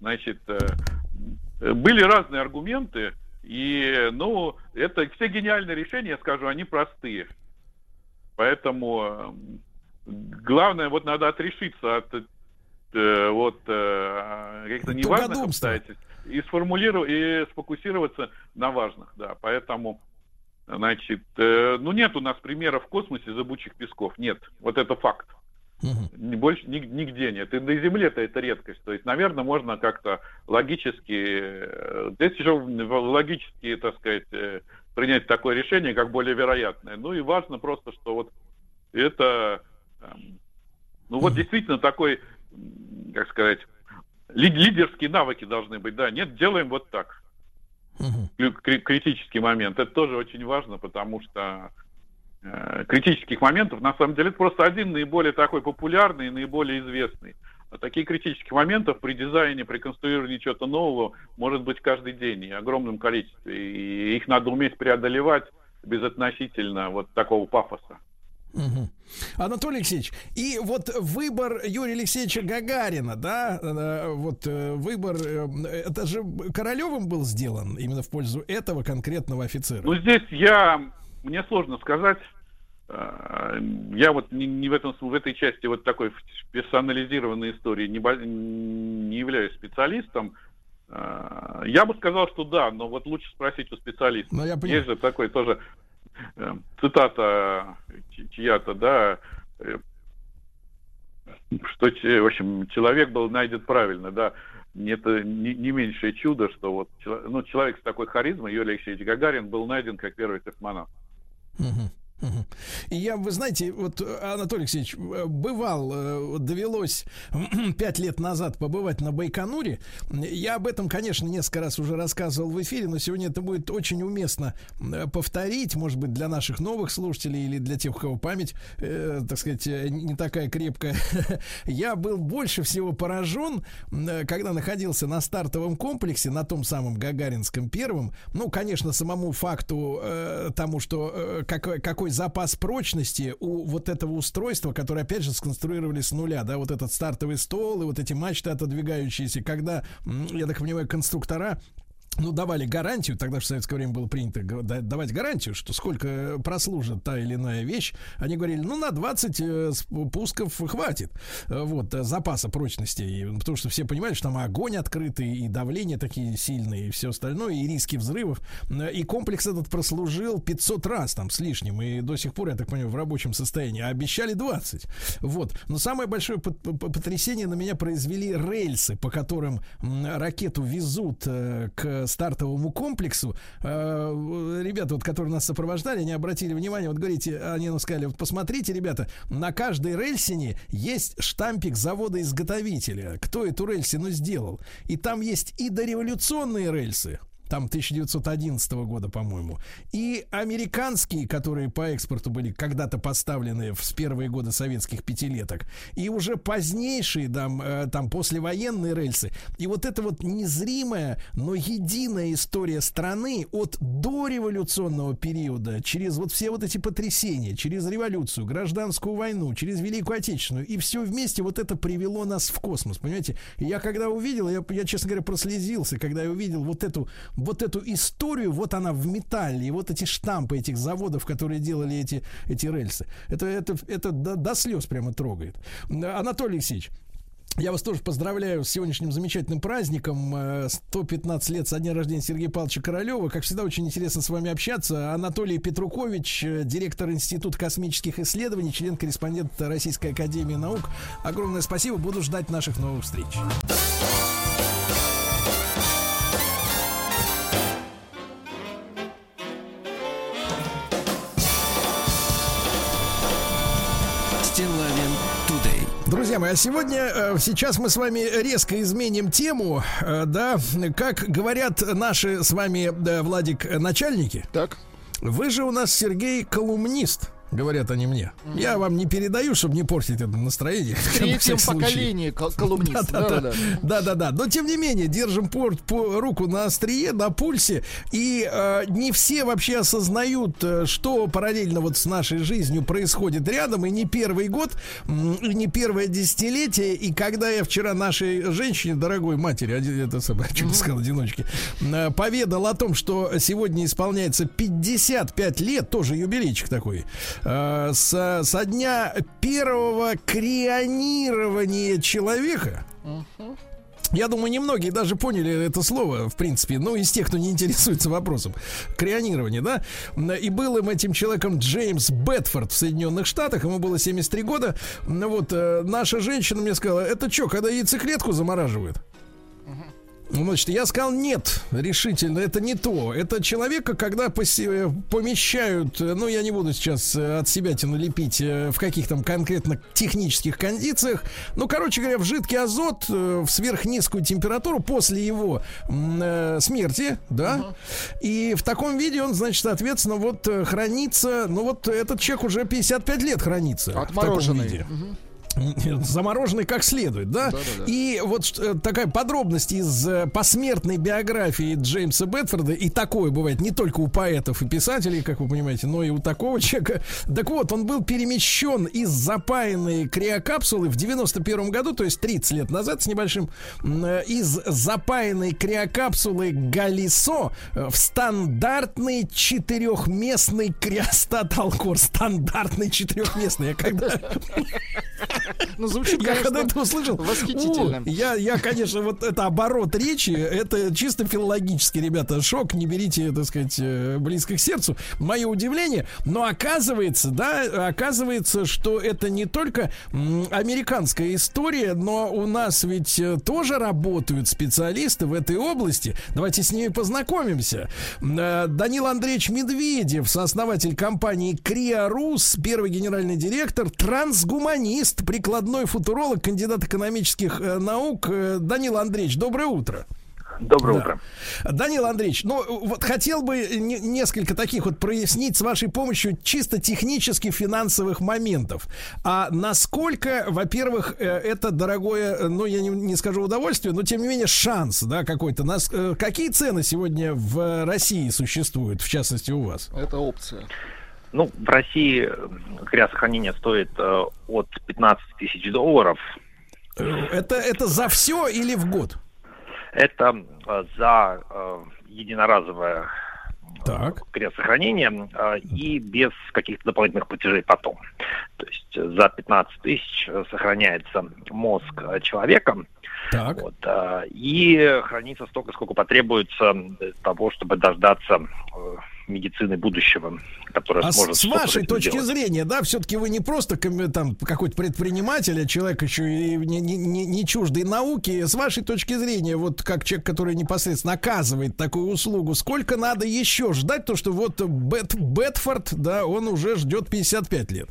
Значит, э, были разные аргументы, и, ну, это все гениальные решения, я скажу, они простые. Поэтому главное, вот надо отрешиться от вот э, каких-то неважных обстоятельств и сформулировать и сфокусироваться на важных, да. Поэтому, значит, э, ну нет у нас примеров в космосе зыбучих песков, нет. Вот это факт. Ни- Больше ни- нигде нет. И на Земле-то это редкость. То есть, наверное, можно как-то логически, э, здесь еще логически, так сказать, э, принять такое решение, как более вероятное. Ну и важно просто, что вот это, эм, ну вот действительно такой, как сказать, ли- лидерские навыки должны быть. Да, нет, делаем вот так. Кри- Критический момент. Это тоже очень важно, потому что э, критических моментов, на самом деле, это просто один наиболее такой популярный и наиболее известный. А таких критических моментов при дизайне, при конструировании чего-то нового может быть каждый день и огромном количестве. И их надо уметь преодолевать безотносительно вот такого пафоса. Мгм. Анатолий Алексеевич, и вот выбор Юрия Алексеевича Гагарина, да, э, вот э, выбор, э, это же Королевым был сделан именно в пользу этого конкретного офицера. Ну, здесь я, мне сложно сказать, я вот не, не в, этом, в этой части вот такой персонализированной истории не, не являюсь специалистом. Я бы сказал, что да, но вот лучше спросить у специалиста. Ну, я понимаю. Есть же такой тоже цитата чи- чья-то, да, э, что, в общем, человек был найден правильно, да. Это не, не меньшее чудо, что вот ну, человек с такой харизмой, Юрий Алексеевич Гагарин, был найден как первый космонавт. Мгм. И я, вы знаете, вот, Анатолий Алексеевич, э, бывал, э, довелось пять лет назад побывать на Байконуре. Я об этом, конечно, несколько раз уже рассказывал в эфире, но сегодня это будет очень уместно э, повторить, может быть, для наших новых слушателей или для тех, у кого память, э, так сказать, не такая крепкая. Я был больше всего поражен, когда находился на стартовом комплексе, на том самом Гагаринском первом. Ну, конечно, самому факту э, тому, что э, какой, какой запас прочности у вот этого устройства, которое, опять же, сконструировали с нуля, да, вот этот стартовый стол и вот эти мачты отодвигающиеся, когда, я так понимаю, конструктора ну, давали гарантию, тогда в советское время было принято давать гарантию, что сколько прослужит та или иная вещь. Они говорили, ну, на 20 э, пусков хватит э, вот, э, запаса прочности. Потому что все понимают, что там огонь открытый, и давление такие сильные, и все остальное, и риски взрывов. Э, И комплекс этот прослужил 500 раз там с лишним, и до сих пор, я так понимаю, в рабочем состоянии. А обещали 20. Вот. Но самое большое потрясение на меня произвели рельсы, по которым ракету везут э, стартовому комплексу. Э, Ребята, вот, которые нас сопровождали, они обратили внимание, вот говорите, они нам сказали, вот посмотрите, ребята, на каждой рельсине есть штампик завода-изготовителя. Кто эту рельсину сделал? И там есть и дореволюционные рельсы, там 1911 года, по-моему. И американские, которые по экспорту были когда-то поставлены в с первые годы советских пятилеток. И уже позднейшие, там, э, там послевоенные рельсы. И вот это вот незримая, но единая история страны от дореволюционного периода, через вот все вот эти потрясения, через революцию, гражданскую войну, через Великую Отечественную. И все вместе вот это привело нас в космос, понимаете? Я когда увидел, я, я, честно говоря, прослезился, когда я увидел вот эту вот эту историю, вот она в металле, и вот эти штампы этих заводов, которые делали эти, эти рельсы. Это, это, это до, до слез прямо трогает. Анатолий Алексеевич, я вас тоже поздравляю с сегодняшним замечательным праздником. Э, 115 лет со дня рождения Сергея Павловича Королева. Как всегда, очень интересно с вами общаться. Анатолий Петрукович, э, директор Института космических исследований, член-корреспондент Российской Академии Наук. Огромное спасибо. Буду ждать наших новых встреч. Мои, а сегодня, э, сейчас мы с вами резко изменим тему, э, да, как говорят наши с вами, да, Владик, э, начальники. Так. Вы же у нас, Сергей, колумнист. Говорят они мне. Я вам не передаю, чтобы не портить это настроение. Третьем поколении кол- колумнист. Да-да-да. Но тем не менее, держим порт, по, руку на острие, на пульсе. И э, не все вообще осознают, э, что параллельно вот с нашей жизнью происходит рядом. И не первый год, и не первое десятилетие. И когда я вчера нашей женщине, дорогой матери, оди- это самое, что сказал, одиночке, э, поведал о том, что сегодня исполняется 55 лет, тоже юбилейчик такой, э, со, со дня первого крионирования человека. Я думаю, немногие даже поняли это слово, в принципе, ну, из тех, кто не интересуется вопросом. Крионирование, да? И был им этим человеком Джеймс Бетфорд в Соединенных Штатах, ему было 73 года. Ну Вот, э, наша женщина мне сказала, это что, когда яйцеклетку замораживают? Значит, я сказал нет, решительно, это не то. Это человека, когда помещают, э, ну, я не буду сейчас э, от себя лепить э, в каких там конкретно технических кондициях. Ну, короче говоря, в жидкий азот в сверхнизкую температуру после его смерти, да. И в таком виде он, значит, соответственно, вот хранится, ну, вот этот человек уже 55 лет хранится. в таком Отмороженный. виде. Мгм. Замороженный как следует, да? И вот э, такая подробность из э, посмертной биографии Джеймса Бетфорда, и такое бывает не только у поэтов и писателей, как вы понимаете, но и у такого человека. Так вот, он был перемещен из запаянной криокапсулы в 91 году, то есть 30 лет назад с небольшим, э, из запаянной криокапсулы Галисо в стандартный четырехместный криостат Алкор. Стандартный четырехместный. Я когда Ну, звучит, я когда это услышал, восхитительно. я, я, конечно, вот это оборот речи, это чисто филологический, ребята, шок, не берите, так сказать, э, близко к сердцу. Мое удивление, но оказывается, да, оказывается, что это не только американская история, но у нас ведь э, тоже работают специалисты в этой области. Давайте с ними познакомимся. Э, Данил Андреевич Медведев, сооснователь компании Криа Рус, первый генеральный директор, трансгуманист, прикладной футуролог, кандидат экономических э, наук. Э, Данил Андреевич, доброе утро. Доброе Да. утро. Данил Андреевич, ну вот хотел бы не- несколько таких вот прояснить с вашей помощью чисто технически финансовых моментов. А насколько, во-первых, э, это дорогое, ну я не, не скажу удовольствие, но тем не менее шанс, да, какой-то. Нас, какие цены сегодня в России существуют, в частности у вас? Это опция. Ну, в России криосохранение стоит э, от 15 тысяч долларов. Это, это за все или в год? Это э, за э, единоразовое Так. криосохранение э, и без каких-то дополнительных платежей потом. То есть э, за 15 тысяч э, сохраняется мозг человека. Так. Вот, и хранится столько, сколько потребуется для того, чтобы дождаться медицины будущего, которая А сможет с вашей точки сделать. зрения, да, все-таки вы не просто там какой-то предприниматель, а человек еще и не, не- не- не чуждый науки. С вашей точки зрения, вот как человек, который непосредственно оказывает такую услугу, сколько надо еще ждать, то что вот Бет, Бетфорд, да, он уже ждет 55 лет.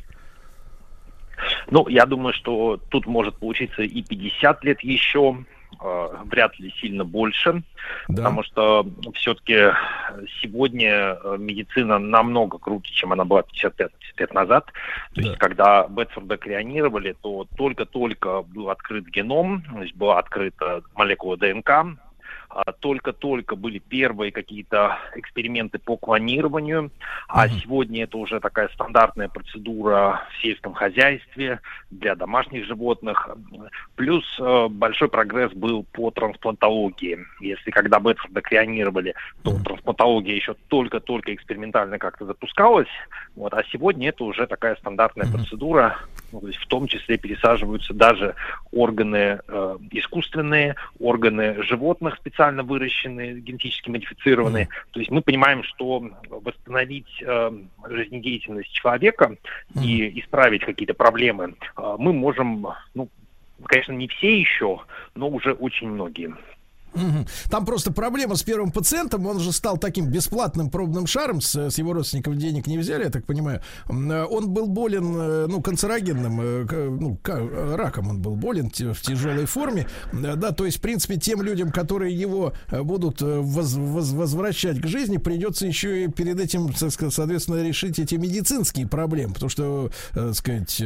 Ну, я думаю, что тут может получиться и 50 лет еще, вряд ли сильно больше, потому что все-таки сегодня э, медицина намного круче, чем она была 55 лет назад. То есть, когда Бетфорда крионировали, то только-только был открыт геном, то есть была открыта молекула ДНК, только-только были первые какие-то эксперименты по клонированию, а сегодня это уже такая стандартная процедура в сельском хозяйстве для домашних животных. Плюс э, большой прогресс был по трансплантологии. Если когда Бетфорда крионировали, то трансплантология еще только-только экспериментально как-то запускалась, вот, а сегодня это уже такая стандартная процедура, ну, то есть в том числе пересаживаются даже органы э, искусственные, органы животных специально выращенные, генетически модифицированные. То есть мы понимаем, что восстановить э, жизнедеятельность человека и исправить какие-то проблемы э, мы можем, ну, конечно, не все еще, но уже очень многие. Там просто проблема с первым пациентом, он же стал таким бесплатным пробным шаром, с, с его родственников денег не взяли, я так понимаю. Э, Он был болен, э, ну, канцерогенным, э, ну, раком он был болен в тяжелой форме. Да, то есть, в принципе, тем людям, которые его будут воз- воз- возвращать к жизни, придется еще и перед этим, так соответственно, решить эти медицинские проблемы, потому что, э, сказать,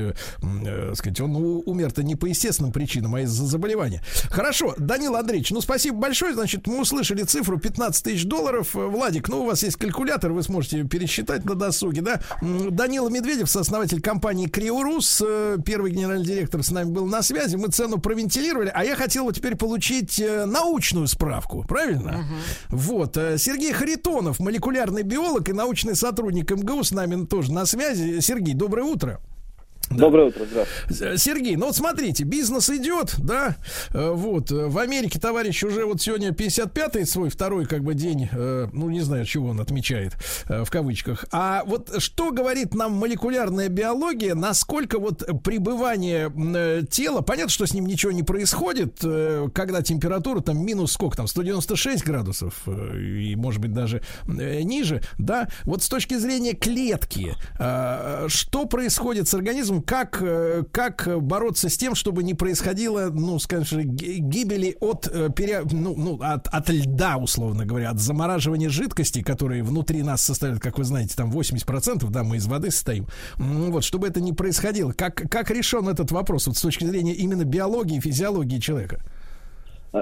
сказать, он умер-то не по естественным причинам, а из-за заболевания. Хорошо, Данил Андреевич, ну, спасибо спасибо большое. Значит, мы услышали цифру 15 тысяч долларов. Э, Владик, ну, у вас есть калькулятор, вы сможете пересчитать на досуге, да? Данила Медведев, сооснователь компании Криорус, э, первый генеральный директор с нами был на связи. Мы цену провентилировали, а я хотел вот теперь получить э, научную справку, правильно? Вот. э, Сергей Харитонов, молекулярный биолог и научный сотрудник МГУ с нами тоже на связи. Сергей, доброе утро. Доброе утро, здравствуйте. Сергей, ну вот смотрите, бизнес идет, да, э, вот, э, в Америке товарищ уже вот сегодня 55-й свой второй как бы день, э, ну не знаю, чего он отмечает, в кавычках, а вот что говорит нам молекулярная биология, насколько вот пребывание тела, понятно, что с ним ничего не происходит, когда температура там минус сколько там, 196 градусов, и может быть даже ниже, да, вот с точки зрения клетки, что происходит с организмом, как, э, как бороться с тем, чтобы не происходило, ну, скажем, ги- гибели от, э, пере- ну, ну, от, от льда, условно говоря, от замораживания жидкости, которые внутри нас составляют, как вы знаете, там 80%, да, мы из воды состоим. М, Вот, чтобы это не происходило. Как, как решен этот вопрос вот с точки зрения именно биологии, физиологии человека?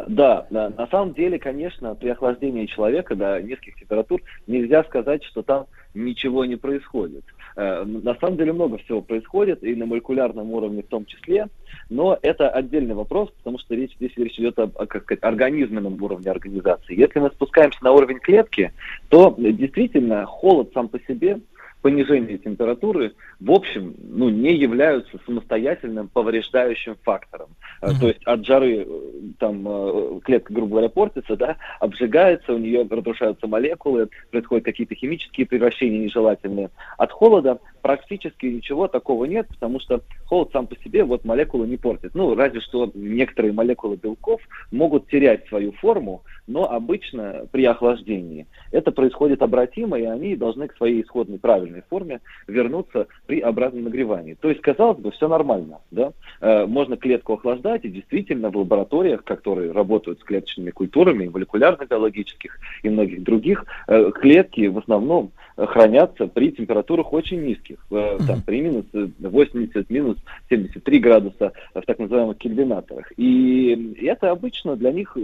Да, да, на самом деле, конечно, при охлаждении человека до низких температур нельзя сказать, что там ничего не происходит. Э, На самом деле много всего происходит, и на молекулярном уровне в том числе, но это отдельный вопрос, потому что речь, здесь речь идет о, как организменном уровне организации. Если мы спускаемся на уровень клетки, то э, действительно холод сам по себе понижение температуры, в общем, ну, не являются самостоятельным повреждающим фактором. Э, То есть от жары э, там э, клетка, грубо говоря, портится, да, обжигается, у нее разрушаются молекулы, происходят какие-то химические превращения нежелательные. От холода практически ничего такого нет, потому что холод сам по себе вот молекулы не портит. Ну, разве что некоторые молекулы белков могут терять свою форму, но обычно при охлаждении это происходит обратимо, и они должны к своей исходной правильной форме вернуться при обратном нагревании. То есть, казалось бы, все нормально, да? Э, Можно клетку охлаждать, и действительно в лабораториях, которые работают с клеточными культурами, молекулярно-биологических, и многих других, э, клетки в основном хранятся при температурах очень низких, э, там, при минус э, 80, минус 73 градуса в так называемых кельвинаторах. И это обычно для них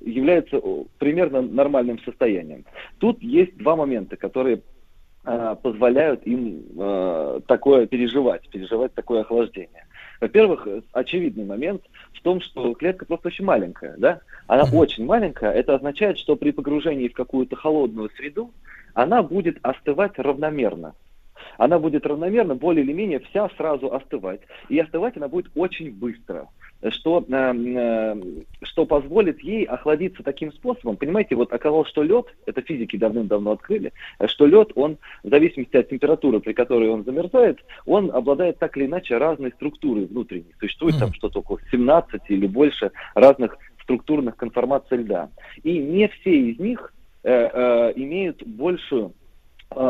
является примерно нормальным состоянием. Тут есть два момента, которые э, позволяют им э, такое переживать, переживать такое охлаждение. Во-первых, э, очевидный момент в том, что клетка просто очень маленькая, да? Она очень маленькая. Это означает, что при погружении в какую-то холодную среду она будет остывать равномерно. Она будет равномерно, более или менее вся сразу остывать. И остывать она будет очень быстро что, э, э, что позволит ей охладиться таким способом. Понимаете, вот оказалось, что лед, это физики давным-давно открыли, что лед, он в зависимости от температуры, при которой он замерзает, он обладает так или иначе разной структурой внутренней. Существует там что-то около 17 или больше разных структурных конформаций льда. И не все из них э, э, имеют большую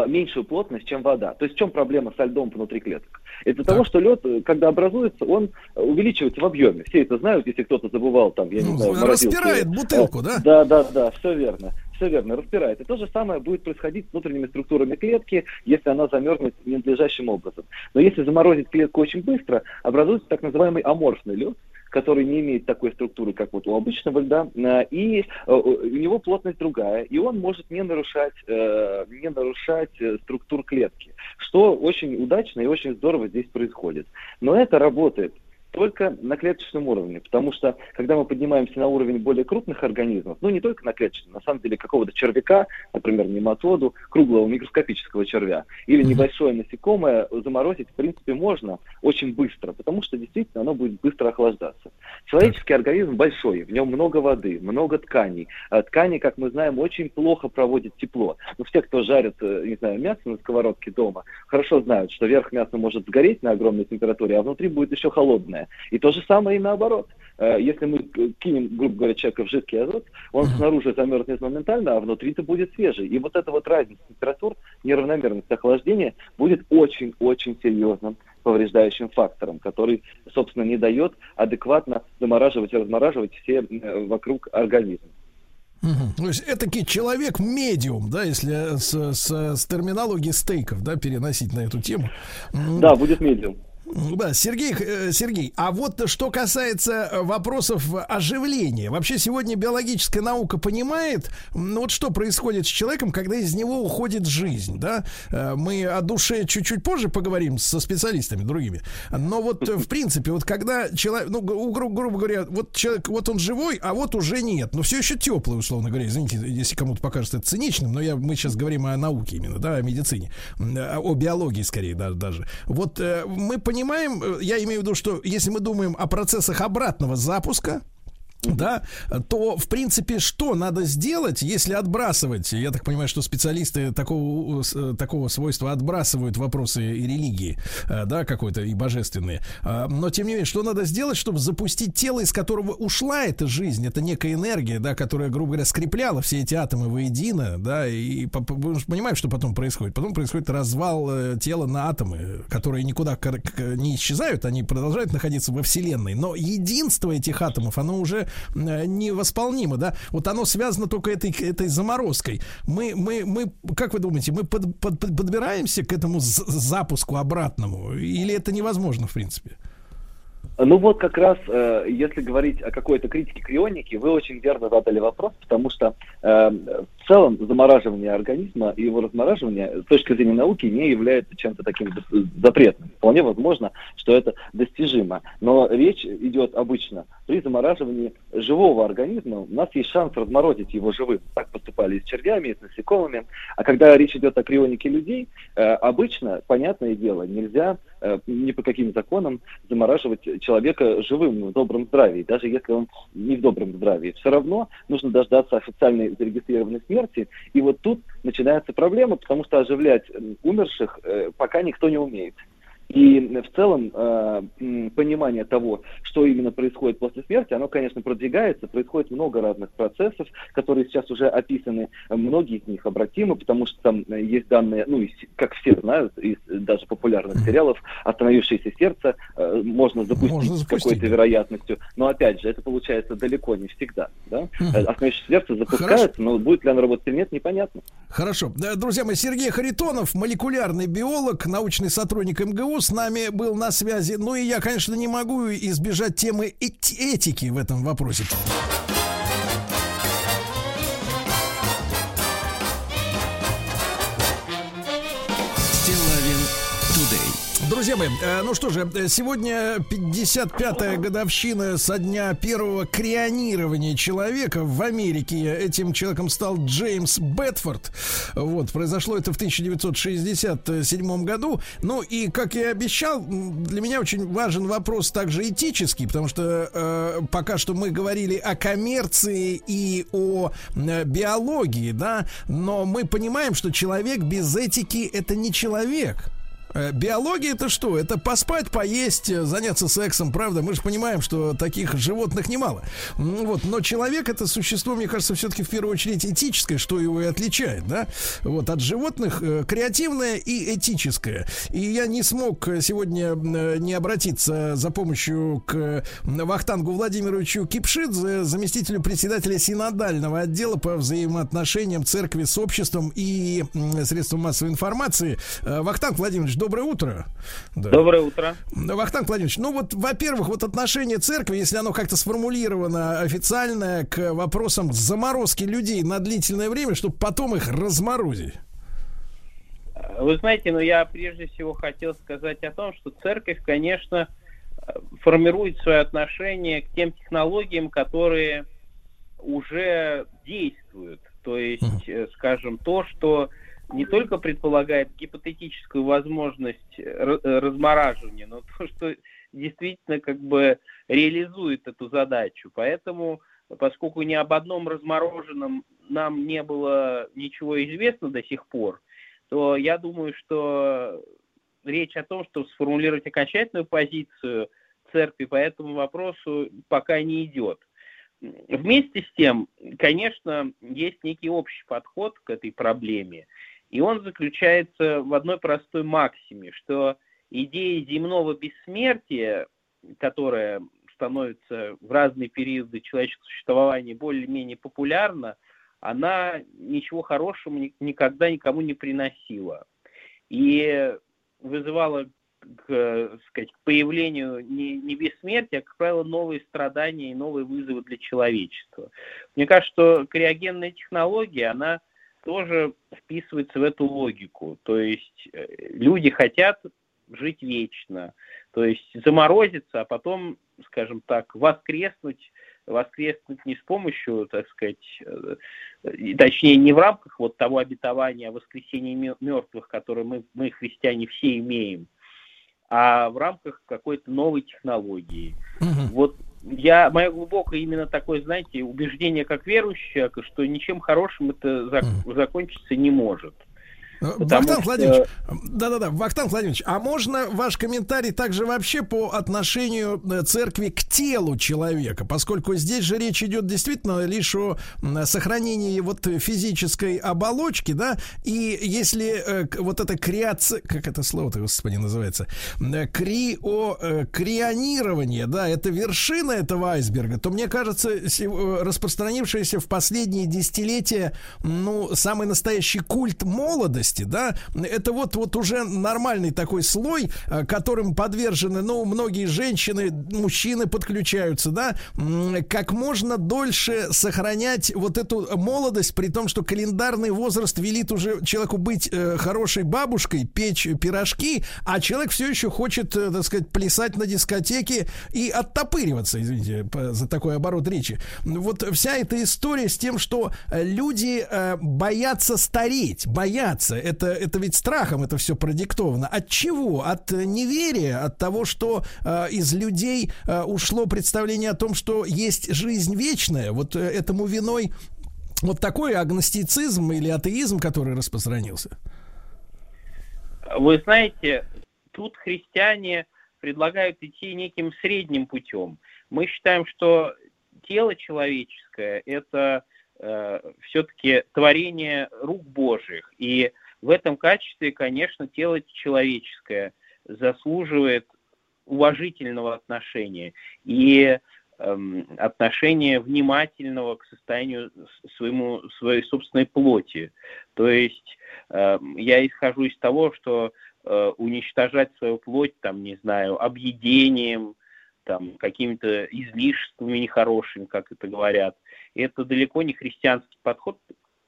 меньшую плотность, чем вода. То есть в чем проблема со льдом внутри клеток? Это того, что лед, э, когда образуется, он э, увеличивается в объеме. Все это знают, если кто-то забывал, там, я не знаю, распирает бутылку, да? Да, да, да, все верно. Все верно, распирает. И то же самое будет происходить с внутренними структурами клетки, если она замерзнет ненадлежащим образом. Но если заморозить клетку очень быстро, образуется так называемый аморфный лед, который не имеет такой структуры, как вот у обычного льда, э, и э, у него плотность другая, и он может не нарушать, э, не нарушать структур клетки, что очень удачно и очень здорово здесь происходит. Но это работает только на клеточном уровне, потому что когда мы поднимаемся на уровень более крупных организмов, ну не только на клеточном, на самом деле какого-то червяка, например, нематоду, круглого микроскопического червя, или небольшое насекомое заморозить в принципе можно очень быстро, потому что действительно оно будет быстро охлаждаться. Человеческий организм большой, в нем много воды, много тканей. А Ткани, как мы знаем, очень плохо проводят тепло. Ну, все, кто жарит, э, не знаю, мясо на сковородке дома, хорошо знают, что верх мяса может сгореть на огромной температуре, а внутри будет еще холодное. И то же самое и наоборот. Э, Если мы кинем, грубо говоря, человека в жидкий азот, он снаружи замерзнет моментально, а внутри-то будет свежий. И вот эта вот разница температур, неравномерность охлаждения будет очень-очень серьезным повреждающим фактором, который, собственно, не дает адекватно замораживать и размораживать все вокруг организм. Мгм. То есть это человек-медиум, да, если с, с- с терминологии стейков, да, переносить на эту тему. Да, будет медиум. Да, Сергей, э, Сергей, а вот что касается э, вопросов оживления. Вообще сегодня биологическая наука понимает, ну вот что происходит с человеком, когда из него уходит жизнь, да? Э, Мы о душе чуть-чуть позже поговорим со специалистами другими. Но вот э, в принципе, вот когда человек, ну, гру- гру- грубо говоря, вот человек, вот он живой, а вот уже нет, но все еще теплый, условно говоря, извините, если кому-то покажется это циничным, но я, мы сейчас говорим о науке именно, да, о медицине, о биологии скорее да- даже. Вот э, мы понимаем, э, я имею в виду, что если мы думаем о процессах обратного запуска, да, то, в принципе, что надо сделать, если отбрасывать, я так понимаю, что специалисты такого, э, такого свойства отбрасывают вопросы и религии, э, да, какой-то и божественные, А, но, тем не менее, что надо сделать, чтобы запустить тело, из которого ушла эта жизнь, это некая энергия, да, которая, грубо говоря, скрепляла все эти атомы воедино, да, и понимаем, что потом происходит. Потом происходит развал э, тела на атомы, которые никуда не исчезают, они продолжают находиться во Вселенной, но единство этих атомов, оно уже невосполнимо, да, вот оно связано только этой, этой заморозкой. Мы, мы, мы, как вы думаете, мы под- под- под- подбираемся к этому запуску обратному, или это невозможно, в принципе? Ну вот как раз, э, если говорить о какой-то критике крионики, вы очень верно задали вопрос, потому что э, целом замораживание организма и его размораживание с точки зрения науки не является чем-то таким за- запретным. Вполне возможно, что это достижимо. Но речь идет обычно при замораживании живого организма. У нас есть шанс разморозить его живым. Так поступали и с червями, и с насекомыми. А когда речь идет о крионике людей, э, обычно, понятное дело, нельзя э, ни по каким законам замораживать человека живым в добром здравии, даже если он не в добром здравии. Все равно нужно дождаться официальной зарегистрированной смерти. И вот тут начинается проблема, потому что оживлять умерших э, пока никто не умеет. И в целом э, понимание того, что именно происходит после смерти, оно, конечно, продвигается, происходит много разных процессов, которые сейчас уже описаны, многие из них обратимы, потому что там э, есть данные, ну, как все знают, из даже популярных сериалов, остановившееся сердце э, можно запустить Можно с запустить, какой-то вероятностью, но опять же, это получается далеко не всегда, да? Э, Остановившееся сердце запускается, но будет ли оно работать или нет, непонятно. Хорошо. Друзья мои, Сергей Харитонов, молекулярный биолог, научный сотрудник МГУ, с нами был на связи. Ну и я, конечно, не могу избежать темы эти- этики в этом вопросе. Мои, э, ну что же, э, сегодня 55-я годовщина со дня первого крионирования человека в Америке. Этим человеком стал Джеймс Бетфорд. Вот, произошло это в 1967 году. Ну и, как я и обещал, для меня очень важен вопрос также этический, потому что э, пока что мы говорили о коммерции и о э, биологии, да, но мы понимаем, что человек без этики это не человек. Э, Биология это что? Это поспать, поесть, э, заняться сексом, правда? Мы же понимаем, что таких животных немало. М, Вот, но человек это существо, мне кажется, все-таки в первую очередь этическое, что его и отличает, да? Вот от животных э, креативное и этическое. И я не смог сегодня не обратиться за помощью к Вахтангу Владимировичу Кипшидзе, заместителю председателя синодального отдела по взаимоотношениям церкви с обществом и средством массовой информации. Вахтанг Владимирович, доброе утро. Да. Доброе утро. Вахтанг Владимирович, ну вот, во-первых, вот отношение церкви, если оно как-то сформулировано официально к вопросам заморозки людей на длительное время, чтобы потом их разморозить. Вы знаете, ну я прежде всего хотел сказать о том, что церковь, конечно, формирует свое отношение к тем технологиям, которые уже действуют. То есть, э, скажем, то, что не только предполагает гипотетическую возможность ра- э, размораживания, но то, что действительно как бы реализует эту задачу. Поэтому, поскольку ни об одном размороженном нам не было ничего известно до сих пор, то я думаю, что речь о том, чтобы сформулировать окончательную позицию церкви по этому вопросу пока не идет. Вместе с тем, конечно, есть некий общий подход к этой проблеме, и он заключается в одной простой максиме, что идея земного бессмертия, которая становится в разные периоды человеческого существования более-менее популярна, она ничего хорошего ни- никогда никому не приносила. И вызывала к, сказать, к появлению не, не бессмертия, а, как правило, новые страдания и новые вызовы для человечества. Мне кажется, что криогенная технология, она тоже вписывается в эту логику. То есть э, люди хотят жить вечно, то есть заморозиться, а потом, скажем так, воскреснуть, воскреснуть не с помощью, так сказать, э, точнее, не в рамках вот того обетования о воскресении мё- мертвых, которое мы, мы, христиане, все имеем, а в рамках какой-то новой технологии. Вот я, мое глубокое именно такое, знаете, убеждение как верующего что ничем хорошим это зак- закончиться не может. Потому Вахтанг что- Владимирович, да-да-да, Вахтанг Владимирович, а можно ваш комментарий также вообще по отношению э, церкви к телу человека, поскольку здесь же речь идет действительно лишь о сохранении вот физической оболочки, да, и если э, вот это креация, как это слово-то, господи, называется, э, крио, э, крионирование, да, это вершина этого айсберга, то мне кажется, э, распространившееся в последние десятилетия, ну, самый настоящий культ молодости, да, это вот, вот уже нормальный такой слой, э, которым подвержены, ну, многие женщины, мужчины подключаются, да, как можно дольше сохранять вот эту молодость, при том, что календарный возраст велит уже человеку быть э, хорошей бабушкой, печь пирожки, а человек все еще хочет, э, так сказать, плясать на дискотеке и оттопыриваться, извините за такой оборот речи. Вот вся эта история с тем, что люди боятся стареть, боятся. Это, это ведь страхом это все продиктовано. От чего? От э, неверия, от того, что э, из людей э, ушло представление о том, что есть жизнь вечная. Вот э, этому виной вот такой агностицизм или атеизм, который распространился. Вы знаете, тут христиане предлагают идти неким средним путем. Мы считаем, что тело человеческое – это э, все-таки творение рук Божьих. И в этом качестве, конечно, тело человеческое заслуживает уважительного отношения и эм, отношения внимательного к состоянию своему, своей собственной плоти. То есть э, я исхожу из того, что э, уничтожать свою плоть, там, не знаю, объедением, там, какими-то излишествами нехорошими, как это говорят, это далеко не христианский подход,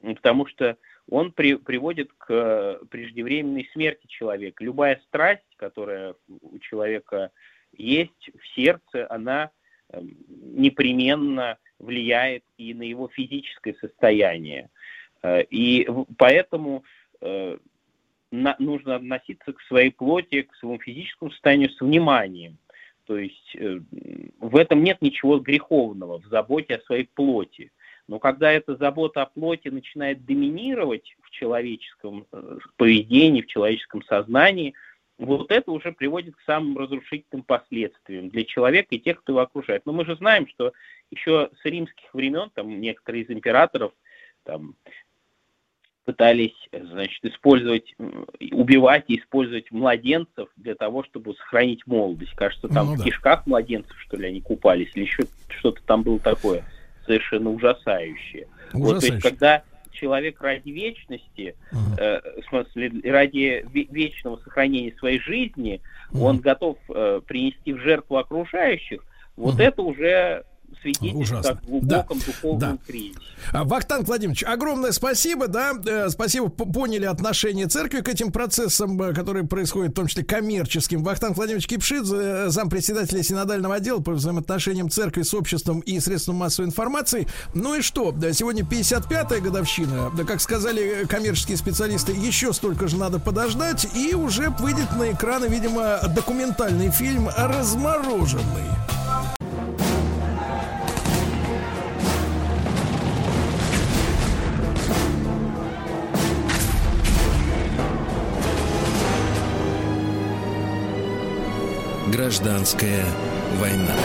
потому что он при- приводит к э, преждевременной смерти человека. Любая страсть, которая у человека есть в сердце, она э, непременно влияет и на его физическое состояние. Э, И поэтому э, нужно относиться к своей плоти, к своему физическому состоянию с вниманием. То есть в этом нет ничего греховного, в заботе о своей плоти. Но когда эта забота о плоти начинает доминировать в человеческом э, поведении, в человеческом сознании, вот это уже приводит к самым разрушительным последствиям для человека и тех, кто его окружает. Но мы же знаем, что еще с римских времен там некоторые из императоров там, пытались, значит, использовать, убивать и использовать младенцев для того, чтобы сохранить молодость. Кажется, там Ну в да. кишках младенцев, что ли, они купались, или еще что-то там было такое совершенно ужасающее. Вот, то есть, когда человек ради вечности, э, в смысле, ради ве- вечного сохранения своей жизни, он готов э, принести в жертву окружающих, вот это уже свидетельствует Ужасно. о глубоком духовном кризисе. А, Вахтанг Владимирович, огромное спасибо, да, э, спасибо, поняли отношение церкви к этим процессам, э, которые происходят, в том числе коммерческим. Вахтанг Владимирович Кипшидзе, э, зампредседателя синодального отдела по взаимоотношениям церкви с обществом и средством массовой информации. Ну и что, да, сегодня 55-я годовщина, да, как сказали коммерческие специалисты, еще столько же надо подождать, и уже выйдет на экраны, видимо, документальный фильм «Размороженный». Гражданская война.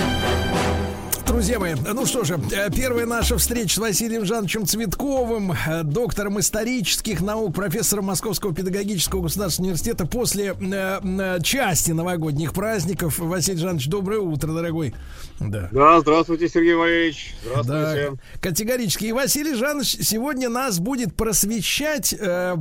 Друзья мои, ну что же, э, первая наша встреча с Василием Жановичем Цветковым, э, доктором исторических наук, профессором Московского педагогического государственного университета после э, э, части новогодних праздников. Василий Жанович, доброе утро, дорогой. Да. Да, здравствуйте, Сергей Валерьевич. Здравствуйте. Да, категорически. И Василий Жанович сегодня нас будет просвещать э,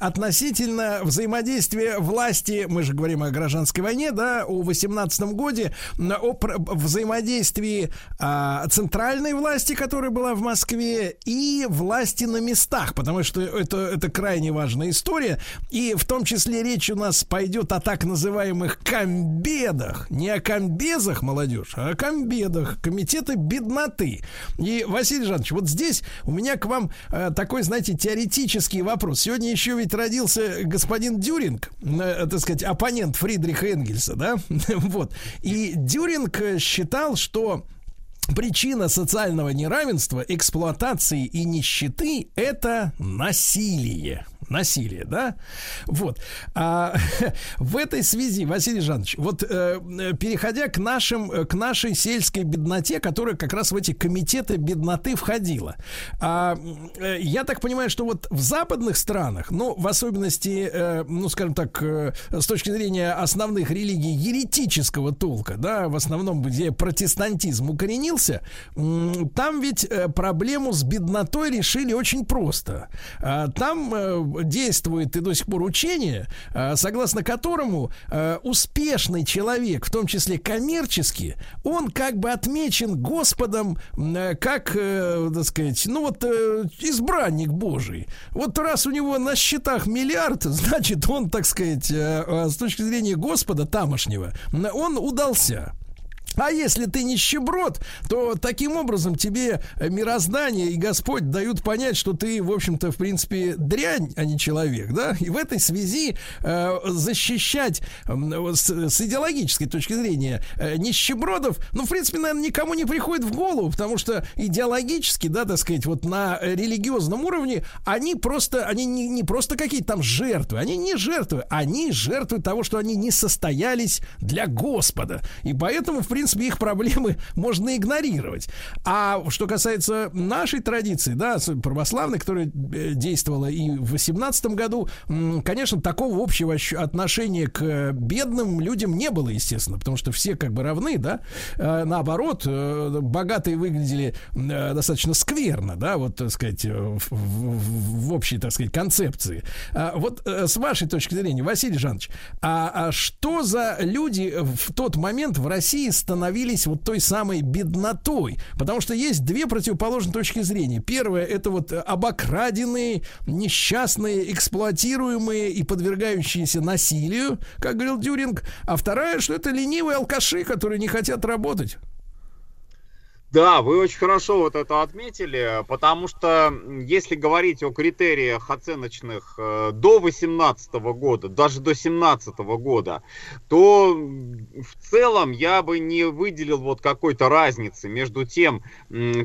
относительно взаимодействия власти, мы же говорим о гражданской войне, да, о 18 годе, о взаимодействии а, центральной власти, которая была в Москве, и власти на местах, потому что это, это крайне важная история. И в том числе речь у нас пойдет о так называемых комбедах. Не о комбезах, молодежь, а о комбедах. Комитеты бедноты. И, Василий Жанович, вот здесь у меня к вам э, такой, знаете, теоретический вопрос. Сегодня еще ведь родился господин Дюринг, э, так сказать, оппонент Фридриха Энгельса, да? вот. И Дюринг э, считал, что Причина социального неравенства, эксплуатации и нищеты – это насилие. Насилие, да? Вот. А, в этой связи, Василий Жанович, вот э, переходя к, нашим, э, к нашей сельской бедноте, которая как раз в эти комитеты бедноты входила. А, э, я так понимаю, что вот в западных странах, ну, в особенности, э, ну, скажем так, э, с точки зрения основных религий еретического толка, да, в основном, где протестантизм укоренился, м, там ведь э, проблему с беднотой решили очень просто. А, Там э, действует и до сих пор учение, э, согласно которому э, успешный человек, в том числе коммерчески, он как бы отмечен Господом э, как, э, так сказать, ну вот э, избранник Божий. Вот раз у него на счетах миллиард, значит, он, так сказать, с точки зрения Господа тамошнего, он удался. А если ты нищеброд, то таким образом тебе э, мироздание и Господь дают понять, что ты, в общем-то, в принципе, дрянь, а не человек, да? И в этой связи э, защищать э, с, с идеологической точки зрения э, нищебродов, ну, в принципе, наверное, никому не приходит в голову, потому что идеологически, да, так сказать, вот на религиозном уровне они просто, они не, не просто какие-то там жертвы, они не жертвы, они жертвы того, что они не состоялись для Господа. И поэтому, в принципе, их проблемы можно игнорировать. А что касается нашей традиции, да, православной, которая э, действовала и в 18 году, конечно, такого общего отношения к бедным людям не было, естественно, потому что все как бы равны, да. Э, Наоборот, э, богатые выглядели достаточно скверно, да, вот, так сказать, в, общей, так сказать, концепции. А Вот с вашей точки зрения, Василий Жанович, а, а что за люди в тот момент в России становились вот той самой беднотой? Потому что есть две противоположные точки зрения. Первое это вот обокраденные, несчастные, эксплуатируемые и подвергающиеся насилию, как говорил Дюринг. А вторая, что это ленивые алкаши, которые не хотят работать. Да, вы очень хорошо вот это отметили, потому что если говорить о критериях оценочных э, до 18 года, даже до 17 года, то в целом я бы не выделил вот какой-то разницы между тем,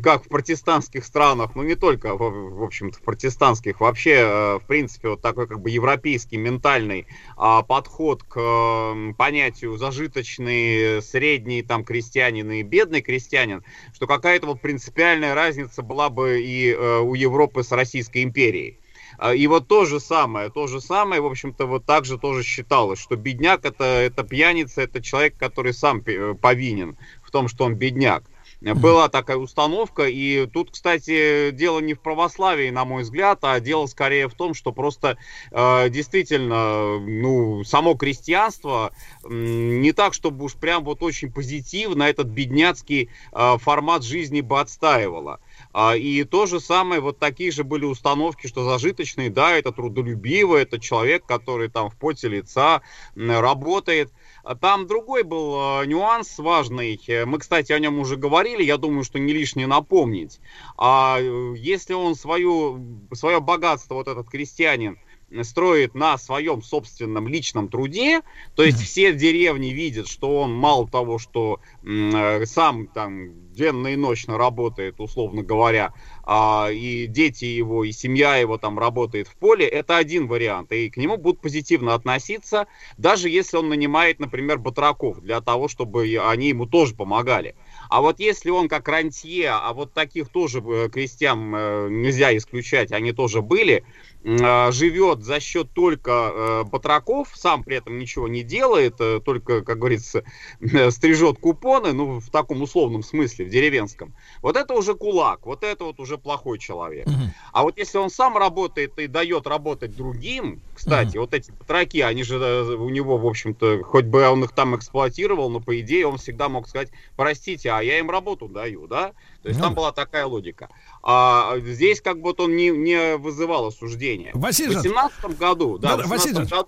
как в протестантских странах, ну не только, в, общем-то, в протестантских, вообще, э, в принципе, вот такой как бы европейский ментальный а, подход к понятию зажиточный, средний там крестьянин и бедный крестьянин, что какая-то вот принципиальная разница была бы и э, у Европы с Российской империей. А, И вот то же самое, то же самое, в общем-то, вот так же тоже считалось, что бедняк это, это пьяница, это человек, который сам пи- повинен в том, что он бедняк. Была такая установка, и тут, кстати, дело не в православии, на мой взгляд, а дело скорее в том, что просто э, действительно, ну, само крестьянство м, не так, чтобы уж прям вот очень позитивно этот бедняцкий э, формат жизни бы отстаивало. А, И то же самое, вот такие же были установки, что зажиточный, да, это трудолюбивый, это человек, который там в поте лица работает. А Там другой был э, нюанс важный. Э, Мы, кстати, о нем уже говорили. Я думаю, что не лишнее напомнить. А э, если он свою, свое богатство, вот этот крестьянин, строит на своем собственном личном труде, то есть все деревни видят, что он мало того, что э, сам там денно и ночно работает, условно говоря, а, и дети его, и семья его там работает в поле, это один вариант. И к нему будут позитивно относиться, даже если он нанимает, например, батраков, для того, чтобы они ему тоже помогали. А вот если он как рантье, а вот таких тоже э, крестьян э, нельзя исключать, они тоже были, живет за счет только э, батраков, сам при этом ничего не делает, э, только, как говорится, стрижет купоны, ну, в таком условном смысле, в деревенском. Вот это уже кулак, вот это вот уже плохой человек. А вот если он сам работает и дает работать другим, кстати, вот эти батраки, они же э, у него, в общем-то, хоть бы он их там эксплуатировал, но по идее он всегда мог сказать, простите, а я им работу даю, да? То есть Ну там была такая логика. А здесь как бы вот он не, не вызывал осуждения. Василий в 18 году, да, Да-да, в Василий 18 Жанович,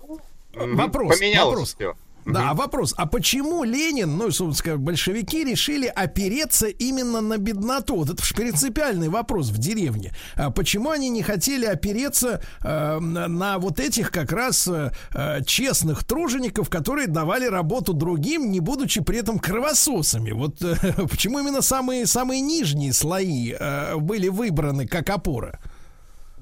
году вопрос, поменялось вопрос. все. Да, а вопрос, а почему Ленин, ну, и, собственно, большевики решили опереться именно на бедноту? Вот это же принципиальный вопрос в деревне. А почему они не хотели опереться э, на, на вот этих как раз э, э, честных тружеников, которые давали работу другим, не будучи при этом кровососами? Вот э, почему именно самые, самые нижние слои э, были выбраны как опора?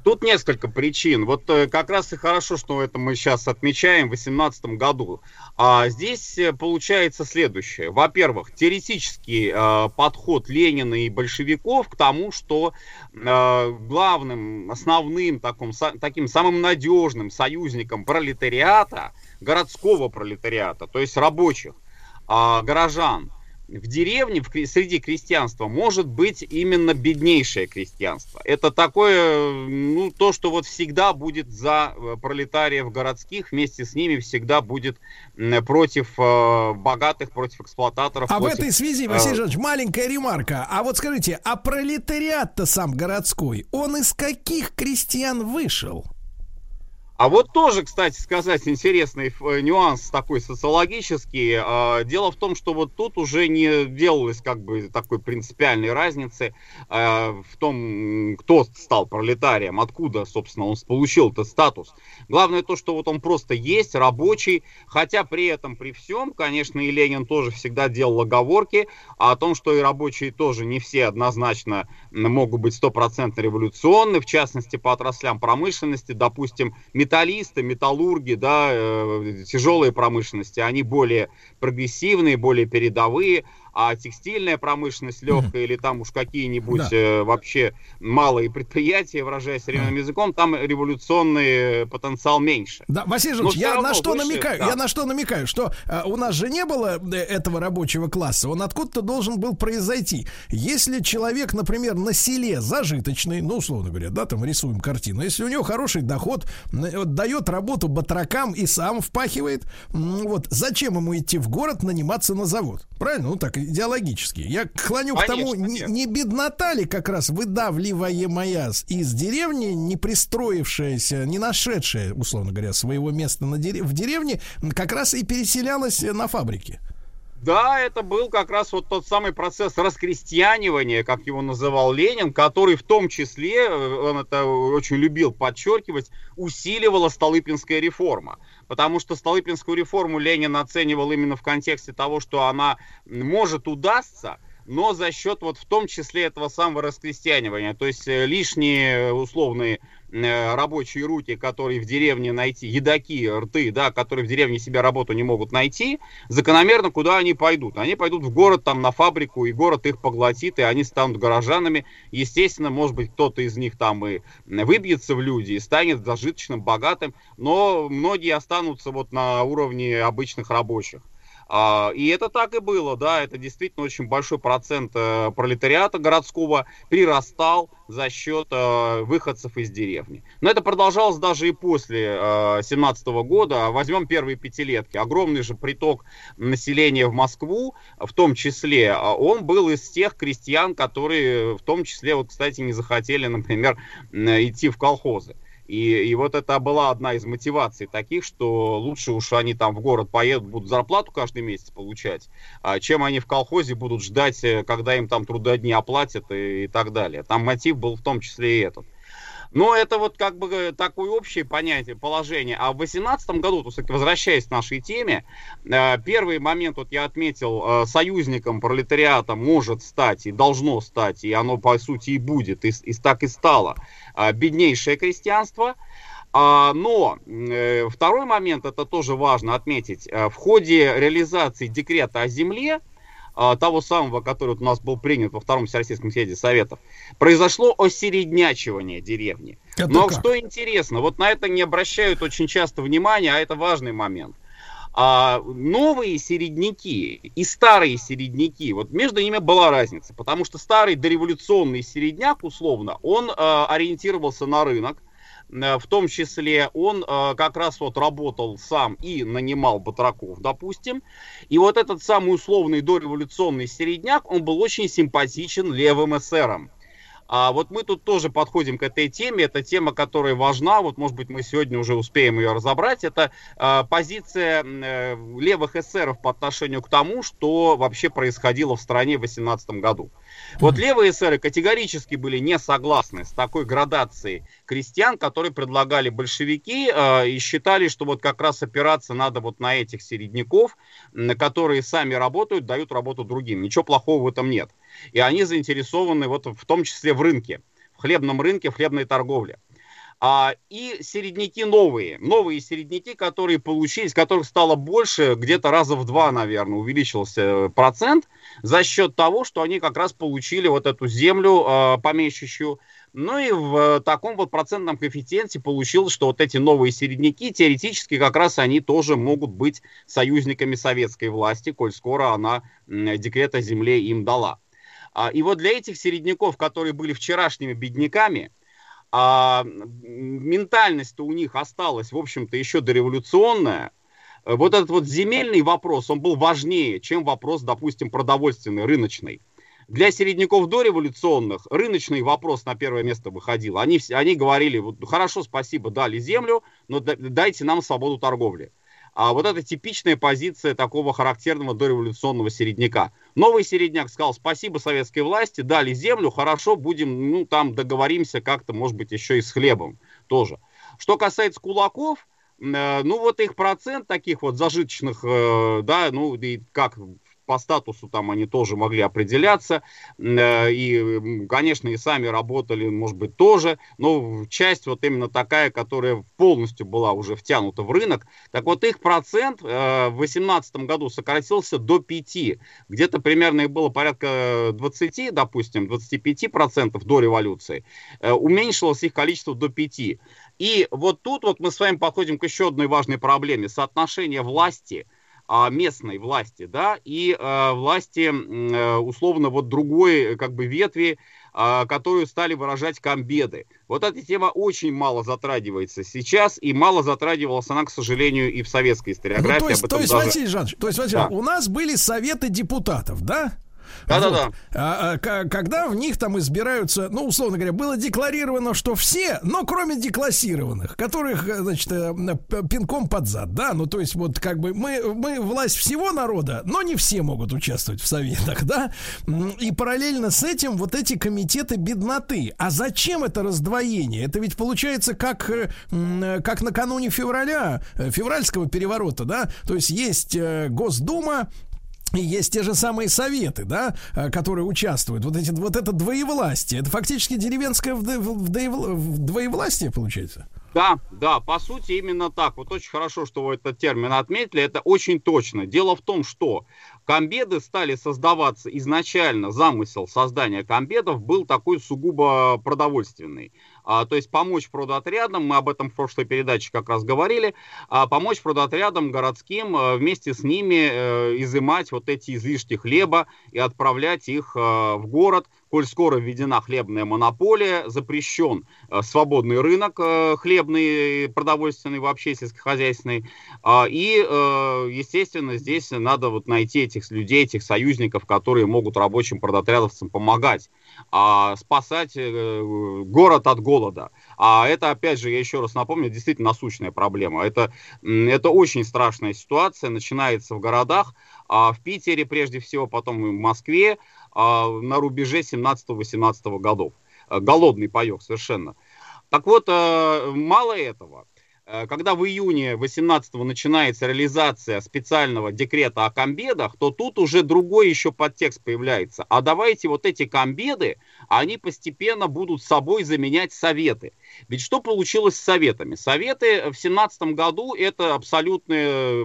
Тут несколько причин. Вот э, как раз и хорошо, что это мы сейчас отмечаем в 2018 году. А здесь э, получается следующее. Во-первых, теоретический э, подход Ленина и большевиков к тому, что э, главным, основным, таком, са- таким самым надежным союзником пролетариата, городского пролетариата, то есть рабочих, а, горожан, в деревне, в, среди крестьянства может быть именно беднейшее крестьянство. Это такое, ну, то, что вот всегда будет за э, пролетариев городских, вместе с ними всегда будет против э, богатых, против эксплуататоров. А в против, этой связи, э, Василий Жанович, маленькая ремарка. А вот скажите, а пролетариат-то сам городской, он из каких крестьян вышел? А вот тоже, кстати сказать, интересный э, нюанс такой социологический. А, Дело в том, что вот тут уже не делалось как бы такой принципиальной разницы э, в том, кто стал пролетарием, откуда, собственно, он получил этот статус. Главное то, что вот он просто есть, рабочий, хотя при этом, при всем, конечно, и Ленин тоже всегда делал оговорки о том, что и рабочие тоже не все однозначно могут быть стопроцентно революционны, в частности, по отраслям промышленности, допустим, металлисты, металлурги, да, э, тяжелые промышленности, они более прогрессивные, более передовые, а текстильная промышленность легкая или там уж какие-нибудь Да. э, вообще малые предприятия, выражаясь современным языком, там революционный потенциал меньше. Да, Василий Но Жанович, я на что выше, намекаю? да. Я на что намекаю? Что э, у нас же не было э, этого рабочего класса, он откуда-то должен был произойти. Если человек, например, на селе зажиточный, ну, условно говоря, да, там рисуем картину, если у него хороший доход, вот, дает работу батракам и сам впахивает, вот, зачем ему идти в город наниматься на завод? Правильно? Ну, так, идеологически. Я клоню к тому, Конечно, не, не беднота ли как раз выдавливаемая из деревни, не пристроившаяся, не нашедшая, условно говоря, своего места на дере- в деревне, как раз и переселялась на фабрики. Да, это был как раз вот тот самый процесс раскрестьянивания, как его называл Ленин, который в том числе, э, он это очень любил подчеркивать, усиливала Столыпинская реформа. Потому что Столыпинскую реформу Ленин оценивал именно в контексте того, что она может удастся, но за счет вот в том числе этого самого раскрестьянивания. То есть э, лишние э, условные рабочие руки, которые в деревне найти, едаки, рты, да, которые в деревне себе работу не могут найти, закономерно куда они пойдут? Они пойдут в город, там, на фабрику, и город их поглотит, и они станут горожанами. Естественно, может быть, кто-то из них там и выбьется в люди, и станет зажиточным, богатым, но многие останутся вот на уровне обычных рабочих. А, И это так и было, да, это действительно очень большой процент э, пролетариата городского прирастал за счет э, выходцев из деревни. Но это продолжалось даже и после 17 года. Возьмем первые пятилетки. Огромный же приток населения в Москву, в том числе, а он был из тех крестьян, которые в том числе, вот, кстати, не захотели, например, идти в колхозы. И, и вот это была одна из мотиваций таких, что лучше уж они там в город поедут, будут зарплату каждый месяц получать, а, чем они в колхозе будут ждать, э, когда им там трудодни оплатят и, и так далее. Там мотив был в том числе и этот. Но это вот как бы э, такое общее понятие, положение. А в 2018 году, то есть возвращаясь к нашей теме, э, первый момент, вот я отметил, э, союзником пролетариата может стать и должно стать, и оно по сути и будет, и, и так и стало, беднейшее крестьянство. А, но второй момент, это тоже важно отметить, в ходе реализации декрета о земле, а, того самого, который вот у нас был принят во втором Всероссийском съезде Советов, произошло осереднячивание деревни. Это Но как? что интересно, вот на это не обращают очень часто внимания, а это важный момент. А новые середняки и старые середняки, вот между ними была разница, потому что старый дореволюционный середняк, условно, он э, ориентировался на рынок, в том числе он э, как раз вот работал сам и нанимал батраков, допустим. И вот этот самый условный дореволюционный середняк, он был очень симпатичен левым эсерам. А вот мы тут тоже подходим к этой теме. Это тема, которая важна. Вот, может быть, мы сегодня уже успеем ее разобрать. Это э, позиция э, левых эсеров по отношению к тому, что вообще происходило в стране в 2018 году. Вот левые эсеры категорически были не согласны с такой градацией крестьян, которые предлагали большевики э, и считали, что вот как раз опираться надо вот на этих середняков, которые сами работают, дают работу другим. Ничего плохого в этом нет. И они заинтересованы вот в том числе в рынке, в хлебном рынке, в хлебной торговле. А, и середняки новые, новые середняки, которые получились, которых стало больше, где-то раза в два, наверное, увеличился процент за счет того, что они как раз получили вот эту землю э, помещичью. Ну и в таком вот процентном коэффициенте получилось, что вот эти новые середняки, теоретически как раз они тоже могут быть союзниками советской власти, коль скоро она декрет о земле им дала. А, и вот для этих середняков, которые были вчерашними бедняками, а ментальность-то у них осталась, в общем-то, еще дореволюционная. Вот этот вот земельный вопрос, он был важнее, чем вопрос, допустим, продовольственный, рыночный. Для середняков дореволюционных рыночный вопрос на первое место выходил. Они, они говорили, вот, хорошо, спасибо, дали землю, но дайте нам свободу торговли. А вот это типичная позиция такого характерного дореволюционного середняка. Новый середняк сказал, спасибо советской власти, дали землю, хорошо, будем, ну, там договоримся как-то, может быть, еще и с хлебом тоже. Что касается кулаков, э, ну, вот их процент таких вот зажиточных, э, да, ну, и как по статусу там они тоже могли определяться. Э, и, конечно, и сами работали, может быть, тоже. Но часть вот именно такая, которая полностью была уже втянута в рынок. Так вот, их процент э, в 2018 году сократился до 5. Где-то примерно их было порядка 20, допустим, 25 процентов до революции. Э, уменьшилось их количество до 5. И вот тут вот мы с вами подходим к еще одной важной проблеме. Соотношение власти – местной власти, да, и э, власти э, условно вот другой как бы ветви, э, которую стали выражать комбеды. Вот эта тема очень мало затрагивается сейчас, и мало затрагивалась она, к сожалению, и в советской историографии. Ну, то есть, то есть даже... Василий Жанович, то есть, Василий, да. у нас были советы депутатов, да? Да-да-да. А, а, когда в них там избираются, ну, условно говоря, было декларировано, что все, но кроме деклассированных, которых, значит, э, пинком под зад, да, ну, то есть вот как бы мы, мы власть всего народа, но не все могут участвовать в советах, да, и параллельно с этим вот эти комитеты бедноты. А зачем это раздвоение? Это ведь получается как, э, как накануне февраля, э, февральского переворота, да, то есть есть Госдума, и есть те же самые советы, да, э, которые участвуют. Вот, эти, вот это двоевластие. Это фактически деревенское двоевластие, получается? Да, да, по сути именно так. Вот очень хорошо, что вы этот термин отметили, это очень точно. Дело в том, что комбеды стали создаваться изначально, замысел создания комбедов был такой сугубо продовольственный а, то есть помочь продотрядам, мы об этом в прошлой передаче как раз говорили, а, помочь продотрядам городским а, вместе с ними а, изымать вот эти излишки хлеба и отправлять их а, в город, коль скоро введена хлебная монополия, запрещен а, свободный рынок а, хлебный, продовольственный, вообще сельскохозяйственный, а, и, а, естественно, здесь надо вот найти этих людей, этих союзников, которые могут рабочим продотрядовцам помогать а, спасать э, город от голода. А это, опять же, я еще раз напомню, действительно насущная проблема. Это, это очень страшная ситуация, начинается в городах, а в Питере прежде всего, потом в Москве, на рубеже 17-18 годов. Голодный паек совершенно. Так вот, э, мало этого. Э, Когда в июне 18 начинается реализация специального декрета о комбедах, то тут уже другой еще подтекст появляется. А давайте вот эти комбеды, они постепенно будут собой заменять советы. Ведь что получилось с советами? Советы в 17 году это абсолютное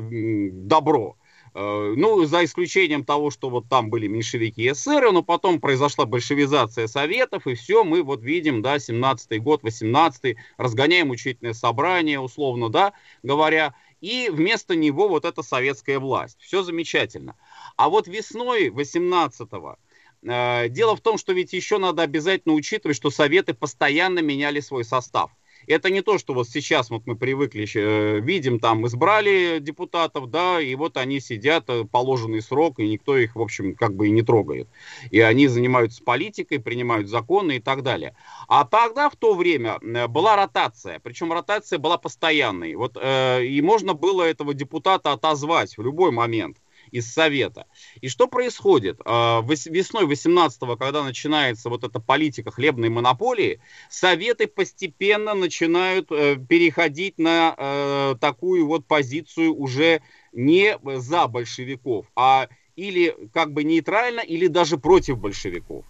добро. Э, Ну, за исключением того, что вот там были меньшевики эсеры, но потом произошла большевизация советов, и все, мы вот видим, да, 17-й год, 18-й, разгоняем учительное собрание, условно, да, говоря, и вместо него вот эта советская власть. Все замечательно. А вот весной 18-го э, дело в том, что ведь еще надо обязательно учитывать, что советы постоянно меняли свой состав. Это не то, что вот сейчас вот мы привыкли, э, видим, там избрали депутатов, да, и вот они сидят э, положенный срок, и никто их, в общем, как бы и не трогает. И они занимаются политикой, принимают законы и так далее. А тогда, в то время, э, была ротация, причем ротация была постоянной. Вот, э, и можно было этого депутата отозвать в любой момент из Совета. И что происходит? А, вес- Весной 18-го, когда начинается вот эта политика хлебной монополии, Советы постепенно начинают э, переходить на э, такую вот позицию уже не за большевиков, а или как бы нейтрально, или даже против большевиков.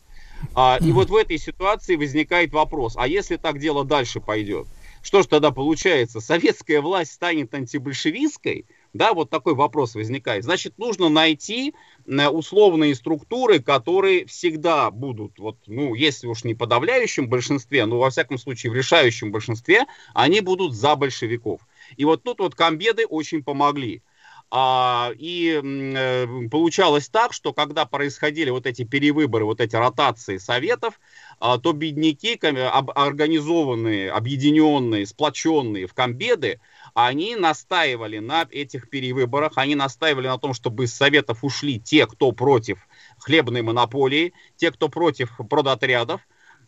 А, и вот в этой ситуации возникает вопрос, а если так дело дальше пойдет? Что ж тогда получается? Советская власть станет антибольшевистской? Да, вот такой вопрос возникает. Значит, нужно найти э, условные структуры, которые всегда будут, вот, ну, если уж не подавляющем большинстве, но во всяком случае в решающем большинстве, они будут за большевиков. И вот тут вот комбеды очень помогли. А, и э, получалось так, что когда происходили вот эти перевыборы, вот эти ротации советов, а, то бедняки, об- организованные, объединенные, сплоченные в комбеды, они настаивали на этих перевыборах, они настаивали на том, чтобы из советов ушли те, кто против хлебной монополии, те, кто против продотрядов,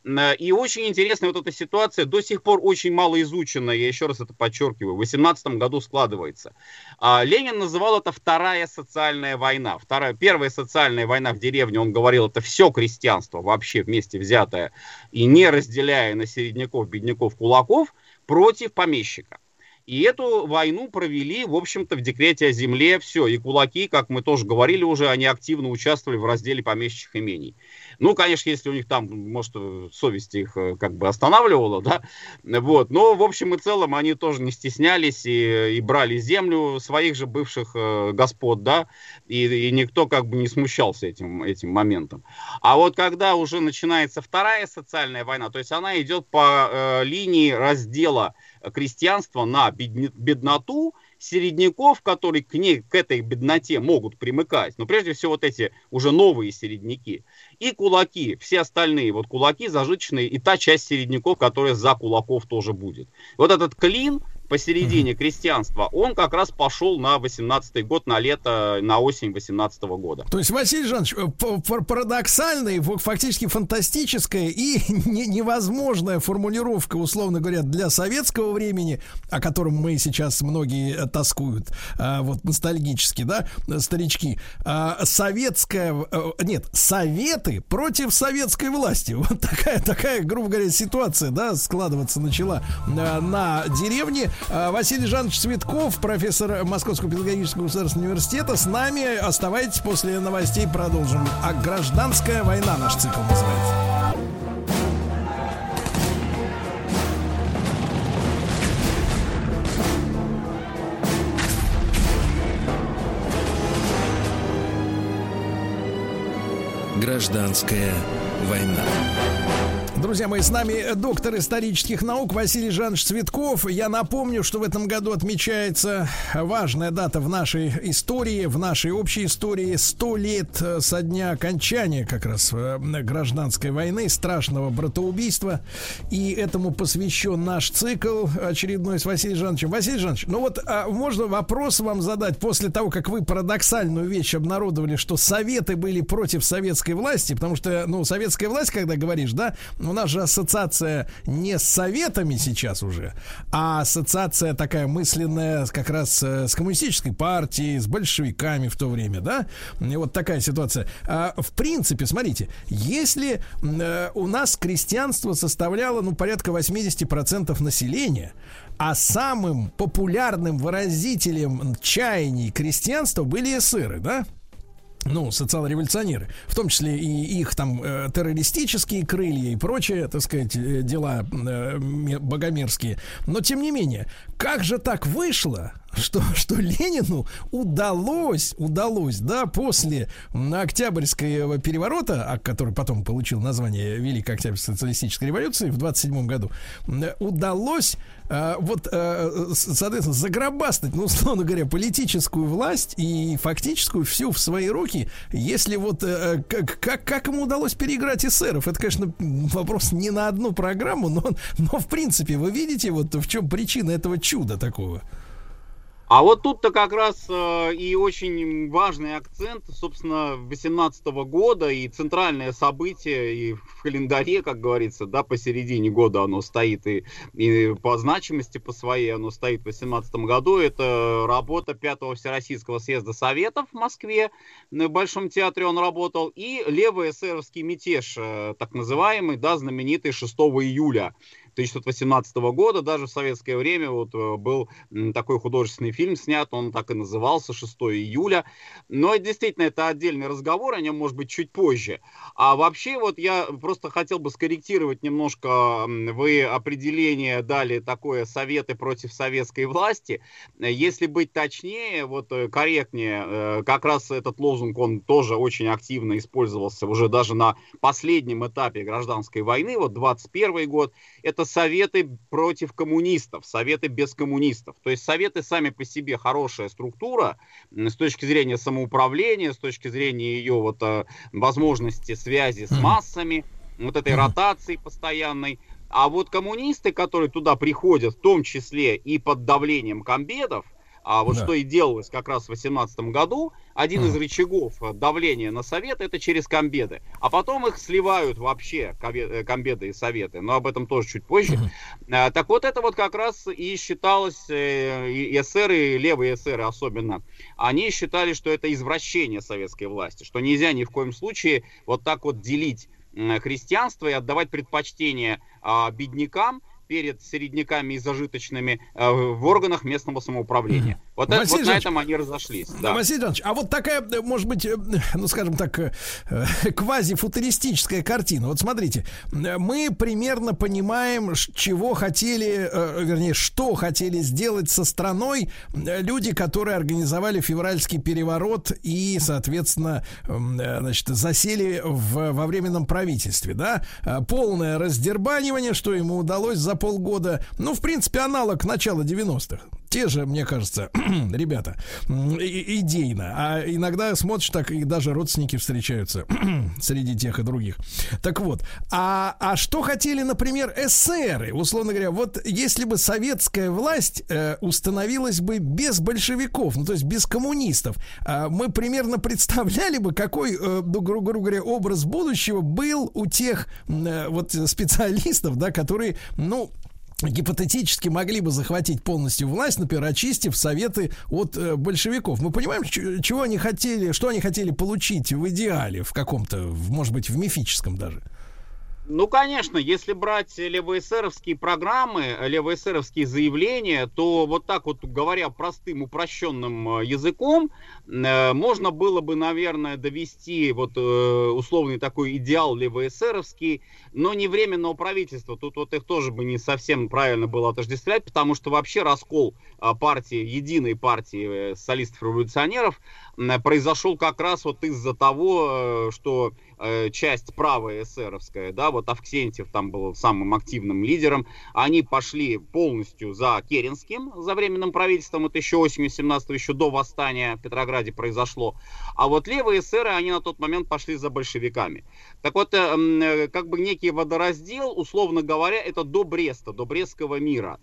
Э, И очень интересная вот эта ситуация, до сих пор очень мало изучена, я еще раз это подчеркиваю, в 18 году складывается. А, Ленин называл это вторая социальная война. Вторая, первая социальная война в деревне, он говорил, это все крестьянство вообще вместе взятое, и не разделяя на середняков, бедняков, кулаков, против помещика. И эту войну провели, в общем-то, в декрете о земле все. И кулаки, как мы тоже говорили уже, они активно участвовали в разделе помещичьих имений. Ну, конечно, если у них там, может, совесть их э, как бы останавливала, да, вот. Но, в общем и целом, они тоже не стеснялись и, и брали землю своих же бывших э, господ, да, и, и никто как бы не смущался этим, этим моментом. А вот когда уже начинается вторая социальная война, то есть она идет по э, линии раздела крестьянства на бедноту, середняков, которые к ней, к этой бедноте могут примыкать, но прежде всего вот эти уже новые середняки, и кулаки, все остальные, вот кулаки зажиточные, и та часть середняков, которая за кулаков тоже будет. Вот этот клин посередине крестьянства, он как раз пошел на 18 год, на лето, на осень 18 года. То есть, Василий Жанович, э, парадоксальная, фактически фантастическая и не- невозможная формулировка, условно говоря, для советского времени, о котором мы сейчас многие э, тоскуют, а, вот ностальгически, да, э, старички, А, советская, э, нет, советы против советской власти. Вот такая, такая, грубо говоря, ситуация, да, складываться начала э, на деревне. А, Василий Жанович Цветков, профессор Московского педагогического государственного университета, с нами. Оставайтесь после новостей, продолжим. А гражданская война наш цикл называется. Гражданская война. Друзья мои, с нами доктор исторических наук Василий Жанович Цветков. Я напомню, что в этом году отмечается важная дата в нашей истории, в нашей общей истории. Сто лет со дня окончания как раз э, гражданской войны, страшного братоубийства. И этому посвящен наш цикл очередной с Василием Жановичем. Василий Жанович, ну вот а можно вопрос вам задать после того, как вы парадоксальную вещь обнародовали, что советы были против советской власти, потому что, ну, советская власть, когда говоришь, да, у нас же ассоциация не с советами сейчас уже, а ассоциация такая мысленная как раз э, с коммунистической партией, с большевиками в то время, да? И вот такая ситуация. А, в принципе, смотрите, если э, у нас крестьянство составляло, ну, порядка 80% населения, а самым популярным выразителем чаяний крестьянства были эсеры, да? Ну, социал-революционеры, в том числе и их там э, террористические крылья и прочие, так сказать, э, дела э, ме- богомерзкие. Но тем не менее, как же так вышло, что, что Ленину удалось, удалось, да, после Октябрьского переворота, а который потом получил название Великой Октябрьской социалистической революции в 27 году, м, удалось э, вот, э, соответственно, загробастать, ну, условно говоря, политическую власть и фактическую всю в свои руки, если вот э, как, как, как ему удалось переиграть эсеров, это, конечно, вопрос не на одну программу, но, но в принципе, вы видите, вот в чем причина этого чуда такого? А вот тут-то как раз э, и очень важный акцент, собственно, 18 года и центральное событие и в календаре, как говорится, да, посередине года оно стоит и, и по значимости по своей оно стоит в 18 году. Это работа 5-го Всероссийского съезда Советов в Москве, в Большом театре он работал, и левый эсеровский мятеж, э, так называемый, да, знаменитый 6 июля 1918 года, даже в советское время вот э, был такой художественный фильм снят, он так и назывался, 6 июля. Но действительно, это отдельный разговор, о нем может быть чуть позже. А вообще вот я просто хотел бы скорректировать немножко, вы определение дали такое «советы против советской власти». Если быть точнее, вот э, корректнее, э, как раз этот лозунг, он тоже очень активно использовался уже даже на последнем этапе гражданской войны, вот 21 год, это советы против коммунистов, советы без коммунистов. То есть советы сами по себе хорошая структура с точки зрения самоуправления, с точки зрения ее вот э, возможности связи с массами, вот этой ротации постоянной. А вот коммунисты, которые туда приходят, в том числе и под давлением комбедов, а вот Да. что и делалось как раз в 2018 году, один из рычагов э, давления на совет это через комбеды. А потом их сливают вообще э, комбеды и советы. Но об этом тоже чуть позже. А, Так вот это вот как раз и считалось, и эсеры, и левые эсеры особенно, они считали, что это извращение советской власти, что нельзя ни в коем случае вот так вот делить христианство и отдавать предпочтение а, беднякам перед середняками и зажиточными э, в органах местного самоуправления. Вот, это- вот на этом они разошлись. Да. Василий Иванович, а вот такая, э, может быть, э, ну, скажем так, э, квазифутуристическая картина. Вот смотрите, мы примерно понимаем, чего хотели, э, вернее, что хотели сделать со страной люди, которые организовали февральский переворот и, соответственно, м, э, значит, засели в, во временном правительстве, да? Полное раздербанивание, что ему удалось за полгода. Ну, в принципе, аналог начала 90-х те же, мне кажется, ребята, идейно. А иногда смотришь так, и даже родственники встречаются среди тех и других. Так вот, а, а что хотели, например, эсеры? Условно говоря, вот если бы советская власть э, установилась бы без большевиков, ну то есть без коммунистов, а мы примерно представляли бы, какой, э, ну, гру- грубо говоря, образ будущего был у тех э, вот специалистов, да, которые, ну, гипотетически могли бы захватить полностью власть, например, очистив советы от э, большевиков. Мы понимаем, чего они хотели, что они хотели получить в идеале, в каком-то, может быть, в мифическом даже. Ну, конечно, если брать левоэсеровские программы, левоэсеровские заявления, то вот так вот говоря простым упрощенным э, языком, можно было бы, наверное, довести вот э, условный такой идеал левоэсеровский, но не временного правительства. Тут вот их тоже бы не совсем правильно было отождествлять, потому что вообще раскол а, партии, единой партии э, социалистов-революционеров м, произошел как раз вот из-за того, э, что э, часть правая эсеровская, да, вот Авксентьев там был самым активным лидером, они пошли полностью за Керенским, за временным правительством, это еще осенью 17 еще до восстания в Петрограде произошло, а вот левые эсеры, они на тот момент пошли за большевиками. Так вот, э, э, как бы некий водораздел, условно говоря, это до Бреста, до Брестского мира.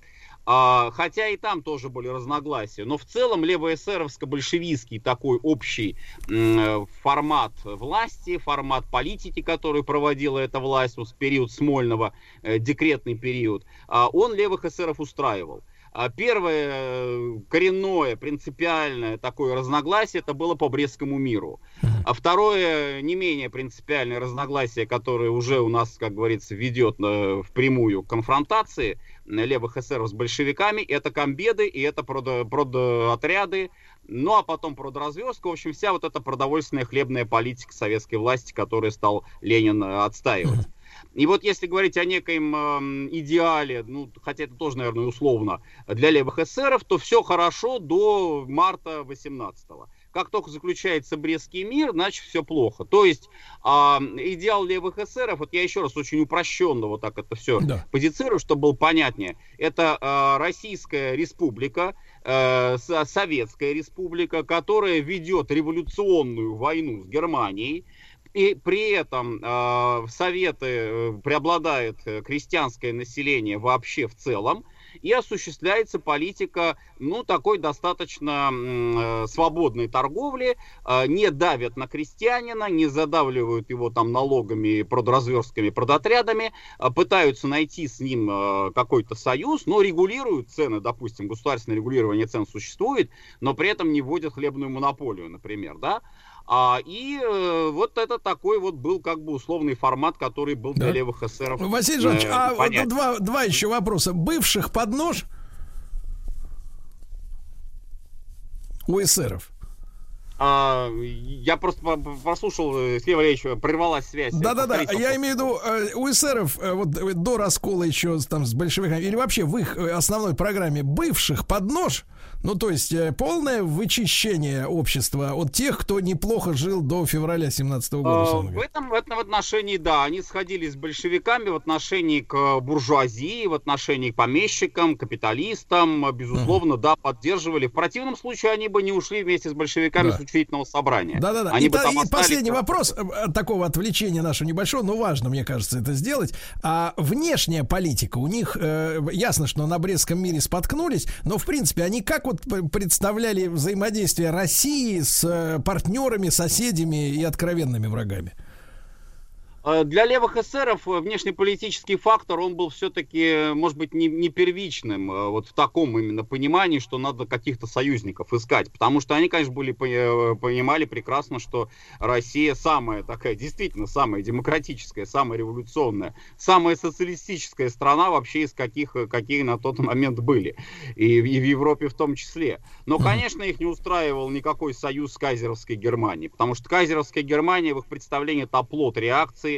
А, хотя и там тоже были разногласия. Но в целом левоэсеровско-большевистский такой общий м, формат власти, формат политики, который проводила эта власть в период Смольного, э, декретный период, а, он левых эсеров устраивал. А Первое э, коренное, принципиальное такое разногласие, это было по Брестскому миру. А второе, не менее принципиальное разногласие, которое уже у нас, как говорится, ведет э, в прямую к конфронтации левых эсеров с большевиками, это комбеды и это продо- продотряды, ну а потом продразверстка, в общем, вся вот эта продовольственная хлебная политика советской власти, которую стал Ленин э, отстаивать. И вот если говорить о некоем э, идеале, ну, хотя это тоже, наверное, условно, для левых эсеров, то все хорошо до марта 18-го. Как только заключается Брестский мир, значит все плохо. То есть э, идеал левых эсеров, вот я еще раз очень упрощенно вот так это все Да. позицирую, чтобы было понятнее. Это э, Российская Республика, э, Со- Советская Республика, которая ведет революционную войну с Германией, и при этом э, в Советы э, преобладает э, крестьянское население вообще в целом, и осуществляется политика, ну, такой достаточно э, свободной торговли, э, не давят на крестьянина, не задавливают его там налогами, продразверстками, продотрядами, э, пытаются найти с ним э, какой-то союз, но регулируют цены, допустим, государственное регулирование цен существует, но при этом не вводят хлебную монополию, например, да, а, и э, вот это такой вот был как бы условный формат, который был для Да. левых эсеров. Василий Жанович, э, а понятен. два, два еще вопроса. Бывших под нож у эсеров? А, я просто по- по- прослушал, э, Сергей Валерьевич, прервалась связь. Да-да-да, Повторите я имею в виду э, у эсеров э, вот э, до раскола еще там с большевиками или вообще в их э, основной программе бывших под нож, ну то есть э, полное вычищение общества от тех, кто неплохо жил до февраля 17 года. А, В этом, в этом отношении, да, они сходились с большевиками в отношении к буржуазии, в отношении к помещикам, капиталистам, безусловно, да, поддерживали. В противном случае они бы не ушли вместе с большевиками Да. с учредительного собрания. Да-да-да. Они И, бы та- и последний вопрос э, такого отвлечения нашего небольшого, но важно, мне кажется, это сделать. А внешняя политика у них э, ясно, что на Брестском мире споткнулись, но в принципе они как вот представляли взаимодействие России с э, партнерами, соседями и откровенными врагами? Э, Для левых эсеров э, внешнеполитический фактор, он был все-таки, может быть, не, не первичным, э, вот в таком именно понимании, что надо каких-то союзников искать. Потому что они, конечно, были, по- э, понимали прекрасно, что Россия самая такая, действительно, самая демократическая, самая революционная, самая социалистическая страна вообще из каких, э, какие на тот момент были. И, в- и в Европе в том числе. Но, конечно, их не устраивал никакой союз с кайзеровской Германией. Потому что кайзеровская Германия в их представлении это оплот реакции,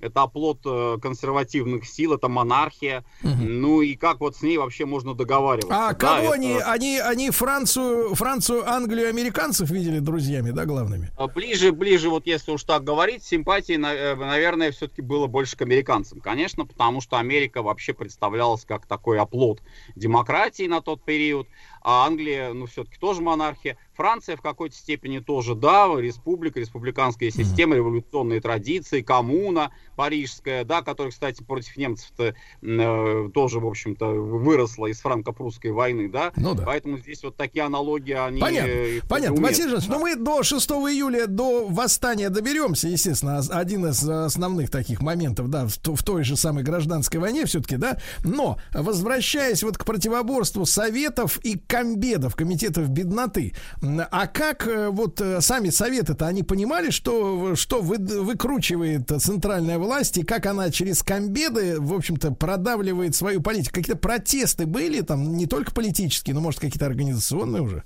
это оплот э, консервативных сил, это монархия. Ну и как вот с ней вообще можно договариваться? А Да, кого это- они, они, они Францию, Францию, Англию, американцев видели друзьями, да, главными? А Ближе, ближе, вот если уж так говорить, симпатии, э, наверное, все-таки было больше к американцам. Конечно, потому что Америка вообще представлялась как такой оплот демократии на тот период, а Англия, ну, все-таки тоже монархия. Франция в какой-то степени тоже, да, республика, республиканская система, революционные традиции, коммуна парижская, да, которая, кстати, против немцев-то э, тоже, в общем-то, выросла из франко-прусской войны, да. Ну да. Поэтому здесь вот такие аналогии, они... Понятно, э, понятно. Василий Жанович, да. ну мы до 6 июля, до восстания доберемся, естественно, ос- один из э, основных таких моментов, да, в, в той же самой гражданской войне все-таки, да, но, возвращаясь вот к противоборству Советов и комбедов, комитетов бедноты, а как э, вот сами Советы-то, они понимали, что, что вы, выкручивает центральная власть и как она через комбеды, в общем-то, продавливает свою политику? Какие-то протесты были там, не только политические, но, может, какие-то организационные уже?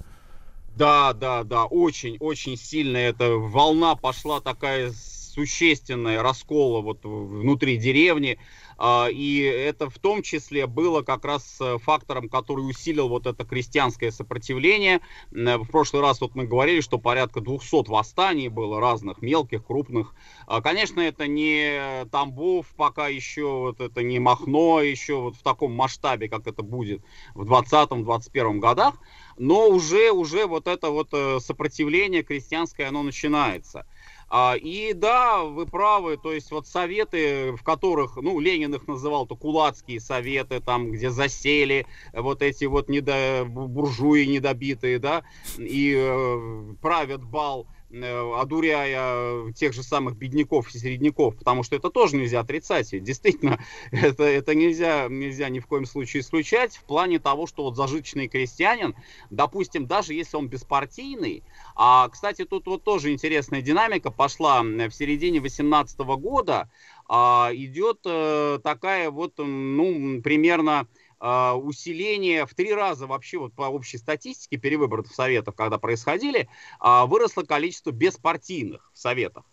Да, да, да, очень, очень сильная эта волна пошла такая существенная раскола вот внутри деревни. А, И это в том числе было как раз э, фактором, который усилил вот это крестьянское сопротивление. М, В прошлый раз вот мы говорили, что порядка 200 восстаний было разных, мелких, крупных. А, Конечно, это не Тамбов пока еще, вот это не Махно еще вот в таком масштабе, как это будет в 20-21 годах, но уже, уже вот это вот э, сопротивление крестьянское, оно начинается. А, и да, вы правы, то есть вот советы, в которых, ну, Ленин их называл, то кулацкие советы, там, где засели вот эти вот недо, буржуи недобитые, да, и э, правят бал, э, одуряя тех же самых бедняков и середняков, потому что это тоже нельзя отрицать. И действительно, это, это нельзя, нельзя ни в коем случае исключать в плане того, что вот зажиточный крестьянин, допустим, даже если он беспартийный, а, кстати, тут вот тоже интересная динамика пошла в середине 18 года, а, идет э, такая вот, ну, примерно усиление в три раза вообще вот по общей статистике перевыборов советов, когда происходили, а, выросло количество беспартийных в советах.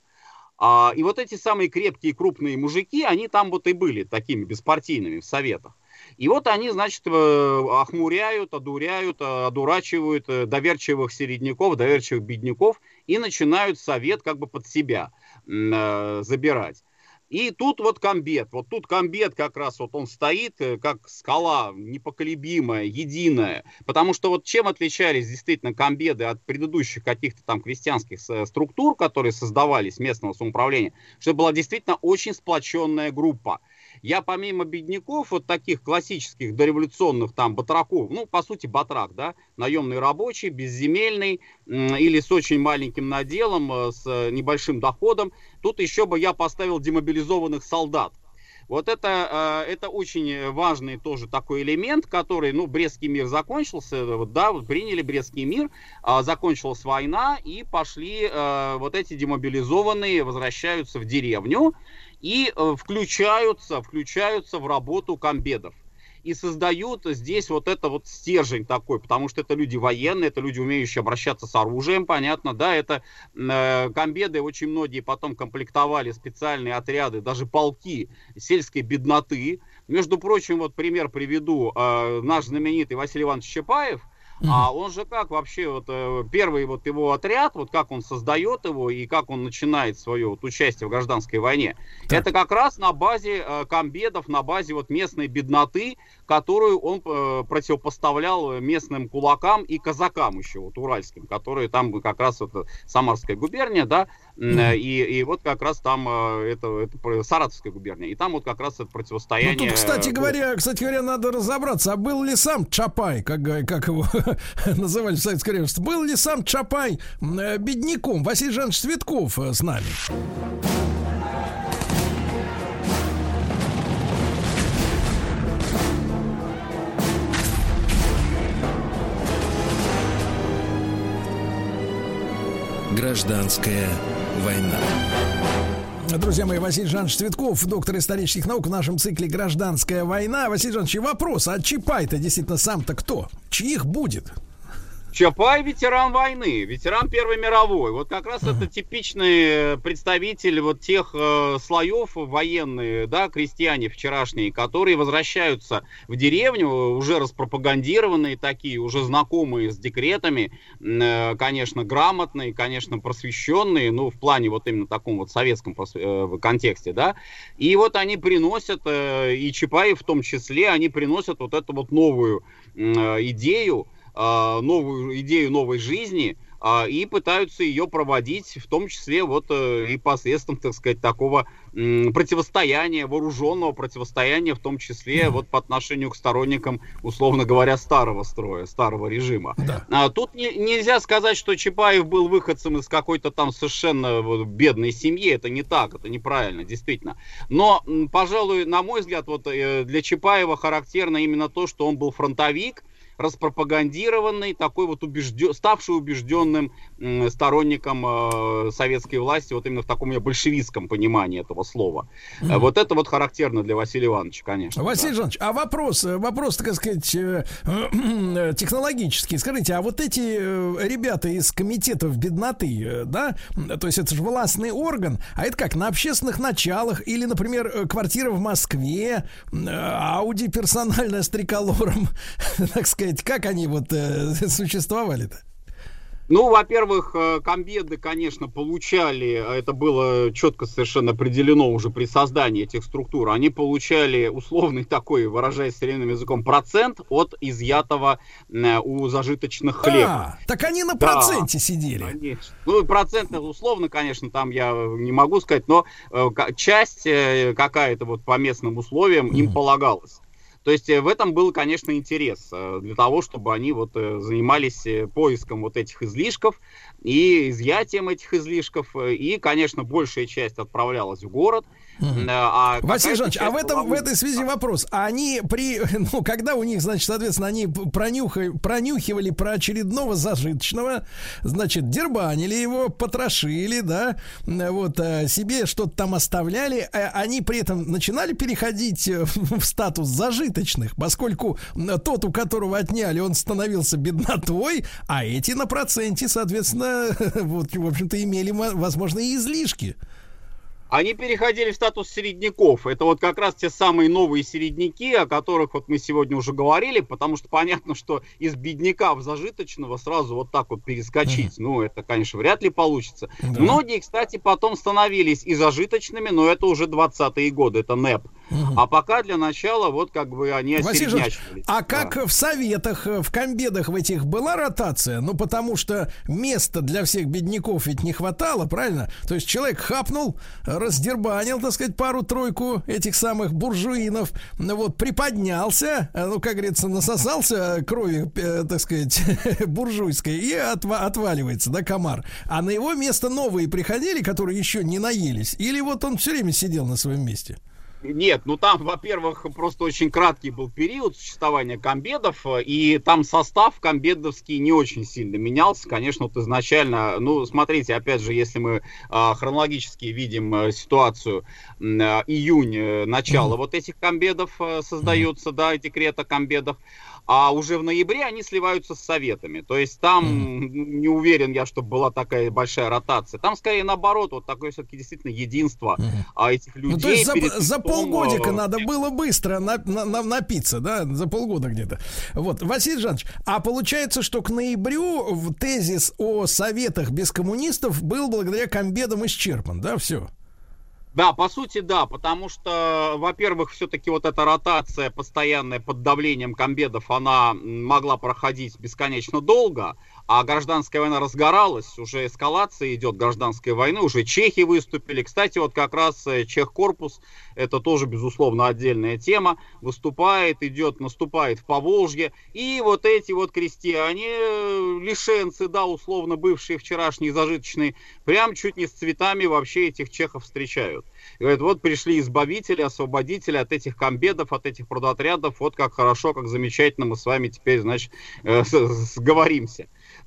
А, И вот эти самые крепкие крупные мужики, они там вот и были такими беспартийными в советах. И вот они, значит, э, охмуряют, одуряют, э, одурачивают э, доверчивых середняков, доверчивых бедняков и начинают совет как бы под себя забирать. И тут вот комбет, вот тут комбет как раз вот он стоит, э, как скала непоколебимая, единая. Потому что вот чем отличались действительно комбеды от предыдущих каких-то там крестьянских с- структур, которые создавались местного самоуправления, что была действительно очень сплоченная группа. Я помимо бедняков, вот таких классических дореволюционных там батраков, ну, по сути, батрак, да, наемный рабочий, безземельный или с очень маленьким наделом, э, с э, небольшим доходом, тут еще бы я поставил демобилизованных солдат. Вот это, э, это очень важный тоже такой элемент, который, ну, Брестский мир закончился, вот, да, вот приняли Брестский мир, а, закончилась война, и пошли вот эти демобилизованные, возвращаются в деревню, и э, включаются, включаются в работу комбедов. И создают здесь вот это вот стержень такой, потому что это люди военные, это люди, умеющие обращаться с оружием, понятно, да, это э, комбеды, очень многие потом комплектовали специальные отряды, даже полки сельской бедноты. Между прочим, вот пример приведу, э, наш знаменитый Василий Иванович Чапаев, а он же как вообще, вот э, первый вот его отряд, вот как он создает его и как он начинает свое вот участие в гражданской войне, это как раз на базе э, комбедов, на базе вот местной бедноты, которую он э, противопоставлял местным кулакам и казакам еще, вот уральским, которые там как раз вот э, Самарская губерния, да, и, и вот как раз там э, это, это про- Саратовская губерния, и там вот как раз это Ну, противостояние... тут, кстати э, говоря, кстати говоря, надо разобраться, а был ли сам Чапай, как, как его называли в Советском Крепости, был ли сам Чапай э, бедняком? Василий Жанович Цветков э, с нами. Гражданская война. Друзья мои, Василий Жанович Цветков, доктор исторических наук в нашем цикле «Гражданская война». Василий Жанович, вопрос, а Чапай-то действительно сам-то кто? Чьих будет? Чапай ветеран войны, ветеран Первой мировой. Вот как раз это типичный представитель вот тех э, слоев военные, да, крестьяне вчерашние, которые возвращаются в деревню, уже распропагандированные такие, уже знакомые с декретами, э, конечно, грамотные, конечно, просвещенные, ну, в плане вот именно таком вот советском э, контексте, да. И вот они приносят, э, и Чапаев в том числе, они приносят вот эту вот новую э, идею, новую идею новой жизни а, и пытаются ее проводить, в том числе вот э, и посредством, так сказать, такого противостояния, вооруженного противостояния, в том числе вот по отношению к сторонникам, условно говоря, старого строя, старого режима. А, тут не- нельзя сказать, что Чапаев был выходцем из какой-то там совершенно бедной семьи, это не так, это неправильно, действительно. Но, пожалуй, на мой взгляд, вот э, для Чапаева характерно именно то, что он был фронтовик, распропагандированный, такой вот убежден, ставший убежденным сторонником э, советской власти, вот именно в таком я большевистском понимании этого слова. Э, Вот это вот характерно для Василия Ивановича, конечно. Василий да. Жанович, а вопрос, э, вопрос, так сказать, э, технологический. Скажите, а вот эти ребята из комитетов бедноты, да, то есть это же властный орган, а это как, на общественных началах или, например, квартира в Москве, Ауди персональная с триколором, так сказать, как они вот э, существовали-то? Ну, во-первых, э, комбеды, конечно, получали, а это было четко совершенно определено уже при создании этих структур, они получали условный такой, выражаясь современным языком, процент от изъятого э, у зажиточных хлеба. А, так они на Да. проценте сидели. Конечно. Ну, процент условно, конечно, там я не могу сказать, но э, часть э, какая-то вот по местным условиям им полагалась. То есть э, в этом был, конечно, интерес э, для того, чтобы они вот э, занимались поиском вот этих излишков и изъятием этих излишков. И, конечно, большая часть отправлялась в город. Э, а Василий Жанович, а в, этом, в этой связи вопрос. А Они при, ну, когда у них, значит, соответственно, они пронюха, пронюхивали про очередного зажиточного, значит, дербанили его, потрошили, да, вот, э, себе что-то там оставляли, э, они при этом начинали переходить э, в статус зажиточных, поскольку тот, у которого отняли, он становился беднотой, а эти на проценте, соответственно, вот, в общем-то, имели, мо- возможно, и излишки. Они переходили в статус середняков. Это вот как раз те самые новые середняки, о которых вот мы сегодня уже говорили, потому что понятно, что из бедняка в зажиточного сразу вот так вот перескочить, ну, это, конечно, вряд ли получится. Да. Многие, кстати, потом становились и зажиточными, но это уже 20-е годы, это НЭП. А пока для начала вот как бы они осереднячивались. а как в советах, э, в комбедах в этих была ротация? Ну, потому что места для всех бедняков ведь не хватало, правильно? То есть человек хапнул, раздербанил, так сказать, пару-тройку этих самых буржуинов, ну вот, приподнялся, э, ну, как говорится, насосался крови, э, так сказать, буржуйской и отва- отваливается, да, комар. А на его место новые приходили, которые еще не наелись? Или вот он все время сидел на своем месте? Нет, ну там, во-первых, просто очень краткий был период существования комбедов, э, и там состав комбедовский не очень сильно менялся. Конечно, вот изначально, ну, смотрите, опять же, если мы а, хронологически видим э, ситуацию, э, июнь, э, начало вот этих комбедов э, создается, да, декрет о комбедах, а уже в ноябре они сливаются с советами. То есть там м, не уверен я, что была такая большая ротация. Там скорее наоборот, вот такое все-таки действительно единство а, этих людей. Ну, то есть за, за полгодика э, надо было быстро на- на- на- напиться, да, за полгода где-то. Вот, Василий Жанович, а получается, что к ноябрю в тезис о советах без коммунистов был благодаря комбедам исчерпан, да, все? Да, по сути, да, потому что, во-первых, все-таки вот эта ротация постоянная под давлением комбедов, она могла проходить бесконечно долго, а гражданская война разгоралась, уже эскалация идет гражданской войны, уже чехи выступили. Кстати, вот как раз э, Чех-корпус, это тоже, безусловно, отдельная тема, выступает, идет, наступает в Поволжье, и вот эти вот крестьяне, э, лишенцы, да, условно бывшие вчерашние зажиточные, прям чуть не с цветами вообще этих чехов встречают. И говорят, вот пришли избавители, освободители от этих комбедов, от этих продотрядов, вот как хорошо, как замечательно мы с вами теперь, значит, э.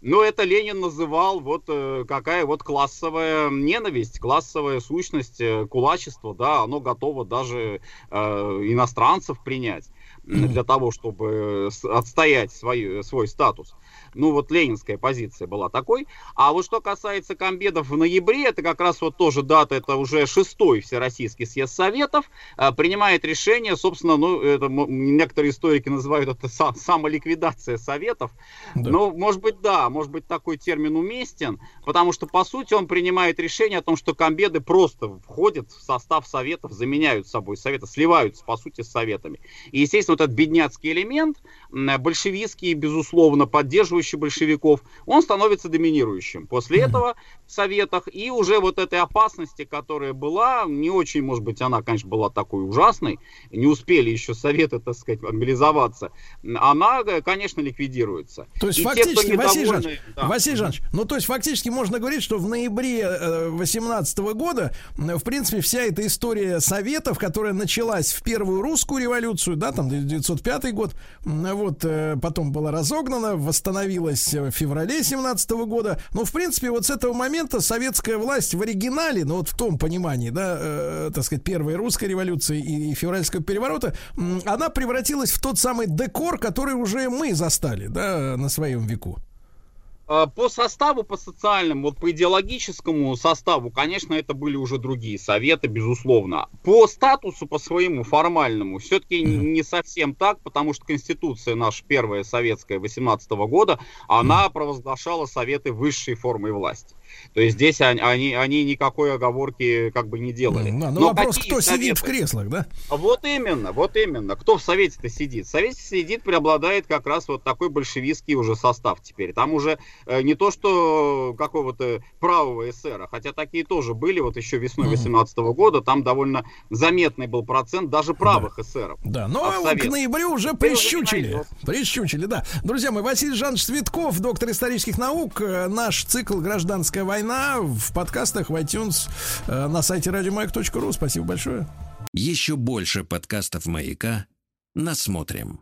Но это Ленин называл вот э, какая вот классовая ненависть, классовая сущность, э, кулачество, да, оно готово даже э, иностранцев принять для того, чтобы отстоять свой, свой статус. Ну, вот ленинская позиция была такой. А вот что касается комбедов в ноябре, это как раз вот тоже дата, это уже шестой Всероссийский съезд Советов, а, принимает решение, собственно, ну, это некоторые историки называют это са- самоликвидация Советов. Ну, может быть, да, может быть, такой термин уместен, потому что, по сути, он принимает решение о том, что комбеды просто входят в состав Советов, заменяют собой Советы, сливаются, по сути, с Советами. И, естественно, вот этот бедняцкий элемент, большевистский, безусловно, поддерживающий большевиков, он становится доминирующим. После этого в Советах и уже вот этой опасности, которая была, не очень, может быть, она, конечно, была такой ужасной, не успели еще Советы, так сказать, мобилизоваться, она, э, конечно, ликвидируется. То есть И те, фактически, Василий недовольны- Жанович, да. Василий Жанович, ну то есть фактически можно говорить, что в ноябре 2018 года, м, в принципе, вся эта история Советов, которая началась в первую русскую революцию, да, там 1905 год, вот, э, потом была разогнана, восстановилась в феврале 17 года, но, в принципе, вот с этого момента советская власть в оригинале, ну вот в том понимании, да, э, так сказать, первой русской революции и, и февральского переворота, она превратилась в тот самый декор, который уже мы застали, да, на своем веку. Э, По составу, по социальному, вот по идеологическому составу, конечно, это были уже другие советы, безусловно. По статусу, по своему формальному, все-таки не совсем так, потому что Конституция наша первая советская 18 года, она провозглашала советы высшей формой власти. То есть здесь они, они, они никакой оговорки как бы не делали. Да, ну Но вопрос, кто сидит в советы? креслах, да? Вот именно, вот именно. Кто в Совете-то сидит? В Совете сидит, преобладает как раз вот такой большевистский уже состав теперь. Там уже э, не то, что какого-то правого эсера, хотя такие тоже были вот еще весной 18 года, там довольно заметный был процент даже правых эсеров. Да, но А в к ноябрю уже прищучили. Прищучили, да. Друзья мои, Василий Жанович Цветков, доктор исторических наук. Э, Наш цикл «Гражданская война» в подкастах в iTunes э, на сайте радиомаяк.ру. Спасибо большое. Еще больше подкастов «Маяка» насмотрим.